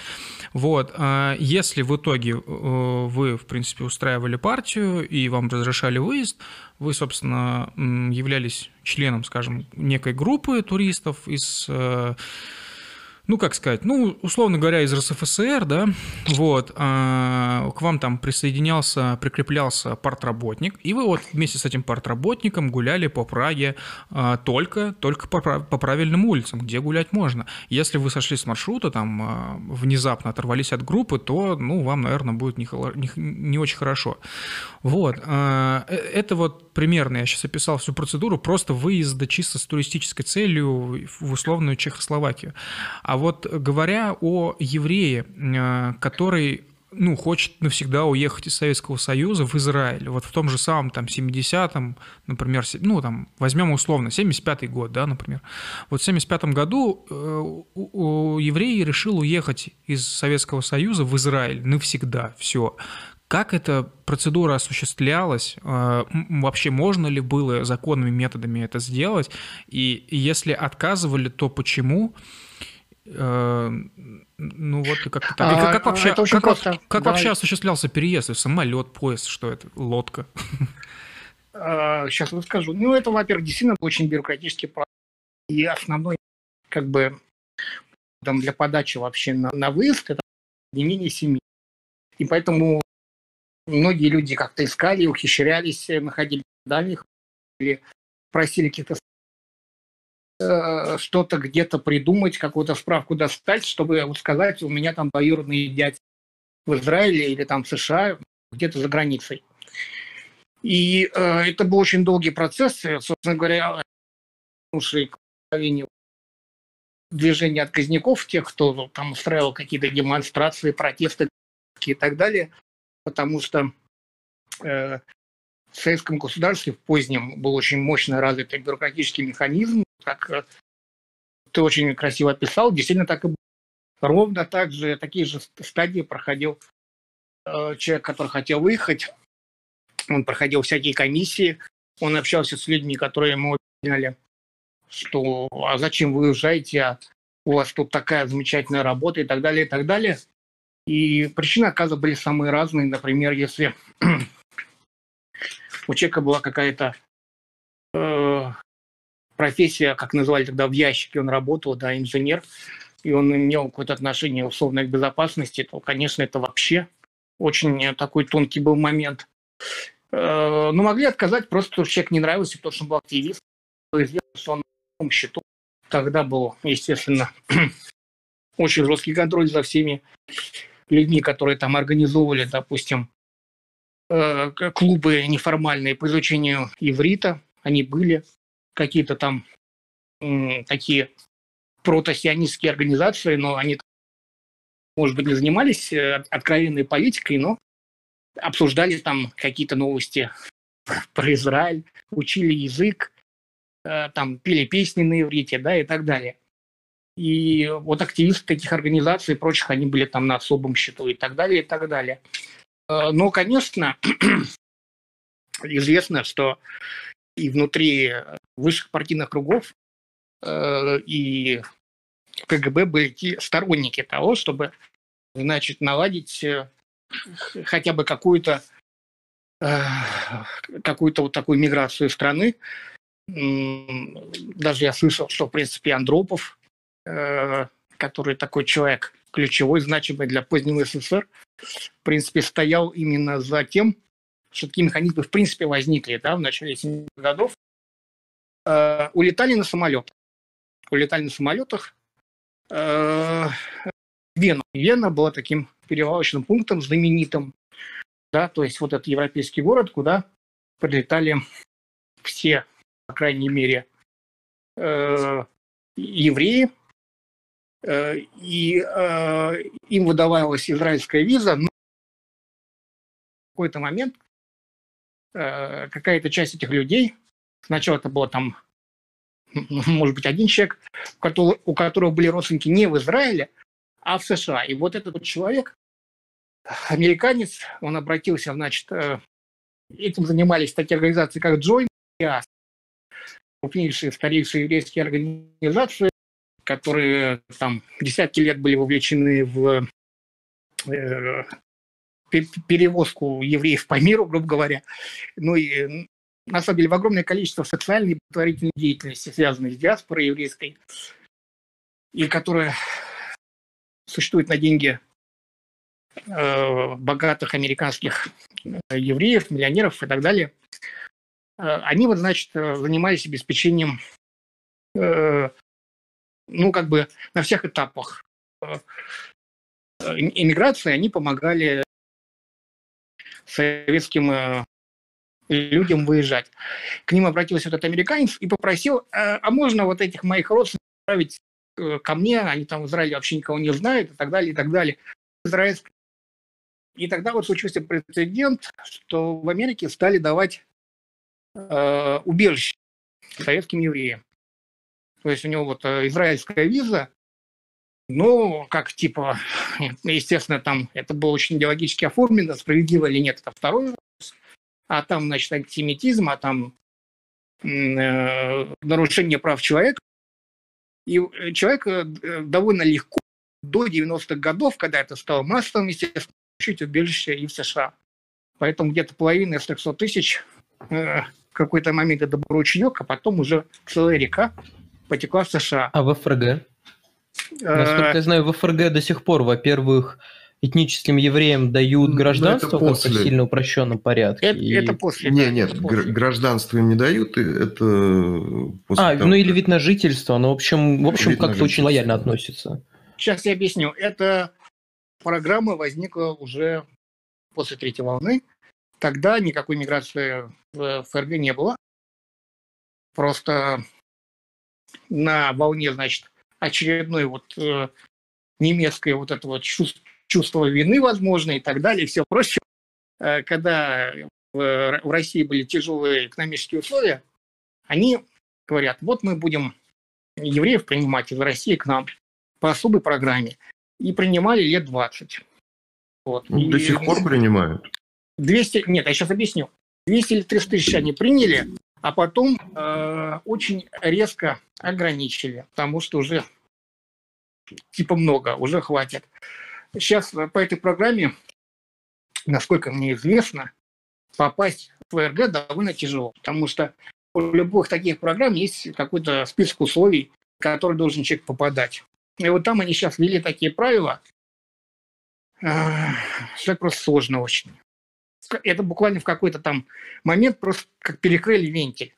Вот. А если в итоге э, вы, в принципе, устраивали партию и вам разрешали выезд, вы, собственно, являлись членом, скажем, некой группы туристов из э, ну, как сказать, ну, условно говоря, из РСФСР, да, вот, а, к вам там присоединялся, прикреплялся партработник, и вы вот вместе с этим партработником гуляли по Праге а, только, только по, по правильным улицам, где гулять можно. Если вы сошли с маршрута, там, а, внезапно оторвались от группы, то, ну, вам, наверное, будет не, не, не очень хорошо. Вот, а, э, это вот примерно, я сейчас описал всю процедуру, просто выезда чисто с туристической целью в условную Чехословакию. А вот говоря о еврее, э, который ну, хочет навсегда уехать из Советского Союза в Израиль. Вот в том же самом там 70-м, например, ну, там, возьмем условно, 75-й год, да, например. Вот в 75-м году э, еврей решил уехать из Советского Союза в Израиль навсегда, все. Как эта процедура осуществлялась? Э, вообще можно ли было законными методами это сделать? И если отказывали, то почему? Ну вот как-то так. А, как, вообще, это очень как, просто. как Давай. вообще осуществлялся переезд? Самолет, поезд, что это? Лодка? Сейчас расскажу. Ну, это, во-первых, действительно очень бюрократический процесс. И основной, как бы, там, для подачи вообще на, на выезд, это не менее семи. И поэтому многие люди как-то искали, ухищрялись, находили данных или просили каких-то Э, что-то где-то придумать, какую-то справку достать, чтобы сказать, у меня там двоюродный дядь в Израиле или там в США, где-то за границей. И э, это был очень долгий процесс, собственно говоря, к движения отказников, тех, кто там устраивал какие-то демонстрации, протесты и так далее, потому что э, в советском государстве в позднем был очень мощно развитый бюрократический механизм, как э, ты очень красиво описал, действительно так и было. Ровно так же, такие же стадии проходил э, человек, который хотел выехать. Он проходил всякие комиссии, он общался с людьми, которые ему объясняли, что а зачем вы уезжаете, а у вас тут такая замечательная работа и так далее, и так далее. И причины, оказывается, были самые разные. Например, если у человека была какая-то э, профессия, как называли тогда в ящике, он работал, да, инженер, и он имел какое-то отношение условно к безопасности, то, конечно, это вообще очень такой тонкий был момент. Э, но могли отказать просто, что человек не нравился, потому что он был активист, известно, что он на счету. Тогда был, естественно, очень жесткий контроль за всеми людьми, которые там организовывали, допустим, э, клубы неформальные по изучению иврита. Они были какие-то там такие протосионистские организации, но они может быть, не занимались э, откровенной политикой, но обсуждали там какие-то новости про Израиль, учили язык, э, там пели песни на иврите, да, и так далее. И вот активисты таких организаций и прочих, они были там на особом счету и так далее, и так далее. Э, но, конечно, известно, что и внутри высших партийных кругов и КГБ были сторонники того, чтобы, значит, наладить э, хотя бы какую-то э, какую-то вот такую миграцию страны. Даже я слышал, что, в принципе, Андропов, э, который такой человек ключевой, значимый для позднего СССР, в принципе, стоял именно за тем, что такие механизмы, в принципе, возникли да, в начале 70-х годов. Улетали на самолет. Улетали на самолетах, Э, Вена. Вена была таким перевалочным пунктом знаменитым, да, то есть вот этот европейский город, куда прилетали все, по крайней мере, э, евреи, э, и э, им выдавалась израильская виза, но в какой-то момент э, какая-то часть этих людей, сначала это было там может быть, один человек, у которого были родственники не в Израиле, а в США. И вот этот вот человек, американец, он обратился, значит, э, этим занимались такие организации, как Joint и AS, крупнейшие, старейшие еврейские организации, которые там десятки лет были вовлечены в э, перевозку евреев по миру, грубо говоря. Ну и на самом деле, в огромное количество социальной и благотворительной деятельности, связанной с диаспорой еврейской, и которая существует на деньги э, богатых американских э, евреев, миллионеров и так далее, э, они вот, значит, занимались обеспечением, ну, как бы на всех этапах иммиграции, они помогали советским людям выезжать. К ним обратился этот американец и попросил, а, а можно вот этих моих родственников отправить э, ко мне, они там в Израиле вообще никого не знают и так далее, и так далее. Израильск. И тогда вот случился прецедент, что в Америке стали давать э, убежище советским евреям. То есть у него вот э, израильская виза, ну, как типа, естественно, там это было очень идеологически оформлено, справедливо или нет, это второй а там, значит, антисемитизм, а там э, нарушение прав человека. И э, человек э, довольно легко до 90-х годов, когда это стало массовым, естественно, получить убежище и в США. Поэтому где-то половина из 300 тысяч э, в какой-то момент это был ручеек, а потом уже целая река потекла в США. А в ФРГ? Э, Насколько я знаю, в ФРГ до сих пор, во-первых, этническим евреям дают гражданство в сильно упрощенном порядке. Это, и... это после. Не, нет, это после. гражданство им не дают, это после А, того, ну или вид на жительство, но в общем, в общем как-то очень лояльно относится. Сейчас я объясню. Эта программа возникла уже после третьей волны. Тогда никакой миграции в ФРГ не было. Просто на волне, значит, очередной вот э, немецкой вот это вот чувство чувство вины, возможно, и так далее, и все прочее. Э, когда в России были тяжелые экономические условия, они говорят, вот мы будем евреев принимать из России к нам по особой программе. И принимали лет 20. Вот. Ну, и, до сих пор принимают? 200, нет, я сейчас объясню. 200 или 300 тысяч они приняли, а потом э, очень резко ограничили, потому что уже типа много, уже хватит. Сейчас по этой программе, насколько мне известно, попасть в ФРГ довольно тяжело, потому что у любых таких программ есть какой-то список условий, который должен человек попадать. И вот там они сейчас ввели такие правила, что это просто сложно очень. Это буквально в какой-то там момент просто как перекрыли вентиль.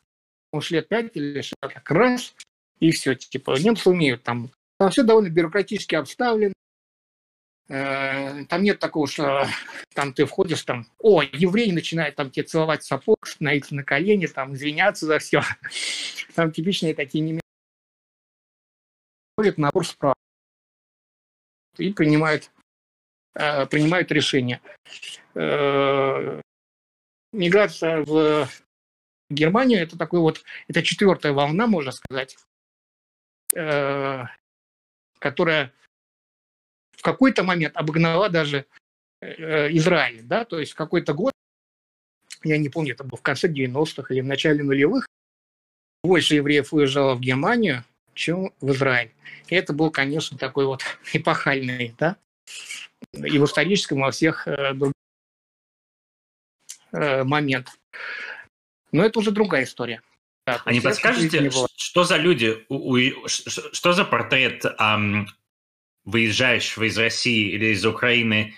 Уж лет пять или шесть, как раз, и все. Типа немцы умеют там. Там все довольно бюрократически обставлено. Э, там нет такого, что там ты входишь, там, о, еврей начинает там тебе целовать сапог, становиться на колени, там, извиняться за все. Там типичные такие немецкие набор справ и принимают э, принимают решения. Э, миграция в Германию это такой вот, это четвертая волна, можно сказать, которая какой-то момент обогнала даже э, Израиль, да, то есть какой-то год, я не помню, это был в конце 90-х или в начале нулевых, больше евреев уезжало в Германию, чем в Израиль. И это был, конечно, такой вот эпохальный, да, и в историческом, и во всех э, других э, момент. Но это уже другая история. Да, а не подскажете, что за люди, у, у, что за портрет эм, выезжающего из России или из Украины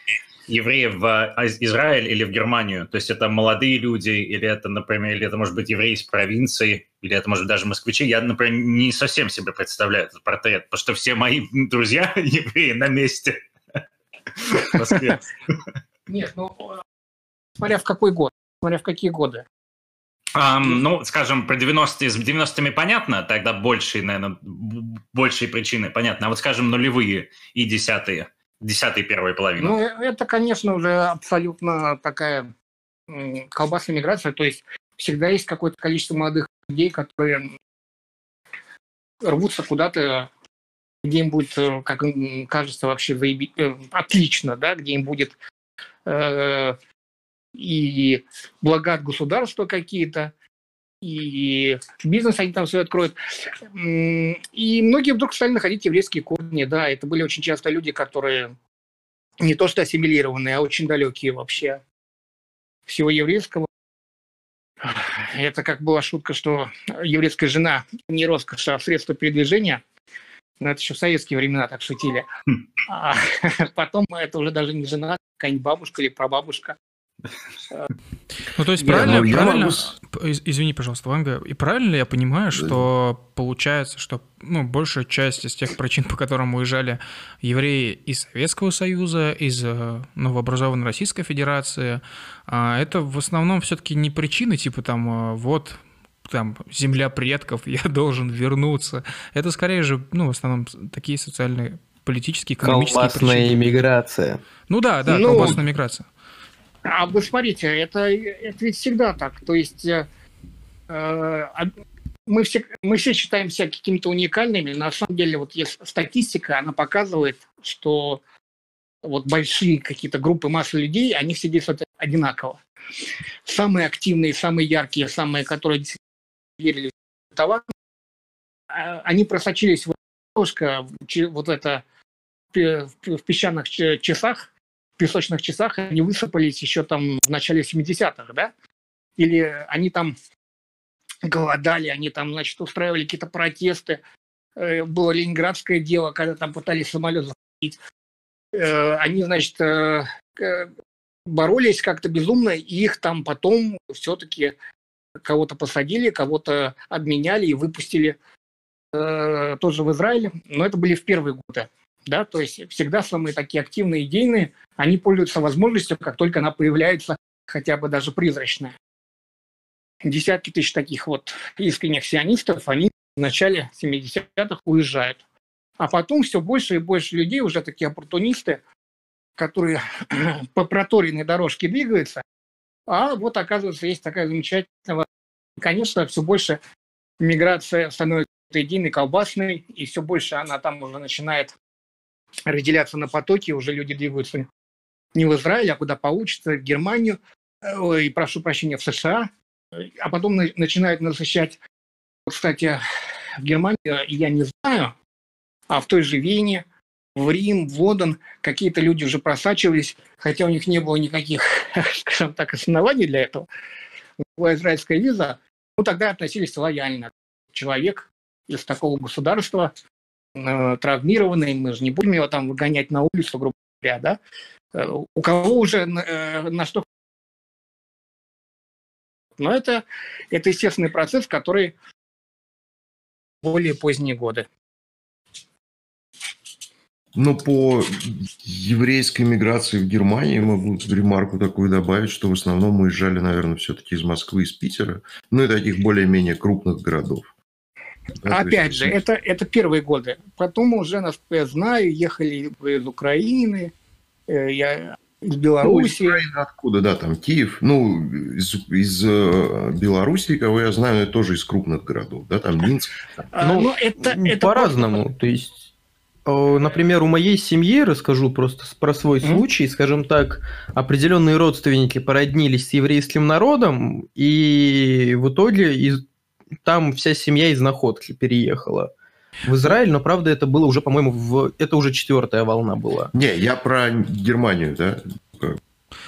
евреев в а, Израиль или в Германию? То есть это молодые люди, или это, например, или это может быть евреи из провинции, или это может быть даже москвичи? Я, например, не совсем себе представляю этот портрет, потому что все мои друзья евреи на месте. Нет, ну, смотря в какой год, смотря в какие годы. Um, ну, скажем, про 90-е, с 90-ми понятно, тогда большие, наверное, большие причины, понятно. А вот, скажем, нулевые и десятые, десятые первые половины. Ну, это, конечно, уже абсолютно такая колбасная миграция, то есть всегда есть какое-то количество молодых людей, которые рвутся куда-то, где им будет, э, как им кажется, вообще заеби... Э, отлично, да, где им будет э, и блага от государства какие-то, и бизнес они там все откроют. И многие вдруг стали находить еврейские корни, да, это были очень часто люди, которые не то что ассимилированные, а очень далекие вообще всего еврейского. Это как была шутка, что еврейская жена не роскошь, а средство передвижения. Но это еще в советские времена так шутили. Хм. А потом это уже даже не жена, какая-нибудь бабушка или прабабушка. Ну, то есть, правильно, ну, правильно могу... извини, пожалуйста, Ванга, и правильно я понимаю, что получается, что ну, большая часть из тех причин, по которым уезжали евреи из Советского Союза, из э, новообразованной Российской Федерации, а, это в основном все-таки не причины, типа там, э, вот, там, земля предков, я должен вернуться. Это скорее же, ну, в основном такие социальные, политические, экономические колбасная причины. иммиграция. Ну да, да, ну, колбасная миграция. А вы смотрите, это, это ведь всегда так. То есть э, э мы, все, мы все считаем себя какими-то уникальными. На самом деле, вот есть статистика, она показывает, что вот большие какие-то группы массы людей, они все действуют одинаково. Самые активные, самые яркие, самые, которые верили в товар, а, они просочились в вот это в песчаных часах, песочных часах они высыпались еще там в начале 70-х, да? Или они там голодали, они там, значит, устраивали какие-то протесты. Э, было ленинградское дело, когда там пытались самолет захватить. Э, они, значит, э, боролись как-то безумно, и их там потом все-таки кого-то посадили, кого-то обменяли и выпустили тоже в Израиле. Но это были в первые годы да, то есть всегда самые такие активные, идейные, они пользуются возможностью, как только она появляется, хотя бы даже призрачная. Десятки тысяч таких вот искренних сионистов, они в начале 70-х уезжают. А потом все больше и больше людей, уже такие оппортунисты, которые по проторенной дорожке двигаются, а вот, оказывается, есть такая замечательная... Конечно, все больше миграция становится единой, колбасной, и все больше она там уже начинает разделяться на потоки, уже люди двигаются не в Израиль, а куда получится, в Германию, э, и прошу прощения, в США, а потом начинают насыщать, кстати, в Германии, я не знаю, а в той же Вене, в Рим, в Лондон какие-то люди уже просачивались, хотя у них не было никаких, скажем так, оснований для этого. Была израильская виза, ну тогда относились лояльно. Человек из такого государства э, травмированный, мы же не будем его там выгонять на улицу, грубо говоря, да? Э, у кого уже э, на что... Но это, это естественный процесс, который более поздние годы. Но по еврейской миграции в Германии могу ремарку такую добавить, что в основном уезжали, наверное, все-таки из Москвы, из Питера, ну и таких более-менее крупных городов. Опять же, это, это первые годы. Потом уже, насколько я знаю, ехали из Украины, я из Беларуси. Ну, откуда, да, там Киев. Ну, из, из э, Беларуси, кого я знаю, это тоже из крупных городов, да, там Минск. А, ну, ну, это, это по-разному. Просто... То есть, например, у моей семьи, расскажу просто про свой mm-hmm. случай, скажем так, определенные родственники породнились с еврейским народом, и в итоге из, там вся семья из Находки переехала в Израиль, но правда это было уже, по-моему, в... это уже четвертая волна была. Не, я про Германию, да.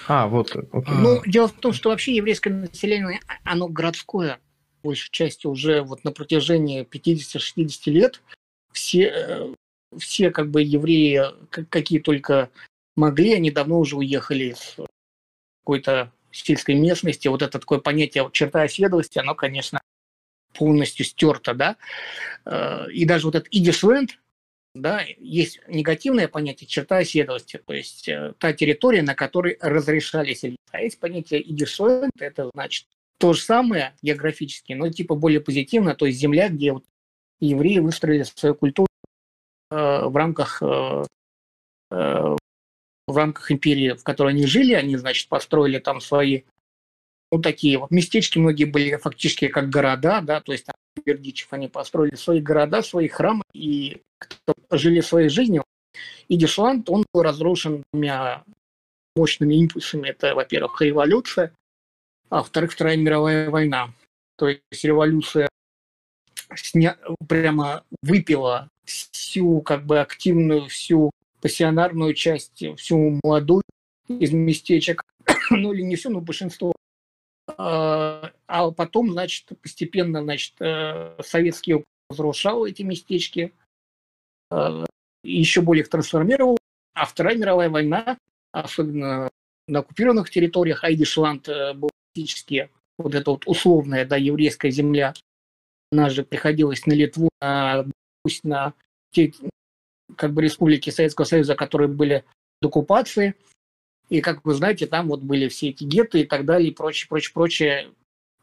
А, вот. Окей. Ну, дело в том, что вообще еврейское население, оно городское, большей части уже вот на протяжении 50-60 лет все, э, все как бы евреи, какие только могли, они давно уже уехали из какой-то сельской местности. Вот это такое понятие черта оседлости, оно, конечно, полностью стерто, да, э, и даже вот этот идишленд, да, есть негативное понятие черта оседлости, то есть э, та территория, на которой разрешали селиться. А есть понятие идишленд, это значит то же самое географически, но типа более позитивно, то есть земля, где вот евреи выстроили свою культуру э, в рамках в рамках империи, в которой они жили, они, значит, построили там свои ну, такие вот местечки многие были фактически как города, да, то есть там Бердичев, они построили свои города, свои храмы, и жили своей жизнью. И Дешланд, он был разрушен двумя мощными импульсами. Это, во-первых, революция, а во-вторых, Вторая мировая война. То есть революция сня... прямо выпила всю как бы активную, всю пассионарную часть, всю молодую из местечек, ну или не всю, но большинство а, а потом, значит, постепенно, значит, э, советский округ разрушал эти местечки, э, еще более их трансформировал. А Вторая мировая война, особенно на оккупированных территориях, Айдишланд э, был фактически вот эта вот условная, да, еврейская земля, она же приходилась на Литву, на, пусть на те, как бы, республики Советского Союза, которые были в оккупации – и, как вы знаете, там вот были все эти гетты и так далее, и прочее, прочее, прочее.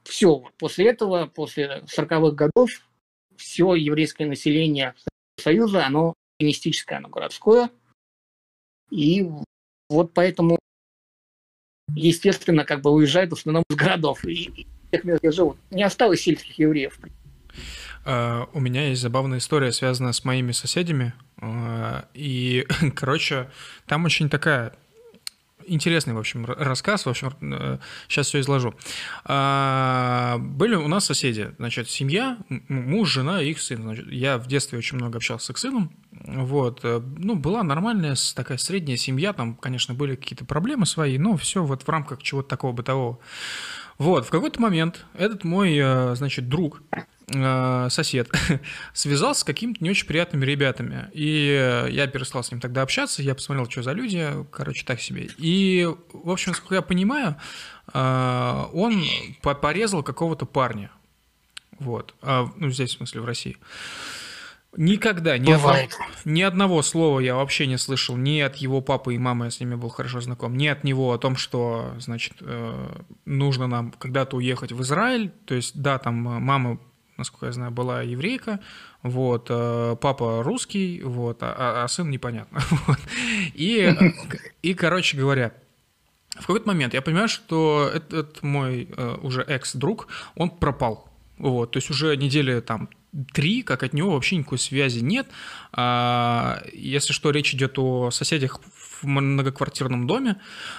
Все, после этого, после 40-х годов, все еврейское население Союза, оно коммунистическое, оно городское. И вот поэтому, естественно, как бы уезжают в основном из городов. И тех мест, где живут. Не осталось сельских евреев. Uh, у меня есть забавная история, связанная с моими соседями. Uh, и, короче, там очень такая интересный, в общем, рассказ. В общем, сейчас э, все изложу. А, были у нас соседи, значит, семья, муж, жена и их сын. Значит, я в детстве очень много общался их сыном. Вот, э, ну, была нормальная такая средняя семья, там, конечно, были какие-то проблемы свои, но все вот в рамках чего-то такого бытового. Вот, в какой-то момент этот мой, э, значит, друг, сосед связался с какими-то не очень приятными ребятами. И я перестал с ним тогда общаться, я посмотрел, что за люди, короче, так себе. И, в общем, насколько я понимаю, э, он порезал какого-то парня. Вот. А, ну, здесь, в смысле, в России. Никогда, ни, одного, ни одного слова я вообще не слышал ни от его папы и мамы, я с ними был хорошо знаком, ни от него о том, что, значит, э, нужно нам когда-то уехать в Израиль. То есть, да, там мама насколько я знаю, была еврейка, вот, э, папа русский, вот, а, а, а сын непонятно. Вот. И, и, короче говоря, в какой-то момент я понимаю, что этот мой э, уже экс-друг, он пропал. Вот, то есть уже недели там три, как от него вообще никакой связи нет. А, если что, речь идет о соседях в многоквартирном доме,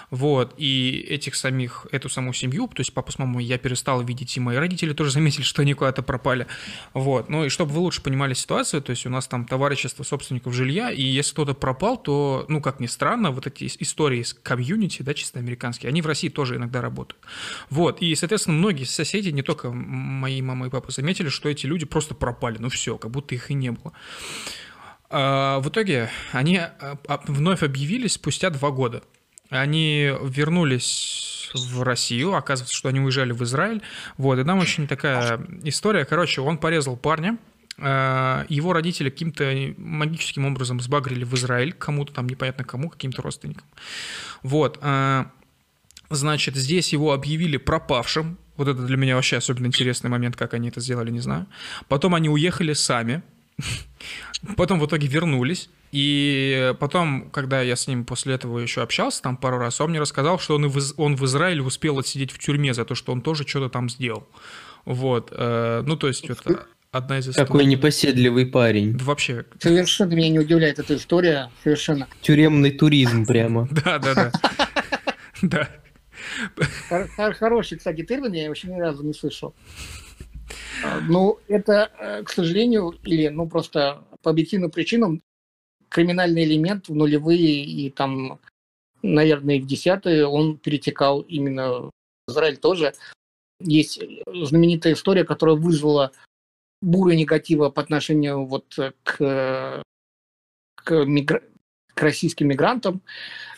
вот, и этих самих, эту саму семью, то есть папу с мамой я перестал видеть, и мои родители тоже заметили, что они куда-то пропали, вот, ну и чтобы вы лучше понимали ситуацию, то есть у нас там товарищество собственников жилья, и если кто-то пропал, то, ну, как ни странно, вот эти истории с комьюнити, да, чисто американские, они в России тоже иногда работают, вот, и, соответственно, многие соседи, не только мои мама и папа, заметили, что эти люди просто пропали, ну все, как будто их и не было. А, в итоге они а, а, вновь объявились спустя два года. Они вернулись в Россию, оказывается, что они уезжали в Израиль. Вот, и там очень такая история. Короче, он порезал парня, его родители каким-то магическим образом сбагрили в Израиль, кому-то там непонятно кому, каким-то родственникам. Вот. Значит, здесь его объявили пропавшим. Вот это для меня вообще особенно интересный момент, как они это сделали, не знаю. Потом они уехали сами. Потом в итоге вернулись, И потом, когда я с ним после этого еще общался там пару раз, он мне рассказал, что он, и в, он в Израиле успел отсидеть в тюрьме за то, что он тоже что-то там сделал. Вот. Э, ну, то есть, это одна из историй. Такой непоседливый парень. Вообще. Совершенно меня не удивляет эта история. Совершенно. Тюремный туризм прямо. Да, да, да. Да. Хороший, кстати, термин, я его вообще ни разу не слышал. А, ну, это, э, к сожалению, или, ну, просто по объективным причинам криминальный элемент в нулевые и там, наверное, в десятые он перетекал именно в Израиль тоже. Есть знаменитая история, которая вызвала бурю негатива по отношению вот к, к, мигра... к российским мигрантам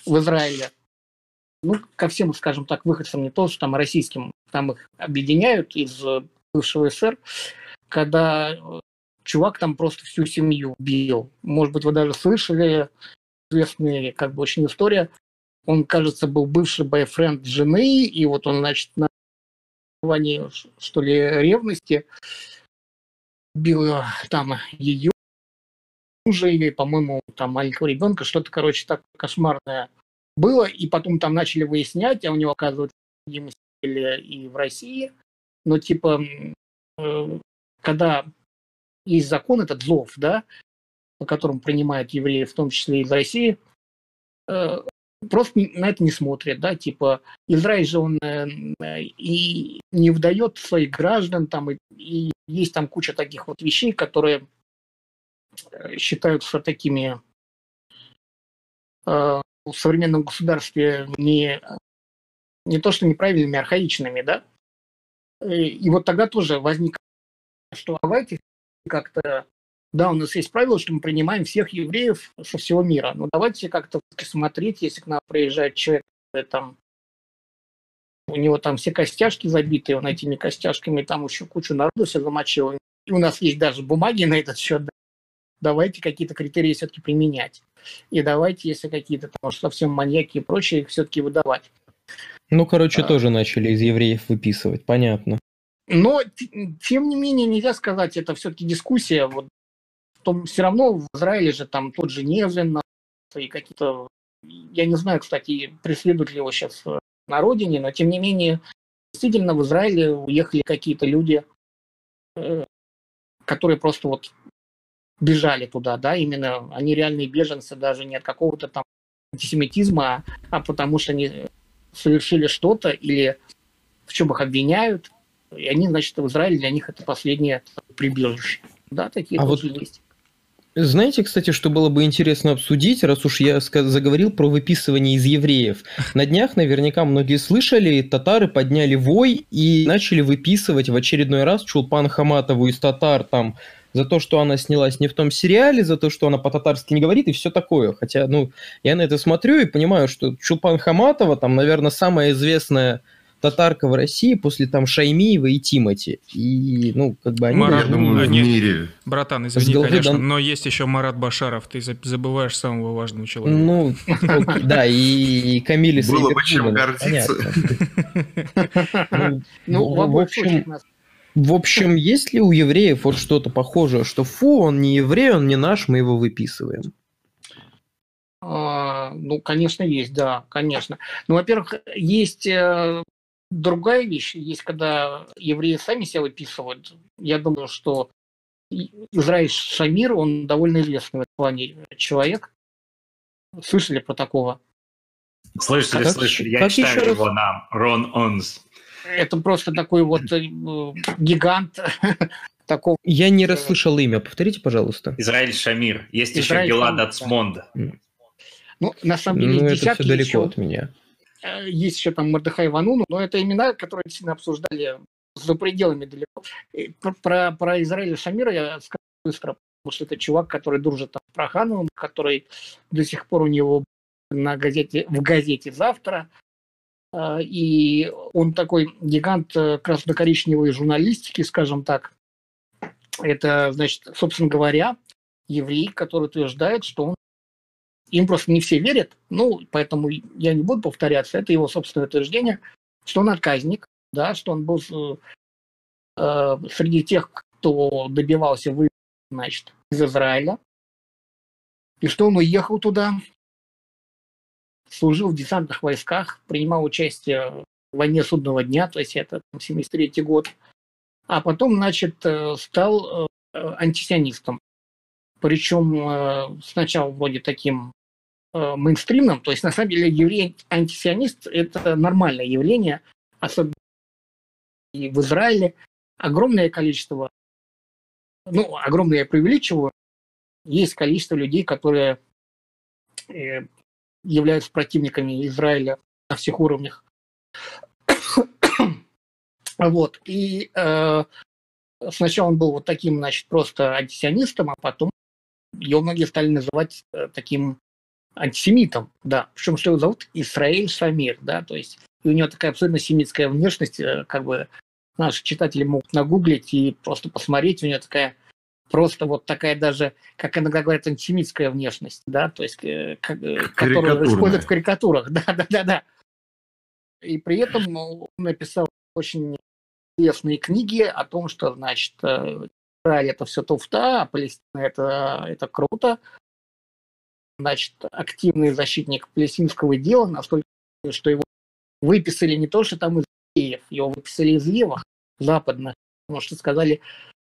в Израиле. Ну, ко всем, скажем так, выходцам, не то, что там российским, там их объединяют из бывшего СССР, когда э, чувак там просто всю семью убил. Может быть, вы даже слышали известная, как бы, очень история. Он, кажется, был бывший бойфренд жены, и вот он, значит, на основании, что ли, ревности бил там ее мужа и, по-моему, там маленького ребенка, что-то, короче, так кошмарное было, и потом там начали выяснять, а у него, оказывается, и в России, но, типа, э, когда есть закон этот ЗОВ, да, по которому принимают евреи, в том числе из России, э, просто на это не смотрят, да, типа Израиль же он э, и не выдает своих граждан, там, и, и есть там куча таких вот вещей, которые считаются такими э, в современном государстве не, не то что неправильными, а архаичными, да. И, и вот тогда тоже возник, что давайте как-то да, у нас есть правило, что мы принимаем всех евреев со всего мира. Но давайте как-то смотреть, если к нам приезжает человек, там, у него там все костяшки забиты, он этими костяшками там еще кучу народу все замочил. И у нас есть даже бумаги на этот счет. Давайте какие-то критерии все-таки применять. И давайте, если какие-то там совсем маньяки и прочее, их все-таки выдавать. Ну, короче, а... тоже начали из евреев выписывать, понятно. Но, тем не менее, нельзя сказать, это все-таки дискуссия. Вот том все равно в Израиле же там тот же Невзин и какие-то, я не знаю, кстати, преследуют ли его сейчас на родине, но тем не менее, действительно в Израиле уехали какие-то люди, э, которые просто вот бежали туда, да, именно они реальные беженцы, даже не от какого-то там антисемитизма, а, а потому что они совершили что-то или в чем их обвиняют, и они, значит, в Израиле для них это последнее прибежище. Да, такие а вот есть. Знаете, кстати, что было бы интересно обсудить, раз уж я заговорил про выписывание из евреев. На днях наверняка многие слышали, татары подняли вой и начали выписывать в очередной раз Чулпан Хаматову из татар там за то, что она снялась не в том сериале, за то, что она по-татарски не говорит и все такое. Хотя, ну, я на это смотрю и понимаю, что Чулпан Хаматова там, наверное, самая известная татарка в России после там Шаймиева и Тимати. И, ну, как бы они... Марат, я думаю, в мире. Братан, извини, конечно, дан... но есть еще Марат Башаров, ты забываешь самого важного человека. Ну, да, и Камиль Было бы чем гордиться. Ну, в общем... В общем, есть ли у евреев вот что-то похожее, что фу, он не еврей, он не наш, мы его выписываем? А, ну, конечно, есть, да, конечно. Ну, во-первых, есть э, Другая вещь есть, когда евреи сами себя выписывают. Я думаю, что Израиль Шамир, он довольно известный в этом плане человек. Слышали про такого? Слышали, а слышали. Я читаю его раз? на Рон Онс. Это просто такой вот э, гигант такого. Я не расслышал имя. Повторите, пожалуйста. Израиль Шамир. Есть Израиль еще Гелад Ацмонд. Ну, на самом деле, ну, это все далеко еще... от меня. Э, есть еще там Мордыхай Вануну, но это имена, которые действительно обсуждали за пределами далеко. И про, про Израиля Шамира я скажу быстро, потому что это чувак, который дружит там, с Прохановым, который до сих пор у него на газете, в газете «Завтра», э, и он такой гигант э, красно-коричневой журналистики, скажем так. Это, значит, собственно говоря, еврей, который утверждает, что он им просто не все верят, ну, поэтому я не буду повторяться, это его собственное утверждение, что он отказник, да, что он был э, среди тех, кто добивался вы, значит, из Израиля. И что он уехал туда, служил в десантных войсках, принимал участие в войне судного дня, то есть это 73 год, а потом, значит, э, стал э, антисионистом. Причем э, сначала вроде таким мейнстримным, то есть на самом деле еврей-антисионист – это нормальное явление, особенно и в Израиле. Огромное количество, ну, огромное я преувеличиваю, есть количество людей, которые являются противниками Израиля на всех уровнях. вот. И э, сначала он был вот таким, значит, просто антисионистом, а потом его многие стали называть э, таким антисемитом, да. Причем, что его зовут Исраиль Самир, да, то есть и у него такая абсолютно семитская внешность, э, как бы наши читатели могут нагуглить и просто посмотреть, у него такая просто вот такая даже, как иногда говорят, антисемитская внешность, да, то есть, э, э, которую используют в карикатурах, да, да, да, да. И при этом он написал очень известные книги о том, что, значит, э, Израиль это все туфта, а Палестина это, это круто. Значит, активный защитник палестинского дела, настолько, что его выписали не то, что там из евреев, его выписали из левых, западных, потому что сказали,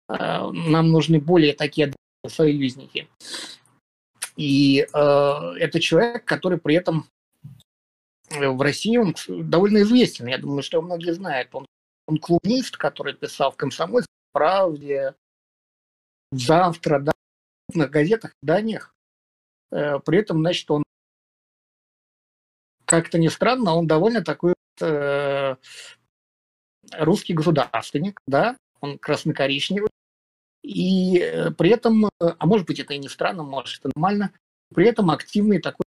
нам нужны более такие союзники. И э, это человек, который при этом в России он довольно известен. Я думаю, что многие знают. Он, он клубнист, который писал в «Комсомольской правде», «Завтра», да, на газетах, данных. Э, при этом, значит, он как-то не странно, он довольно такой э, русский государственник, да, он красно-коричневый, и э, при этом, э, а может быть это и не странно, может это нормально, при этом активный такой,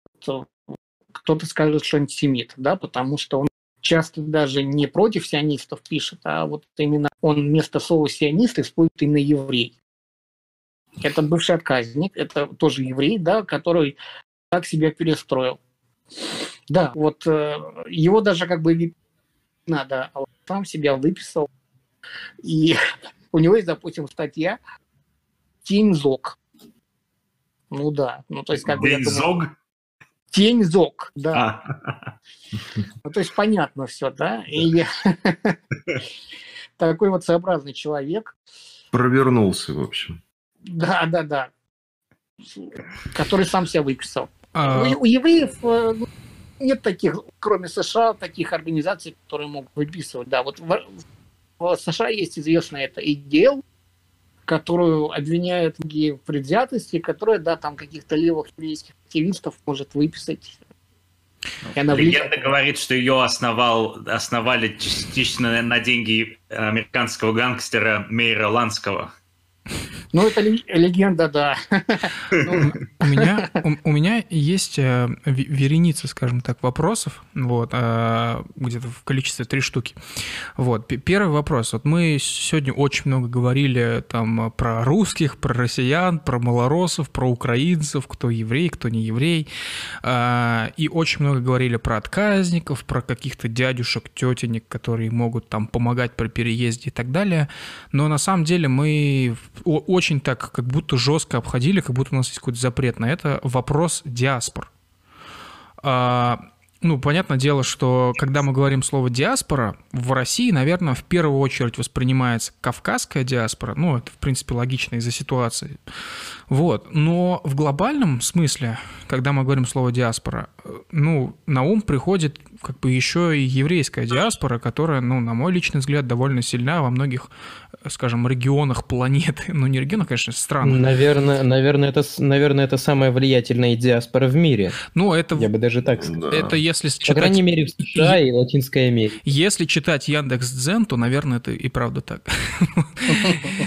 кто-то скажет, что антисемит, да, потому что он часто даже не против сионистов пишет, а вот именно он вместо слова сионист использует именно еврей. Это бывший отказник, это тоже еврей, да, который так себя перестроил. Да, вот э, его даже как бы надо, а он сам себя выписал. И у него есть, допустим, статья «Тень-зог». Ну да, ну то есть как бы... Тень-зог? Тень-зог, да. А. Ну то есть понятно все, да? И такой вот своеобразный человек. Провернулся, в общем. Да, да, да. Который сам себя выписал. А... У, у евреев э, нет таких, кроме США, таких организаций, которые могут выписывать. Да, вот в, в США есть известная это идея, которую обвиняют в предвзятости, которая, да, там каких-то левых еврейских активистов может выписать. Она Легенда влияет. говорит, что ее основал, основали частично на деньги американского гангстера Мейра Ланского. Ну, это легенда, да. Ну, у меня, у, меня есть э, вереница, скажем так, вопросов, вот, э, где-то в количестве три штуки. Вот, первый вопрос. Вот мы сегодня очень много говорили там про русских, про россиян, про малоросов, про украинцев, кто еврей, кто не еврей, э, и очень много говорили про отказников, про каких-то дядюшек, тетенек, которые могут там помогать при переезде и так далее. Но на самом деле мы очень так, как будто жестко обходили, как будто у нас есть какой-то запрет на это, вопрос диаспор. А, ну, понятное дело, что когда мы говорим слово диаспора, в России, наверное, в первую очередь воспринимается кавказская диаспора. Ну, это, в принципе, логично из-за ситуации. Вот. Но в глобальном смысле, когда мы говорим слово диаспора, ну, на ум приходит как бы еще и еврейская диаспора, которая, ну, на мой личный взгляд, довольно сильна во многих, скажем, регионах планеты. Ну, не регионах, конечно, стран. Наверное, наверное, это, наверное, это самая влиятельная диаспора в мире. Ну, это... Я бы даже так сказал. Это если читать... По крайней мере, в США и Латинской Америке. Если читать Яндекс Дзен, то, наверное, это и правда так.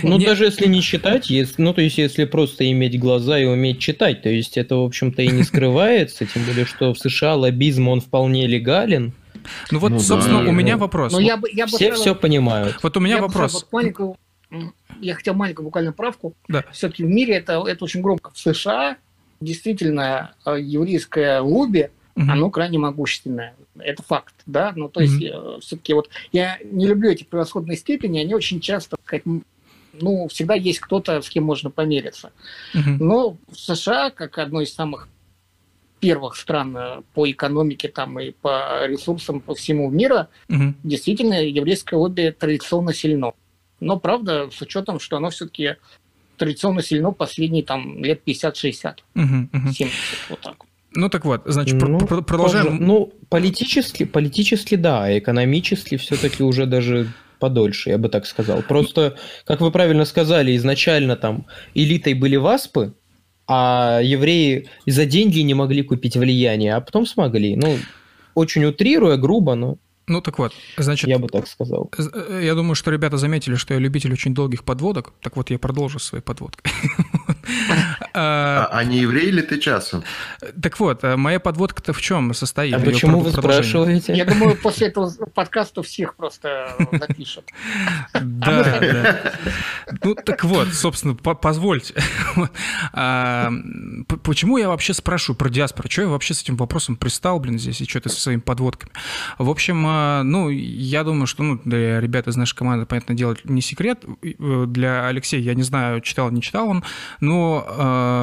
Ну, даже если не считать, ну, то есть, если просто иметь глаза и уметь читать, то есть, это, в общем-то, и не скрывается, тем более, что в США лоббизм, он вполне легален, ну вот, ну, собственно, да, у меня вопрос. Ну, я бы, я бы Все сказал, все понимают. Вот у меня я вопрос. Вот маленькую, я хотел маленькую буквально правку. Да. Все-таки в мире это, это очень громко. В США действительно э, еврейское лобби, угу. оно крайне могущественное. Это факт, да. Ну, то есть, угу. все-таки вот я не люблю эти превосходные степени, они очень часто, сказать, ну, всегда есть кто-то, с кем можно помериться. Угу. Но в США, как одной из самых первых стран э, по экономике там и по ресурсам по всему мира, угу. действительно еврейское лобби традиционно сильно. Но правда, с учетом, что оно все-таки традиционно сильно последние там лет 50-60, угу, угу. 70, вот так Ну так вот, значит, ну, пр- продолжаем. Тоже, ну, политически, политически да, а экономически все-таки уже даже подольше, я бы так сказал. Просто, как вы правильно сказали, изначально там элитой были васпы, а евреи за деньги не могли купить влияние, а потом смогли. Ну, очень утрируя, грубо, но ну так вот, значит... Я бы так сказал. Э, я думаю, что ребята заметили, что я любитель очень долгих подводок. Так вот, я продолжу своей подводкой. А, а не еврей ли ты часом? Так вот, э, моя подводка-то в чем состоит? А почему вы спрашиваете? Я думаю, после этого подкаста всех просто напишут. Да, да. Ну так вот, собственно, позвольте. А, почему я вообще спрашиваю про диаспору? Что я вообще с этим вопросом пристал, блин, здесь и что-то со своими подводками? В общем, а, ну, я думаю, что, ну, для ребят из нашей команды, понятно дело, не секрет. Э, для Алексея, я не знаю, читал, не читал он, но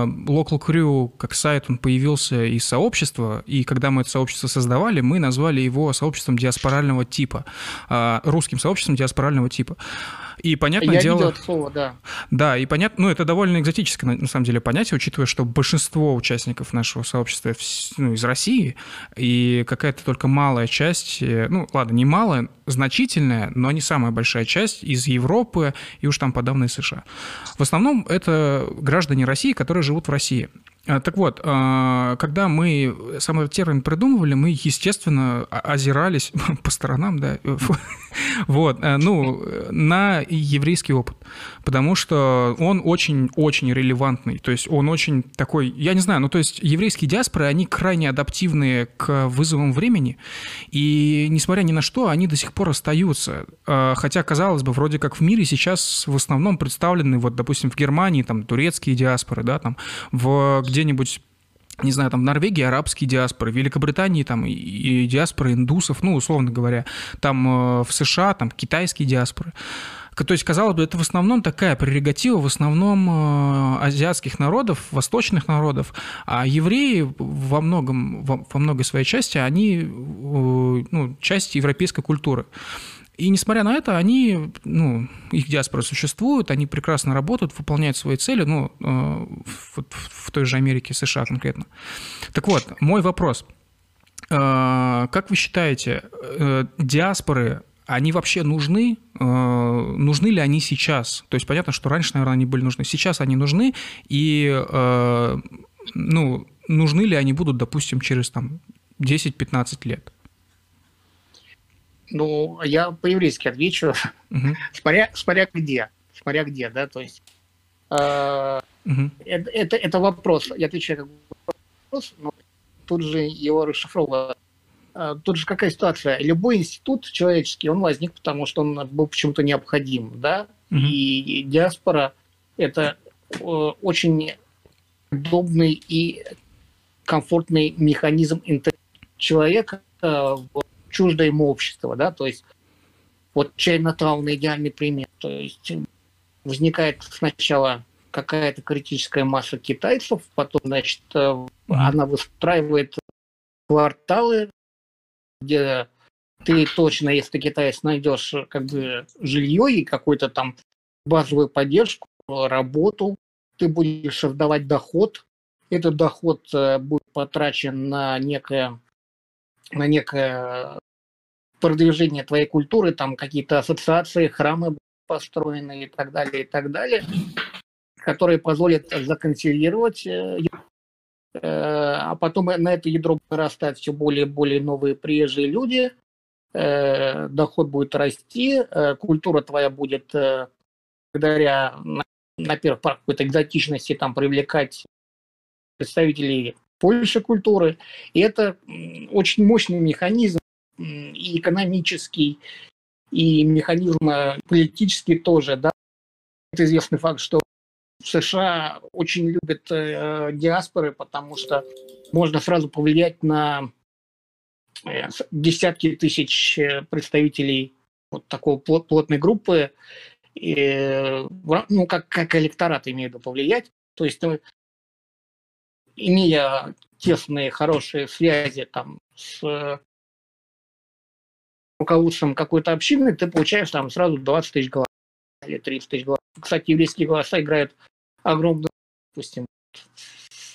Local Crew как сайт, он появился из сообщества, и когда мы это сообщество создавали, мы назвали его сообществом диаспорального типа, э, русским сообществом диаспорального типа. И понятное Я дело... это слово, да. Да, и понятно, ну, это довольно экзотическое, на самом деле, понятие, учитывая, что большинство участников нашего сообщества ну, из России, и какая-то только малая часть, э, ну, ладно, не малая, значительная, но не самая большая часть из Европы и уж там подавно из США. В основном это граждане России, которые живут в России. А, так вот, а, когда мы сам этот термин придумывали, мы, естественно, озирались по сторонам, да, вот, э, ну, на еврейский опыт, потому что он очень-очень релевантный, то есть он очень такой, я не знаю, ну, то есть еврейские диаспоры, они крайне адаптивные к вызовам времени, и, несмотря ни на что, они до сих пор остаются, хотя, казалось бы, вроде как в мире сейчас в основном представлены, вот, допустим, в Германии, там, турецкие диаспоры, да, там, в, где где-нибудь не знаю, там, в Норвегии арабские диаспоры, в Великобритании там и, диаспоры индусов, ну, условно говоря, там э, в США там китайские диаспоры. То есть, казалось бы, это в основном такая прерогатива в основном э, азиатских народов, восточных народов, а евреи во многом, во, во многой своей части, они э, ну, часть европейской культуры. И несмотря на это, они, ну, их диаспоры существуют, они прекрасно работают, выполняют свои цели, ну, э, в, в той же Америке, США конкретно. Так вот, мой вопрос. Э, как вы считаете, э, диаспоры, они вообще нужны? Нужны ли они сейчас? То есть понятно, что раньше, наверное, они были нужны. Сейчас они нужны, и, ну, нужны ли они будут, допустим, через там 10-15 лет? Ну, я по-еврейски отвечу, угу. смотря, смотря где, смотря где, да, то есть э, угу. это, это, это вопрос, я отвечаю как вопрос, но тут же его расшифровываю. Э, тут же какая ситуация? Любой институт человеческий, он возник, потому что он был почему-то необходим, да, угу. и диаспора – это э, очень удобный и комфортный механизм человека э, в чуждо ему общество, да, то есть вот Чайнатаун идеальный пример, то есть возникает сначала какая-то критическая масса китайцев, потом, значит, mm-hmm. она выстраивает кварталы, где ты точно, если ты китаец, найдешь как бы жилье и какую-то там базовую поддержку, работу, ты будешь создавать доход, этот доход э, будет потрачен на некое на некое продвижение твоей культуры, там какие-то ассоциации, храмы построены и так далее, и так далее, которые позволят законсервировать э, э, а потом на это ядро вырастают все более и более новые приезжие люди, э, доход будет расти, культура твоя будет благодаря, на первых порах какой-то экзотичности там привлекать представителей Польши культуры. И это очень мощный механизм и экономический, и механизм э, политический тоже. Да? Это известный факт, что в США очень любят э, диаспоры, потому что можно сразу повлиять на э, десятки тысяч э, представителей вот такой плот, плотной группы. и, ну, как, как электорат имеет повлиять. То есть, имея тесные, хорошие связи там с руководством какой-то общины, ты получаешь там сразу 20 тысяч голосов или 30 тысяч голосов. Кстати, еврейские голоса играют огромную, допустим,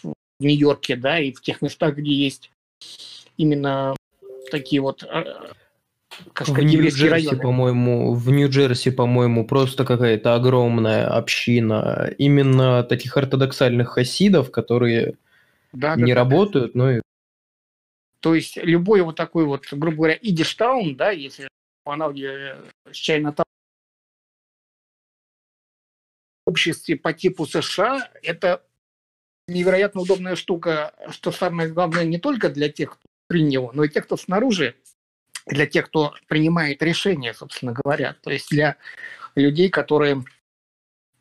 в Нью-Йорке, да, и в тех местах, где есть именно такие вот а, как сказать, в Нью-Джерси, по-моему, в Нью-Джерси, по-моему, просто какая-то огромная община именно таких ортодоксальных хасидов, которые да, не да, работают, но и... То есть любой вот такой вот, грубо говоря, идиштаун, да, если по аналогии с Чайнатаун, обществе по типу США, это невероятно удобная штука, что самое главное не только для тех, кто при него, но и тех, кто снаружи для тех, кто принимает решения, собственно говоря, то есть для людей, которые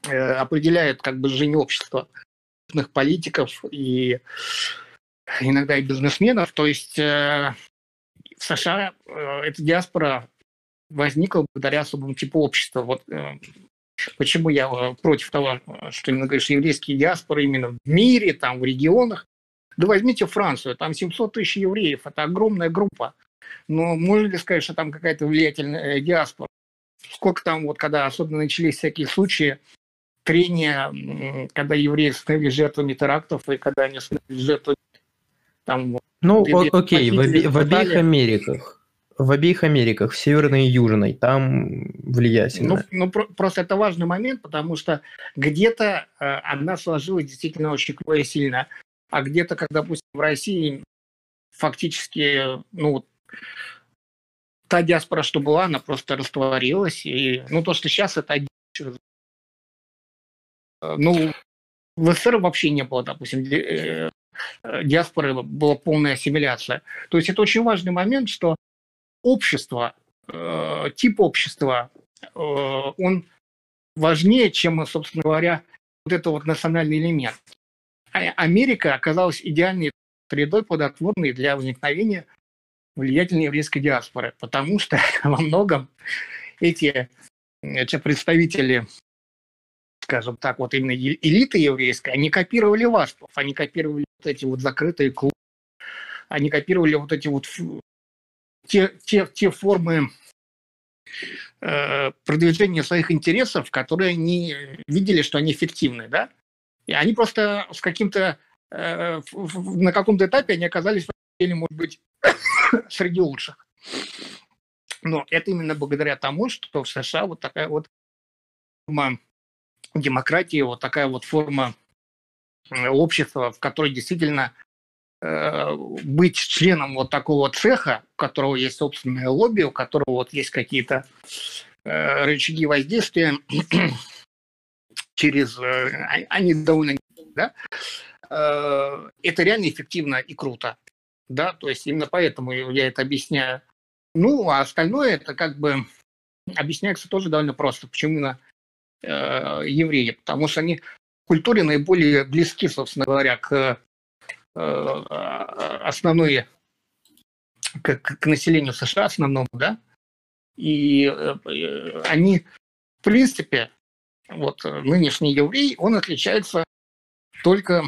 э, определяют как бы жизнь общества, политиков и иногда и бизнесменов. То есть э, в США э, эта диаспора возникла благодаря особому типу общества. Вот почему я против того, что именно говоришь, еврейские диаспоры именно в мире, там, в регионах. Да возьмите Францию, там 700 тысяч евреев, это огромная группа. Но можно ли сказать, что там какая-то влиятельная э, диаспора? Сколько там, вот когда особенно начались всякие случаи трения, когда евреи становились жертвами терактов, и когда они становились жертвами там... Ну, о- окей, в, оби- в обеих Америках. В обеих Америках, в Северной и Южной, там влиятельно. Ну, ну про- просто это важный момент, потому что где-то э, одна сложилась действительно очень сильно, а где-то, как, допустим, в России фактически, ну, та диаспора, что была, она просто растворилась. И, ну, то, что сейчас это ну, в СССР вообще не было, допустим, э, диаспоры, была полная ассимиляция. То есть это очень важный момент, что общество, э, тип общества, э, он важнее, чем, собственно говоря, вот это вот национальный элемент. А Америка оказалась идеальной средой плодотворной для возникновения влиятельной еврейской диаспоры, потому что во многом эти, эти представители, скажем так, вот именно элиты еврейской, они копировали васпов, они копировали вот эти вот закрытые клубы, они копировали вот эти вот те, те, те формы э, продвижения своих интересов, которые они видели, что они эффективны, да? И они просто с каким-то э, на каком-то этапе они оказались, может быть, среди лучших. Но это именно благодаря тому, что в США вот такая вот форма демократии, вот такая вот форма э, общества, в которой действительно э, быть членом вот такого цеха, у которого есть собственное лобби, у которого вот есть какие-то э, рычаги воздействия через... Э, а, они довольно... Да? Э, это реально эффективно и круто да, то есть именно поэтому я это объясняю. Ну, а остальное это как бы объясняется тоже довольно просто. Почему именно э, евреи? Потому что они в культуре наиболее близки, собственно говоря, к э, основной, к, к населению США основному, да, и э, они, в принципе, вот нынешний еврей, он отличается только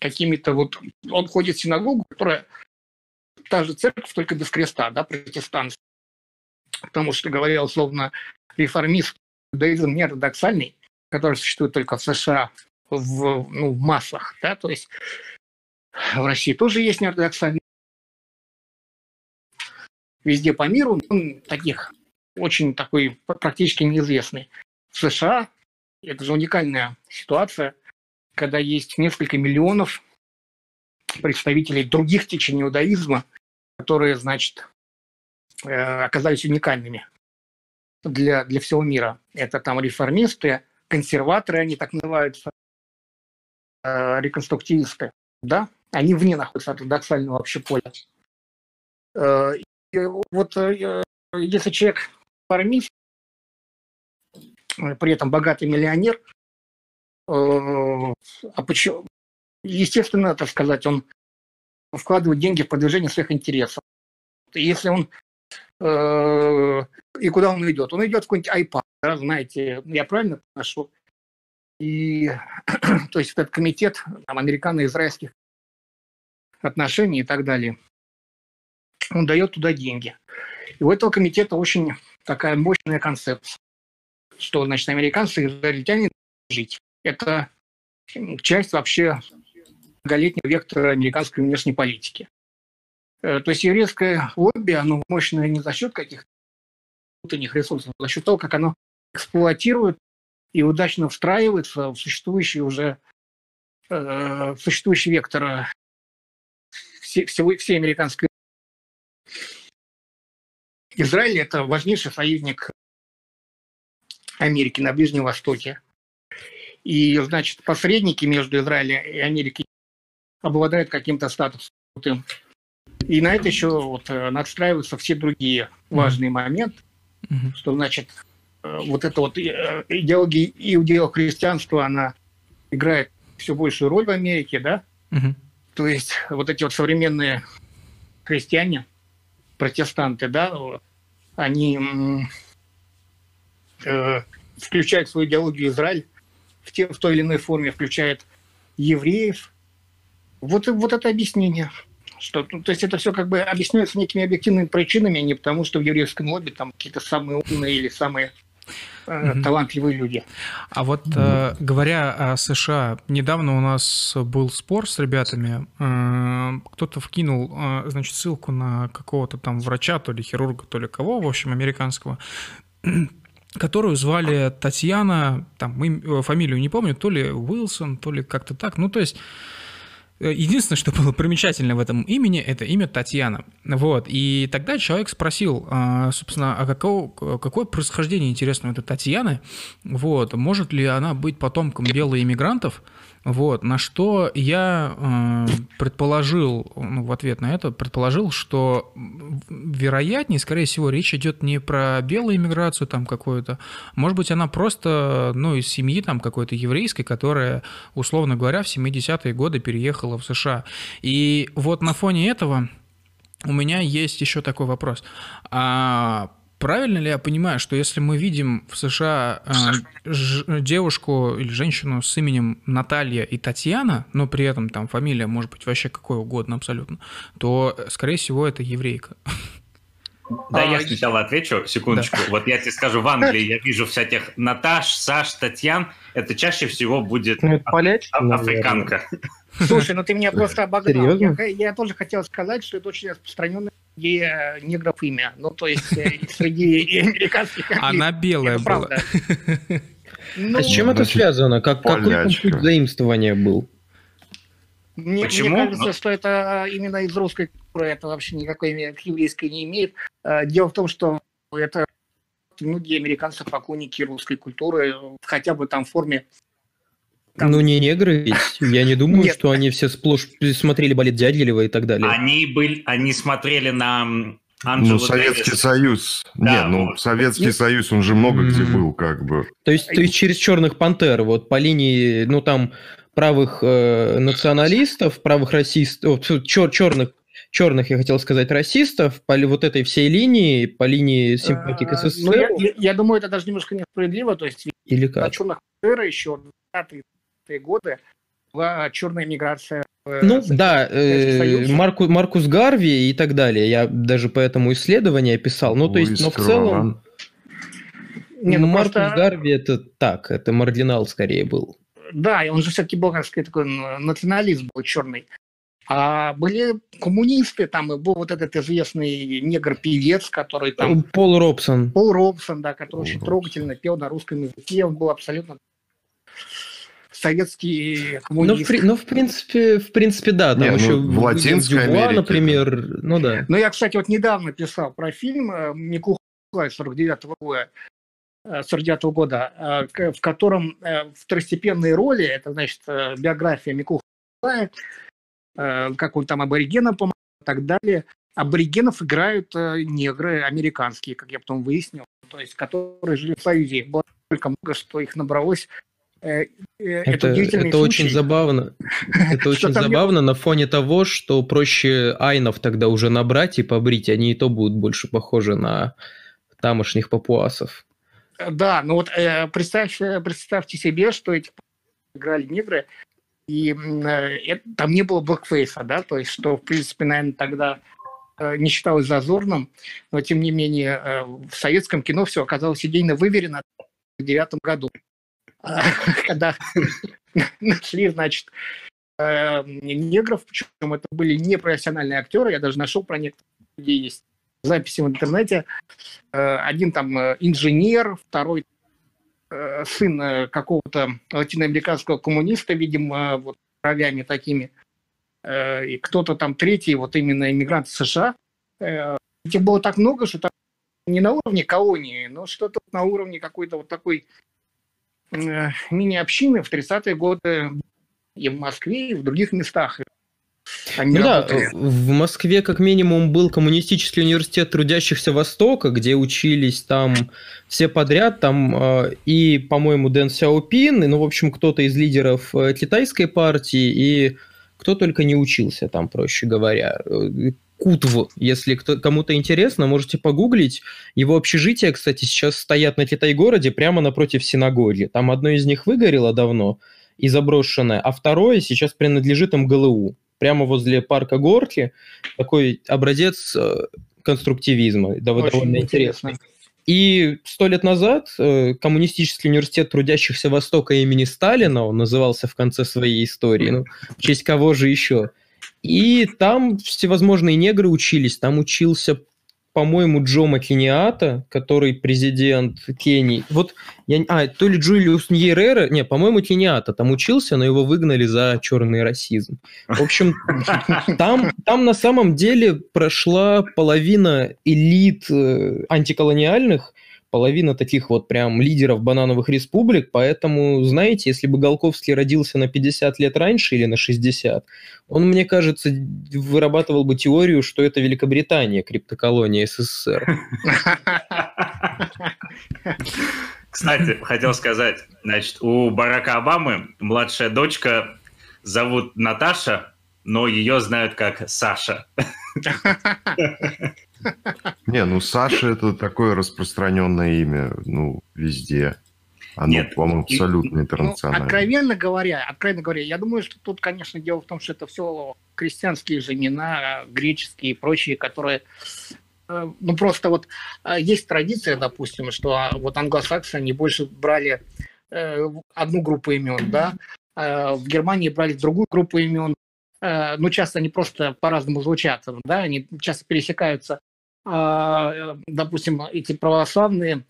какими-то вот... Он ходит в синагогу, которая та же церковь, только без креста, да, протестантство. Потому что, говоря условно, реформист, иудаизм не ортодоксальный, который существует только в США в, ну, в массах, да, то есть в России тоже есть неортодоксальный. Везде по миру, он таких очень такой практически неизвестный. В США это же уникальная ситуация, когда есть несколько миллионов представителей других течений иудаизма, которые, значит, э, оказались уникальными для, для всего мира. Это там реформисты, консерваторы, они так называются, э, реконструктивисты, да, они вне находятся от ортодоксального вообще поля. Э, и вот если человек реформист, при этом богатый миллионер, а почему, естественно, так сказать, он вкладывает деньги в продвижение своих интересов. И если он Э, и куда он идет? Он идет в какой-нибудь iPad, да, знаете, я правильно нашел? И, то есть, этот комитет там, американо-израильских отношений и так далее, он дает туда деньги. И у этого комитета очень такая мощная концепция, что, значит, американцы и израильтяне жить. Это часть вообще многолетнего вектора американской внешней политики. Э, то есть еврейское лобби, оно мощное не за счет каких-то внутренних ресурсов, а за счет того, как оно эксплуатирует и удачно встраивается в существующий уже э, в существующий вектор все, всего, всей американской Израиль – это важнейший союзник Америки на Ближнем Востоке. И, значит, посредники между Израилем и Америкой обладают каким-то статусом. И на это еще вот э, надстраиваются все другие важные моменты, что, значит, э, вот эта вот э, идеология иудео-христианства, она играет все большую роль в Америке, да? Mm-hmm. То есть вот эти вот современные христиане, протестанты, да, они э, включают свою идеологию Израиль в, те, в той или иной форме, включает евреев. Вот, вот это объяснение. Что, ну, то есть это все как бы объясняется некими объективными причинами, а не потому, что в еврейском лобби там какие-то самые умные или самые mm-hmm. талантливые люди. А вот mm-hmm. говоря о США, недавно у нас был спор с ребятами. Э, кто-то вкинул, э, значит, ссылку на какого-то там врача, то ли хирурга, то ли кого, в общем, американского, которую звали Татьяна, там, фамилию не помню, то ли Уилсон, то ли как-то так. Ну, то есть Э, единственное, что было примечательно в этом имени, это имя Татьяна. Вот. И тогда человек спросил, а, собственно, а какого, какое происхождение, интересно, это Татьяны? Вот. Может ли она быть потомком белых иммигрантов? Вот, на что я э, предположил, ну, в ответ на это, предположил, что вероятнее, скорее всего, речь идет не про белую иммиграцию там какую-то, может быть, она просто, ну, из семьи там какой-то еврейской, которая, условно говоря, в 70-е годы переехала в США. И вот на фоне этого у меня есть еще такой вопрос. А правильно ли я понимаю, что если мы видим в США э, ж, девушку или женщину с именем Наталья и Татьяна, но при этом там фамилия может быть вообще какой угодно абсолютно, то, скорее всего, это еврейка? Да, а, я сначала отвечу, секундочку. Да. Вот я тебе скажу, в Англии я вижу всяких Наташ, Саш, Татьян. Это чаще всего будет ну, поляч, а- африканка. Слушай, ну ты меня просто обогнал. Я, я тоже хотел сказать, что это очень распространенное среди э, негров имя. Ну, то есть э, среди американских Она белая была. Ну, а с чем это связано? Как, какой путь заимствования был? Мне, Почему? мне кажется, что это именно из русской культуры, это вообще никакой еврейской не имеет. Э, дело в том, что это многие американцы поклонники русской культуры, хотя бы там в форме там... Ну, не негры ведь. Я не думаю, что они все сплошь смотрели балет Дягилева и так далее. Они, были, они смотрели на Анджелу Ну, Советский Дэвис. Союз. Да, Нет, ну, вот. Советский Нет. Союз, он же много mm-hmm. где был, как бы. То есть, то есть через черных пантер, вот по линии, ну, там, правых э, националистов, правых расистов, чер, черных черных, я хотел сказать, расистов по вот этой всей линии, по линии симпатии к а, СССР. Ну, я, я, я думаю, это даже немножко несправедливо. То есть Или как? черных еще 20-е годы была черная миграция. Ну да, э, Марку, Маркус Гарви и так далее. Я даже по этому исследованию писал. Ну, то есть, но в целом... Не, ну, Маркус просто... Гарви это так, это мардинал скорее был. Да, и он же все-таки был, как сказать, такой националист был черный. А были коммунисты, там и был вот этот известный негр-певец, который там... Пол Робсон. Пол Робсон, да, который Пол очень Робсон. трогательно пел на русском языке. Он был абсолютно советский коммунист. Ну, в, ну, в принципе, в принципе, да. Там Не, еще ну, в Латинской Дюба, Америке, например, да. ну да. Ну, я, кстати, вот недавно писал про фильм Микуха 49 года, 49 -го года, в котором э, второстепенные роли, это, значит, э, биография Микуха как он там аборигенам помогал и так далее. Аборигенов играют э, негры американские, как я потом выяснил, то есть которые жили в Союзе. Их было столько много, что их набралось Э, это, это, это очень забавно. Это очень забавно на фоне того, что проще айнов тогда уже набрать и побрить, они и то будут больше похожи на тамошних папуасов. Да, ну вот э, представьте, представьте себе, что эти играли негры, и э, там не было блэкфейса, да, то есть что, в принципе, наверное, тогда э, не считалось зазорным, но, тем не менее, э, в советском кино все оказалось идейно выверено в девятом году, когда нашли, значит, э, негров, причем это были непрофессиональные актеры, я даже нашел про некоторых людей есть записи в интернете. Э, один там э, инженер, второй э, сын какого-то латиноамериканского коммуниста, видимо, вот кровями такими. И кто-то там третий, вот именно иммигрант США. Этих было так много, что там не на уровне колонии, но что-то на уровне какой-то вот такой мини-общины в 30-е годы и в Москве, и в других местах. Они ну да, в Москве как минимум был коммунистический университет трудящихся Востока, где учились там все подряд, там э, и, по-моему, Дэн Сяопин, и, ну, в общем, кто-то из лидеров э, китайской партии, и кто только не учился там, проще говоря. Кутв, если кто, кому-то интересно, можете погуглить. Его общежития, кстати, сейчас стоят на Китай-городе прямо напротив синагоги. Там одно из них выгорело давно и заброшенное, а второе сейчас принадлежит МГЛУ прямо возле парка Горки, такой образец э, конструктивизма, да, Очень довольно интересно. И сто лет назад э, Коммунистический университет трудящихся Востока имени Сталина, он назывался в конце своей истории, ну, в честь кого же еще? И там всевозможные негры учились, там учился по-моему, Джо Макиниата, который президент Кении. Вот, я, а, то ли Джулиус Ньерера, не, по-моему, Кениата там учился, но его выгнали за черный расизм. В общем, там, там на самом деле прошла половина элит э, антиколониальных, половина таких вот прям лидеров банановых республик, поэтому, знаете, если бы Голковский родился на 50 лет раньше или на 60, он, мне кажется, вырабатывал бы теорию, что это Великобритания, криптоколония СССР. Кстати, хотел сказать, значит, у Барака Обамы младшая дочка зовут Наташа, но ее знают как Саша. Не, ну Саша это такое распространенное имя, ну, везде. Оно, Нет, по-моему, абсолютно интернациональное. Ну, откровенно говоря, откровенно говоря, я думаю, что тут, конечно, дело в том, что это все крестьянские же имена, греческие и прочие, которые э, ну, просто вот э, есть традиция, допустим, что а, вот англосаксы, они больше брали э, одну группу имен, да, в Германии брали другую группу имен, ну, часто они просто по-разному звучат, да, они часто пересекаются а, допустим, эти православные,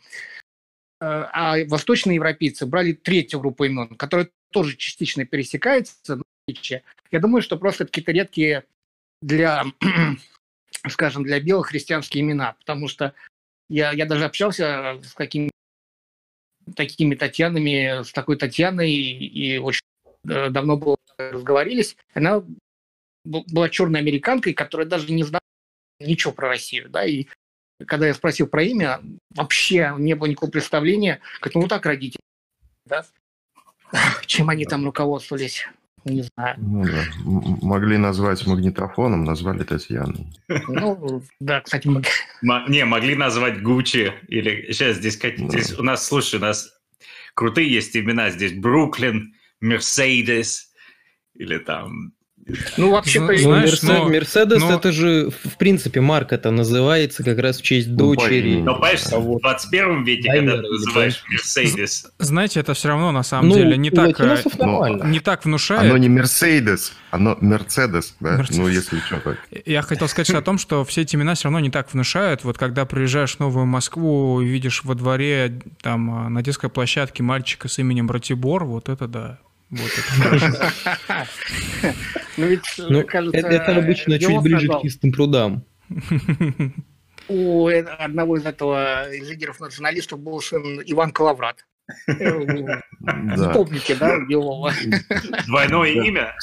а, а восточные европейцы брали третью группу имен, которая тоже частично пересекается. Я думаю, что просто какие-то редкие для, скажем, для белых христианские имена, потому что я, я даже общался с какими такими Татьянами, с такой Татьяной, и очень э, давно было разговорились. Она была черной американкой, которая даже не знала ничего про Россию, да, и когда я спросил про имя, вообще не было никакого представления, как, ну, так родители, да, чем они там руководствовались, не знаю. Ну, да. Могли назвать магнитофоном, назвали Татьяной. Ну, да, кстати, мог... Не, могли назвать Гуччи, или сейчас здесь, здесь у нас, слушай, у нас крутые есть имена, здесь Бруклин, Мерседес, или там ну, вообще-то... Ну, знаешь, но, Мерседес, но... это же, в принципе, марка это называется как раз в честь ну, дочери. Но, понимаешь, в 21 веке, Даймер, когда ты называешь Мерседес... Знаете, это все равно, на самом ну, деле, не так, э, не так внушает. Оно не Мерседес, оно Мерседес, да? Мерседес. Ну, если что так. Я хотел сказать о том, что все эти имена все равно не так внушают. Вот когда приезжаешь в Новую Москву и видишь во дворе, там, на детской площадке мальчика с именем Ратибор, вот это да, Ну, ведь, ну, кажется, это, обычно чуть ближе к чистым прудам. У одного из этого из лидеров националистов был сын Иван Калаврат. Помните, да, его? Двойное имя?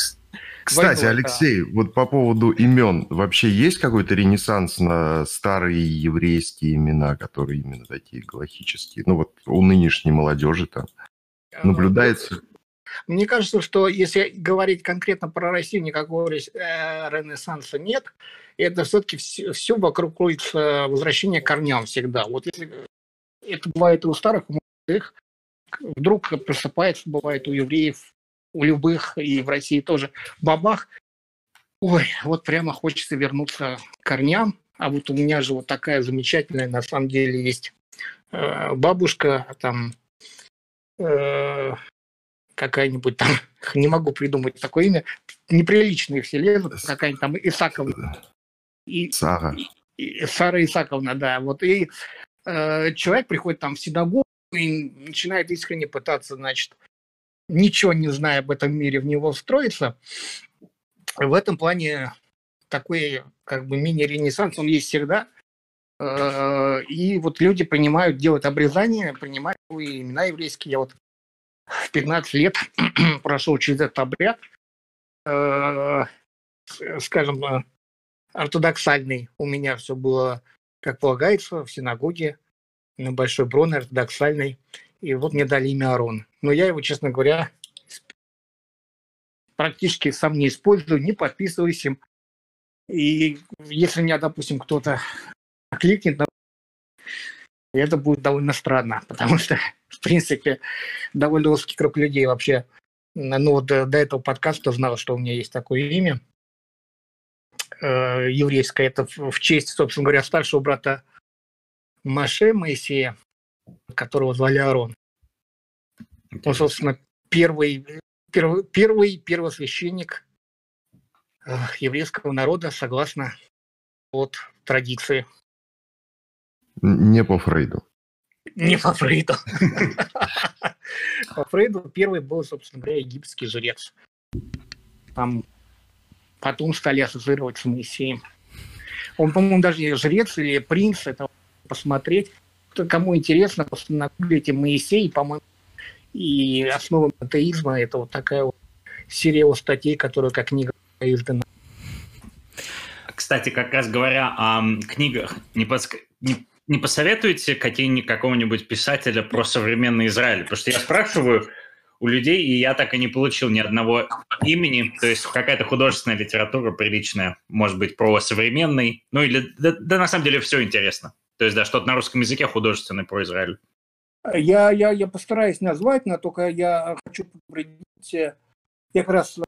Кстати, Алексей, вот по поводу имен, вообще есть какой-то ренессанс на старые еврейские имена, которые именно такие галактические? Ну вот у нынешней молодежи там. наблюдается? Мне кажется, что если говорить конкретно про Россию, никакого ренессанса нет. Это все-таки все, все вокруг крутится возвращение к корням всегда. Вот если это бывает и у старых, у молодых, вдруг просыпается, бывает у евреев, у любых, и в России тоже, бабах, ой, вот прямо хочется вернуться к корням, а вот у меня же вот такая замечательная, на самом деле, есть э, бабушка, там, э, какая-нибудь там, не могу придумать такое имя, неприличные все лезут, какая-нибудь там Исаковна. И, Сара. И, Сара Исаковна, да. Вот и э, человек приходит там в синагогу и начинает искренне пытаться, значит, ничего не зная об этом мире, в него встроиться. В этом плане такой как бы мини-ренессанс, он есть всегда. Э, и вот люди принимают, делают обрезание, принимают имена еврейские. Я вот в 15 лет прошел через этот обряд, э, скажем, э, ортодоксальный. У меня все было, как полагается, в синагоге, на Большой Брон, ортодоксальный. И вот мне дали имя Арон. Но я его, честно говоря, практически сам не использую, не подписываюсь им. И если меня, допустим, кто-то кликнет, это будет довольно странно, потому что, в принципе, довольно узкий круг людей вообще, ну, до, до этого подкаста знал, что у меня есть такое имя э, еврейское. Это в, в честь, собственно говоря, старшего брата Маше Моисея, которого звали Арон. Он, собственно, первый, первый, первый первосвященник э, еврейского народа, согласно от традиции. Не по Фрейду. Не по Фрейду. По Фрейду первый был, собственно говоря, египетский жрец. Там потом стали ассоциировать с Моисеем. Он, по-моему, даже жрец или принц, это посмотреть. Кому интересно, просто нагуглите Моисей, по-моему, и основа атеизма, это вот такая вот серия статей, которая как книга издана. Кстати, как раз говоря о книгах, не, подск... не не посоветуете какие какого-нибудь писателя про современный Израиль? Потому что я спрашиваю у людей, и я так и не получил ни одного имени. То есть какая-то художественная литература приличная, может быть, про современный. Ну или, да, да на самом деле все интересно. То есть, да, что-то на русском языке художественное про Израиль. Я, я, я постараюсь назвать, но только я хочу предупредить, я как раз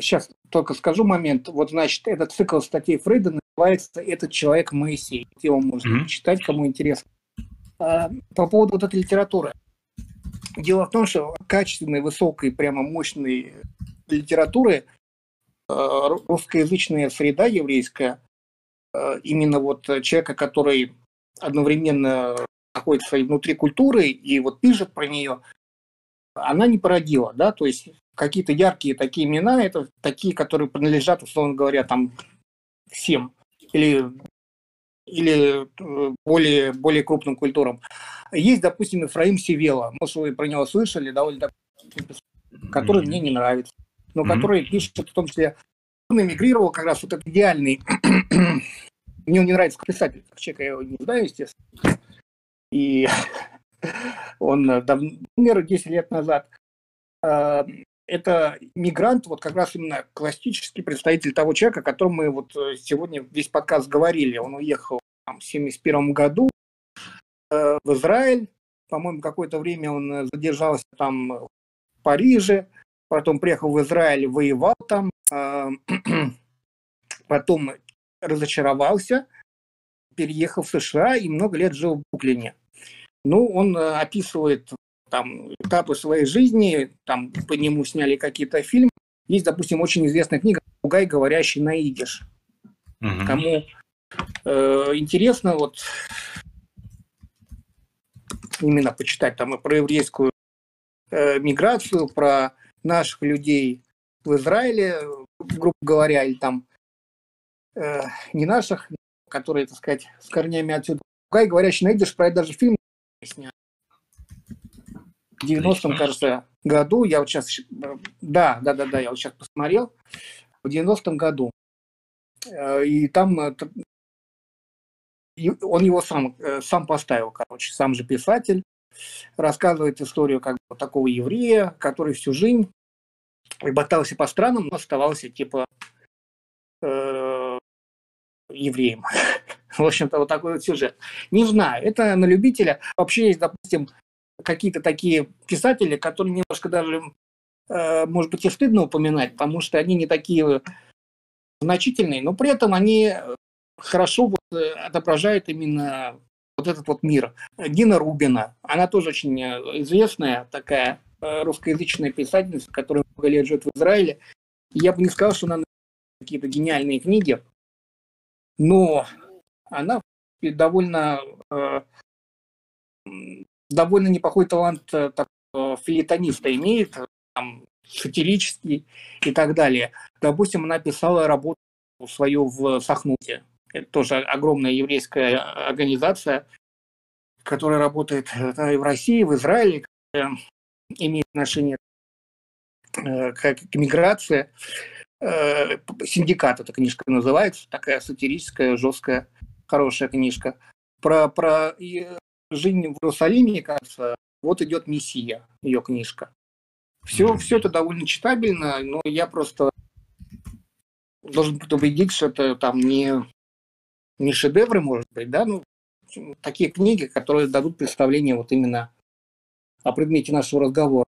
сейчас только скажу момент. Вот, значит, этот цикл статей Фрейда называется «Этот человек Моисей». Его можно mm-hmm. читать, кому интересно. А, по поводу вот этой литературы. Дело в том, что качественной, высокой, прямо мощной литературы а, русскоязычная среда еврейская, а, именно вот человека, который одновременно находится и внутри культуры и вот пишет про нее, она не породила, да, то есть какие-то яркие такие имена, это такие, которые принадлежат, условно говоря, там всем или, или э, более, более крупным культурам. Есть, допустим, Ифраим Севела, может, вы про него слышали, довольно который мне не нравится, но mm-hmm. который пишет в том числе, он эмигрировал как раз вот этот идеальный, мне он не нравится как писатель, как человек я его не знаю, естественно, и он давно умер 10 лет назад. А, это мигрант, вот как раз именно классический представитель того человека, о котором мы вот э, сегодня весь подкаст говорили. Он уехал там, в 1971 году э, в Израиль. По-моему, какое-то время он э, задержался там в Париже, потом приехал в Израиль, воевал там, э, потом разочаровался, переехал в США и много лет жил в Бруклине. Ну, он э, описывает там этапы своей жизни, там по нему сняли какие-то фильмы. Есть, допустим, очень известная книга «Пугай, говорящий на идиш». Угу. Кому э, интересно вот именно почитать там и про еврейскую э, миграцию, про наших людей в Израиле, грубо говоря, или там э, не наших, которые, так сказать, с корнями отсюда. Пугай, говорящий на идиш, про это даже фильм снял в 90-м, кажется, году, я вот сейчас, да, да, да, да, я вот сейчас посмотрел, в 90-м году, э, и там э, он его сам, э, сам поставил, короче, сам же писатель, рассказывает историю как бы такого еврея, который всю жизнь ботался по странам, но оставался типа э, евреем. В общем-то, вот такой вот сюжет. Не знаю, это на любителя. Вообще есть, допустим, какие-то такие писатели, которые немножко даже, э, может быть, и стыдно упоминать, потому что они не такие значительные, но при этом они хорошо вот э, отображают именно вот этот вот мир. Дина Рубина, она тоже очень э, известная такая русскоязычная писательница, которая много лет живет в Израиле. Я бы не сказал, что она какие-то гениальные книги, но она довольно довольно неплохой талант так, филитониста имеет, там, сатирический и так далее. Допустим, она писала работу свою в Сахнуте. Это тоже огромная еврейская организация, которая работает и в России, и в Израиле, имеет отношение э, к, к миграции. Э, Синдикат эта книжка называется, такая сатирическая, жесткая, хорошая книжка. Про, про жизнь в Иерусалиме, кажется, вот идет Мессия, ее книжка. Все, все это довольно читабельно, но я просто должен предупредить, что это там не, не шедевры, может быть, да, ну, такие книги, которые дадут представление вот именно о предмете нашего разговора.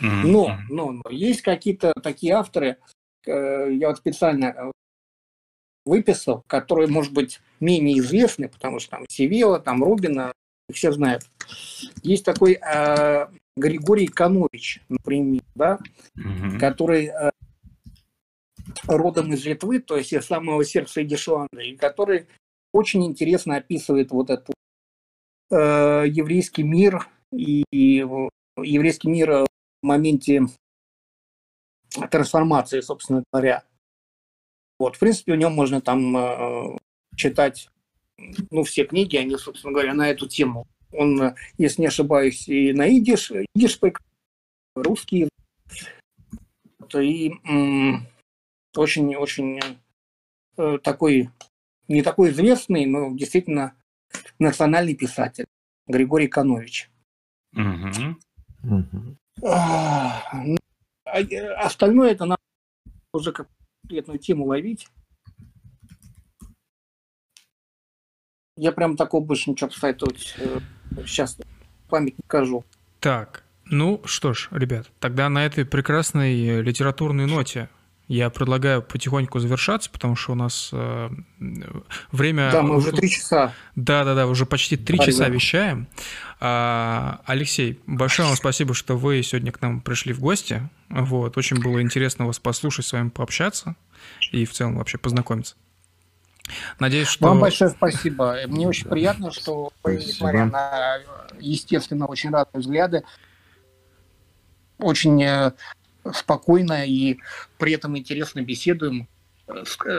Но, но, но есть какие-то такие авторы, э, я вот специально э, выписал, которые, может быть, менее известны, потому что там Севила, там Рубина, все знают. Есть такой э, Григорий Канович, например, да, угу. который э, родом из Литвы, то есть из самого сердца Эдишланда, и который очень интересно описывает вот этот э, еврейский мир и, и еврейский мир в моменте трансформации, собственно говоря. Вот, в принципе, у него можно там э, читать, ну, все книги, они, собственно говоря, на эту тему. Он, если не ошибаюсь, и на идиш, идиш русский и очень-очень э, такой, не такой известный, но действительно национальный писатель Григорий Канович. Угу. А, остальное это надо уже как конкретную тему ловить. Я прям такого больше ничего посоветовать э, сейчас память не скажу. Так, ну что ж, ребят, тогда на этой прекрасной литературной ноте я предлагаю потихоньку завершаться, потому что у нас э, время... Да, мы уже три часа. Да-да-да, уже почти три часа вещаем. А, Алексей, большое вам спасибо, что вы сегодня к нам пришли в гости. Вот, очень было интересно вас послушать, с вами пообщаться и в целом вообще познакомиться. Надеюсь, что... Вам большое спасибо. Мне очень приятно, что вы, несмотря на, естественно, очень разные взгляды, очень э, спокойно и при этом интересно беседуем.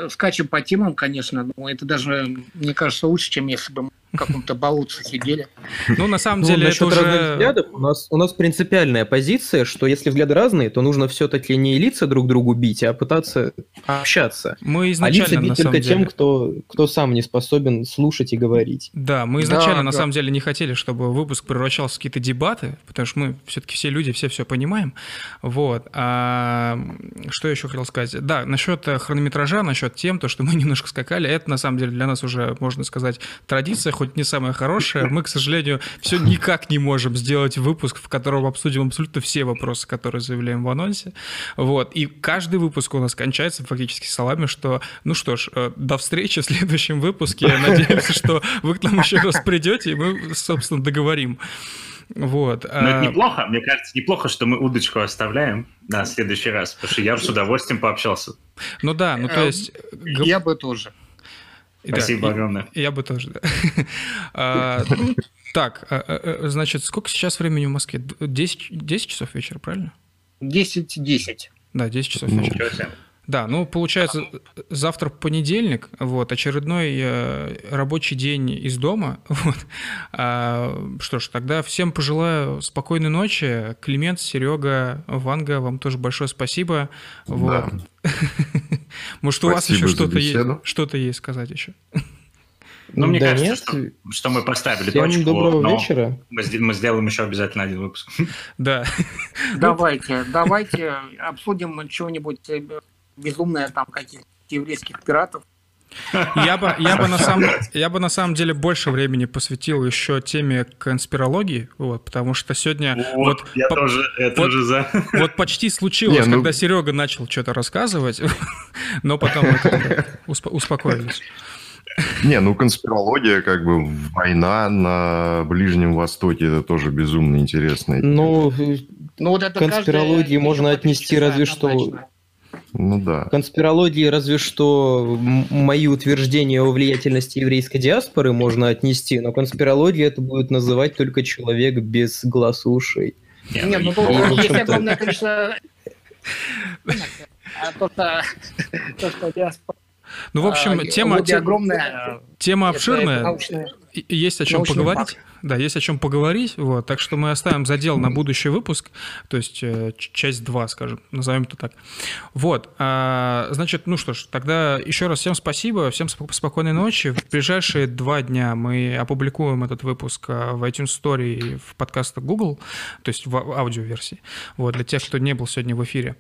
Скачем по темам, конечно, но это даже, мне кажется, лучше, чем если бы каком-то болотце сидели. Ну, на самом ну, деле, это уже... взглядов у нас, у нас принципиальная позиция, что если взгляды разные, то нужно все-таки не лица друг другу бить, а пытаться общаться. Мы изначально, а лица бить только деле... тем, кто, кто сам не способен слушать и говорить. Да, мы изначально, да, на да. самом деле, не хотели, чтобы выпуск превращался в какие-то дебаты, потому что мы все-таки все люди, все все понимаем. Вот. А, что еще хотел сказать? Да, насчет хронометража, насчет тем, то, что мы немножко скакали, это, на самом деле, для нас уже, можно сказать, традиция, хоть хоть не самое хорошее, мы, к сожалению, все никак не можем сделать выпуск, в котором обсудим абсолютно все вопросы, которые заявляем в анонсе. Вот. И каждый выпуск у нас кончается фактически словами, что, ну что ж, э, до встречи в следующем выпуске. Я надеюсь, что вы к нам еще раз придете, и мы, собственно, договорим. Вот. Но это а неплохо, мне кажется, неплохо, что мы удочку оставляем на следующий раз, потому что я с удовольствием пообщался. Ну да, ну то э, есть... Я бы тоже. Спасибо да, огромное. Я, я бы тоже, да. а, так, а, а, а, значит, сколько сейчас времени в Москве? 10, 10 часов вечера, правильно? 10, 10. Да, 10 часов вечера. Да, ну получается завтра понедельник, вот очередной э, рабочий день из дома, вот. А, что ж, тогда всем пожелаю спокойной ночи. Климент, Серега, Ванга, вам тоже большое спасибо. Вот. Да. Может у вас еще что-то есть, что-то есть сказать еще? Ну, мне да кажется, нет. Что, что мы поставили Всем точку. доброго но вечера. Мы, мы сделаем еще обязательно один выпуск. Да. Давайте, давайте обсудим что-нибудь безумное, там, каких-то еврейских пиратов. Я бы, я, бы на самом, я бы на самом деле больше времени посвятил еще теме конспирологии, вот, потому что сегодня... Вот, вот я по, тоже, я вот, тоже за. Вот почти случилось, Не, ну... когда Серега начал что-то рассказывать, но потом успокоились. Не, ну конспирология, как бы война на Ближнем Востоке, это тоже безумно интересно. Ну, ну вот это конспирологии можно отнести разве что... Ну да. Конспирологии разве что мои утверждения о влиятельности еврейской диаспоры можно отнести, но конспирология это будет называть только человек без глаз и ушей. Нет, ну, ну есть огромное количество... А то, что диаспора ну, в общем, а, тема, огромная, тема обширная. Есть о чем поговорить. Факт. Да, есть о чем поговорить. Вот, так что мы оставим задел на будущий выпуск, то есть э, часть 2, скажем, назовем это так. Вот, а, значит, ну что ж, тогда еще раз всем спасибо, всем спокойной ночи. В ближайшие два дня мы опубликуем этот выпуск э, в iTunes Store и в подкастах Google, то есть в аудиоверсии, вот, для тех, кто не был сегодня в эфире.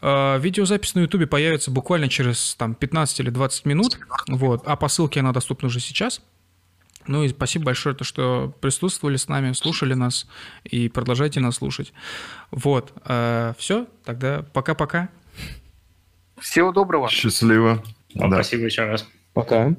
А, видеозапись на YouTube появится буквально через там, 15 или 20 минут, вот, а по ссылке она доступна уже сейчас. Ну и спасибо большое, то, что присутствовали с нами, слушали нас и продолжайте нас слушать. Вот, э, все, тогда пока-пока. Всего доброго. Счастливо. да. Спасибо еще раз. Пока.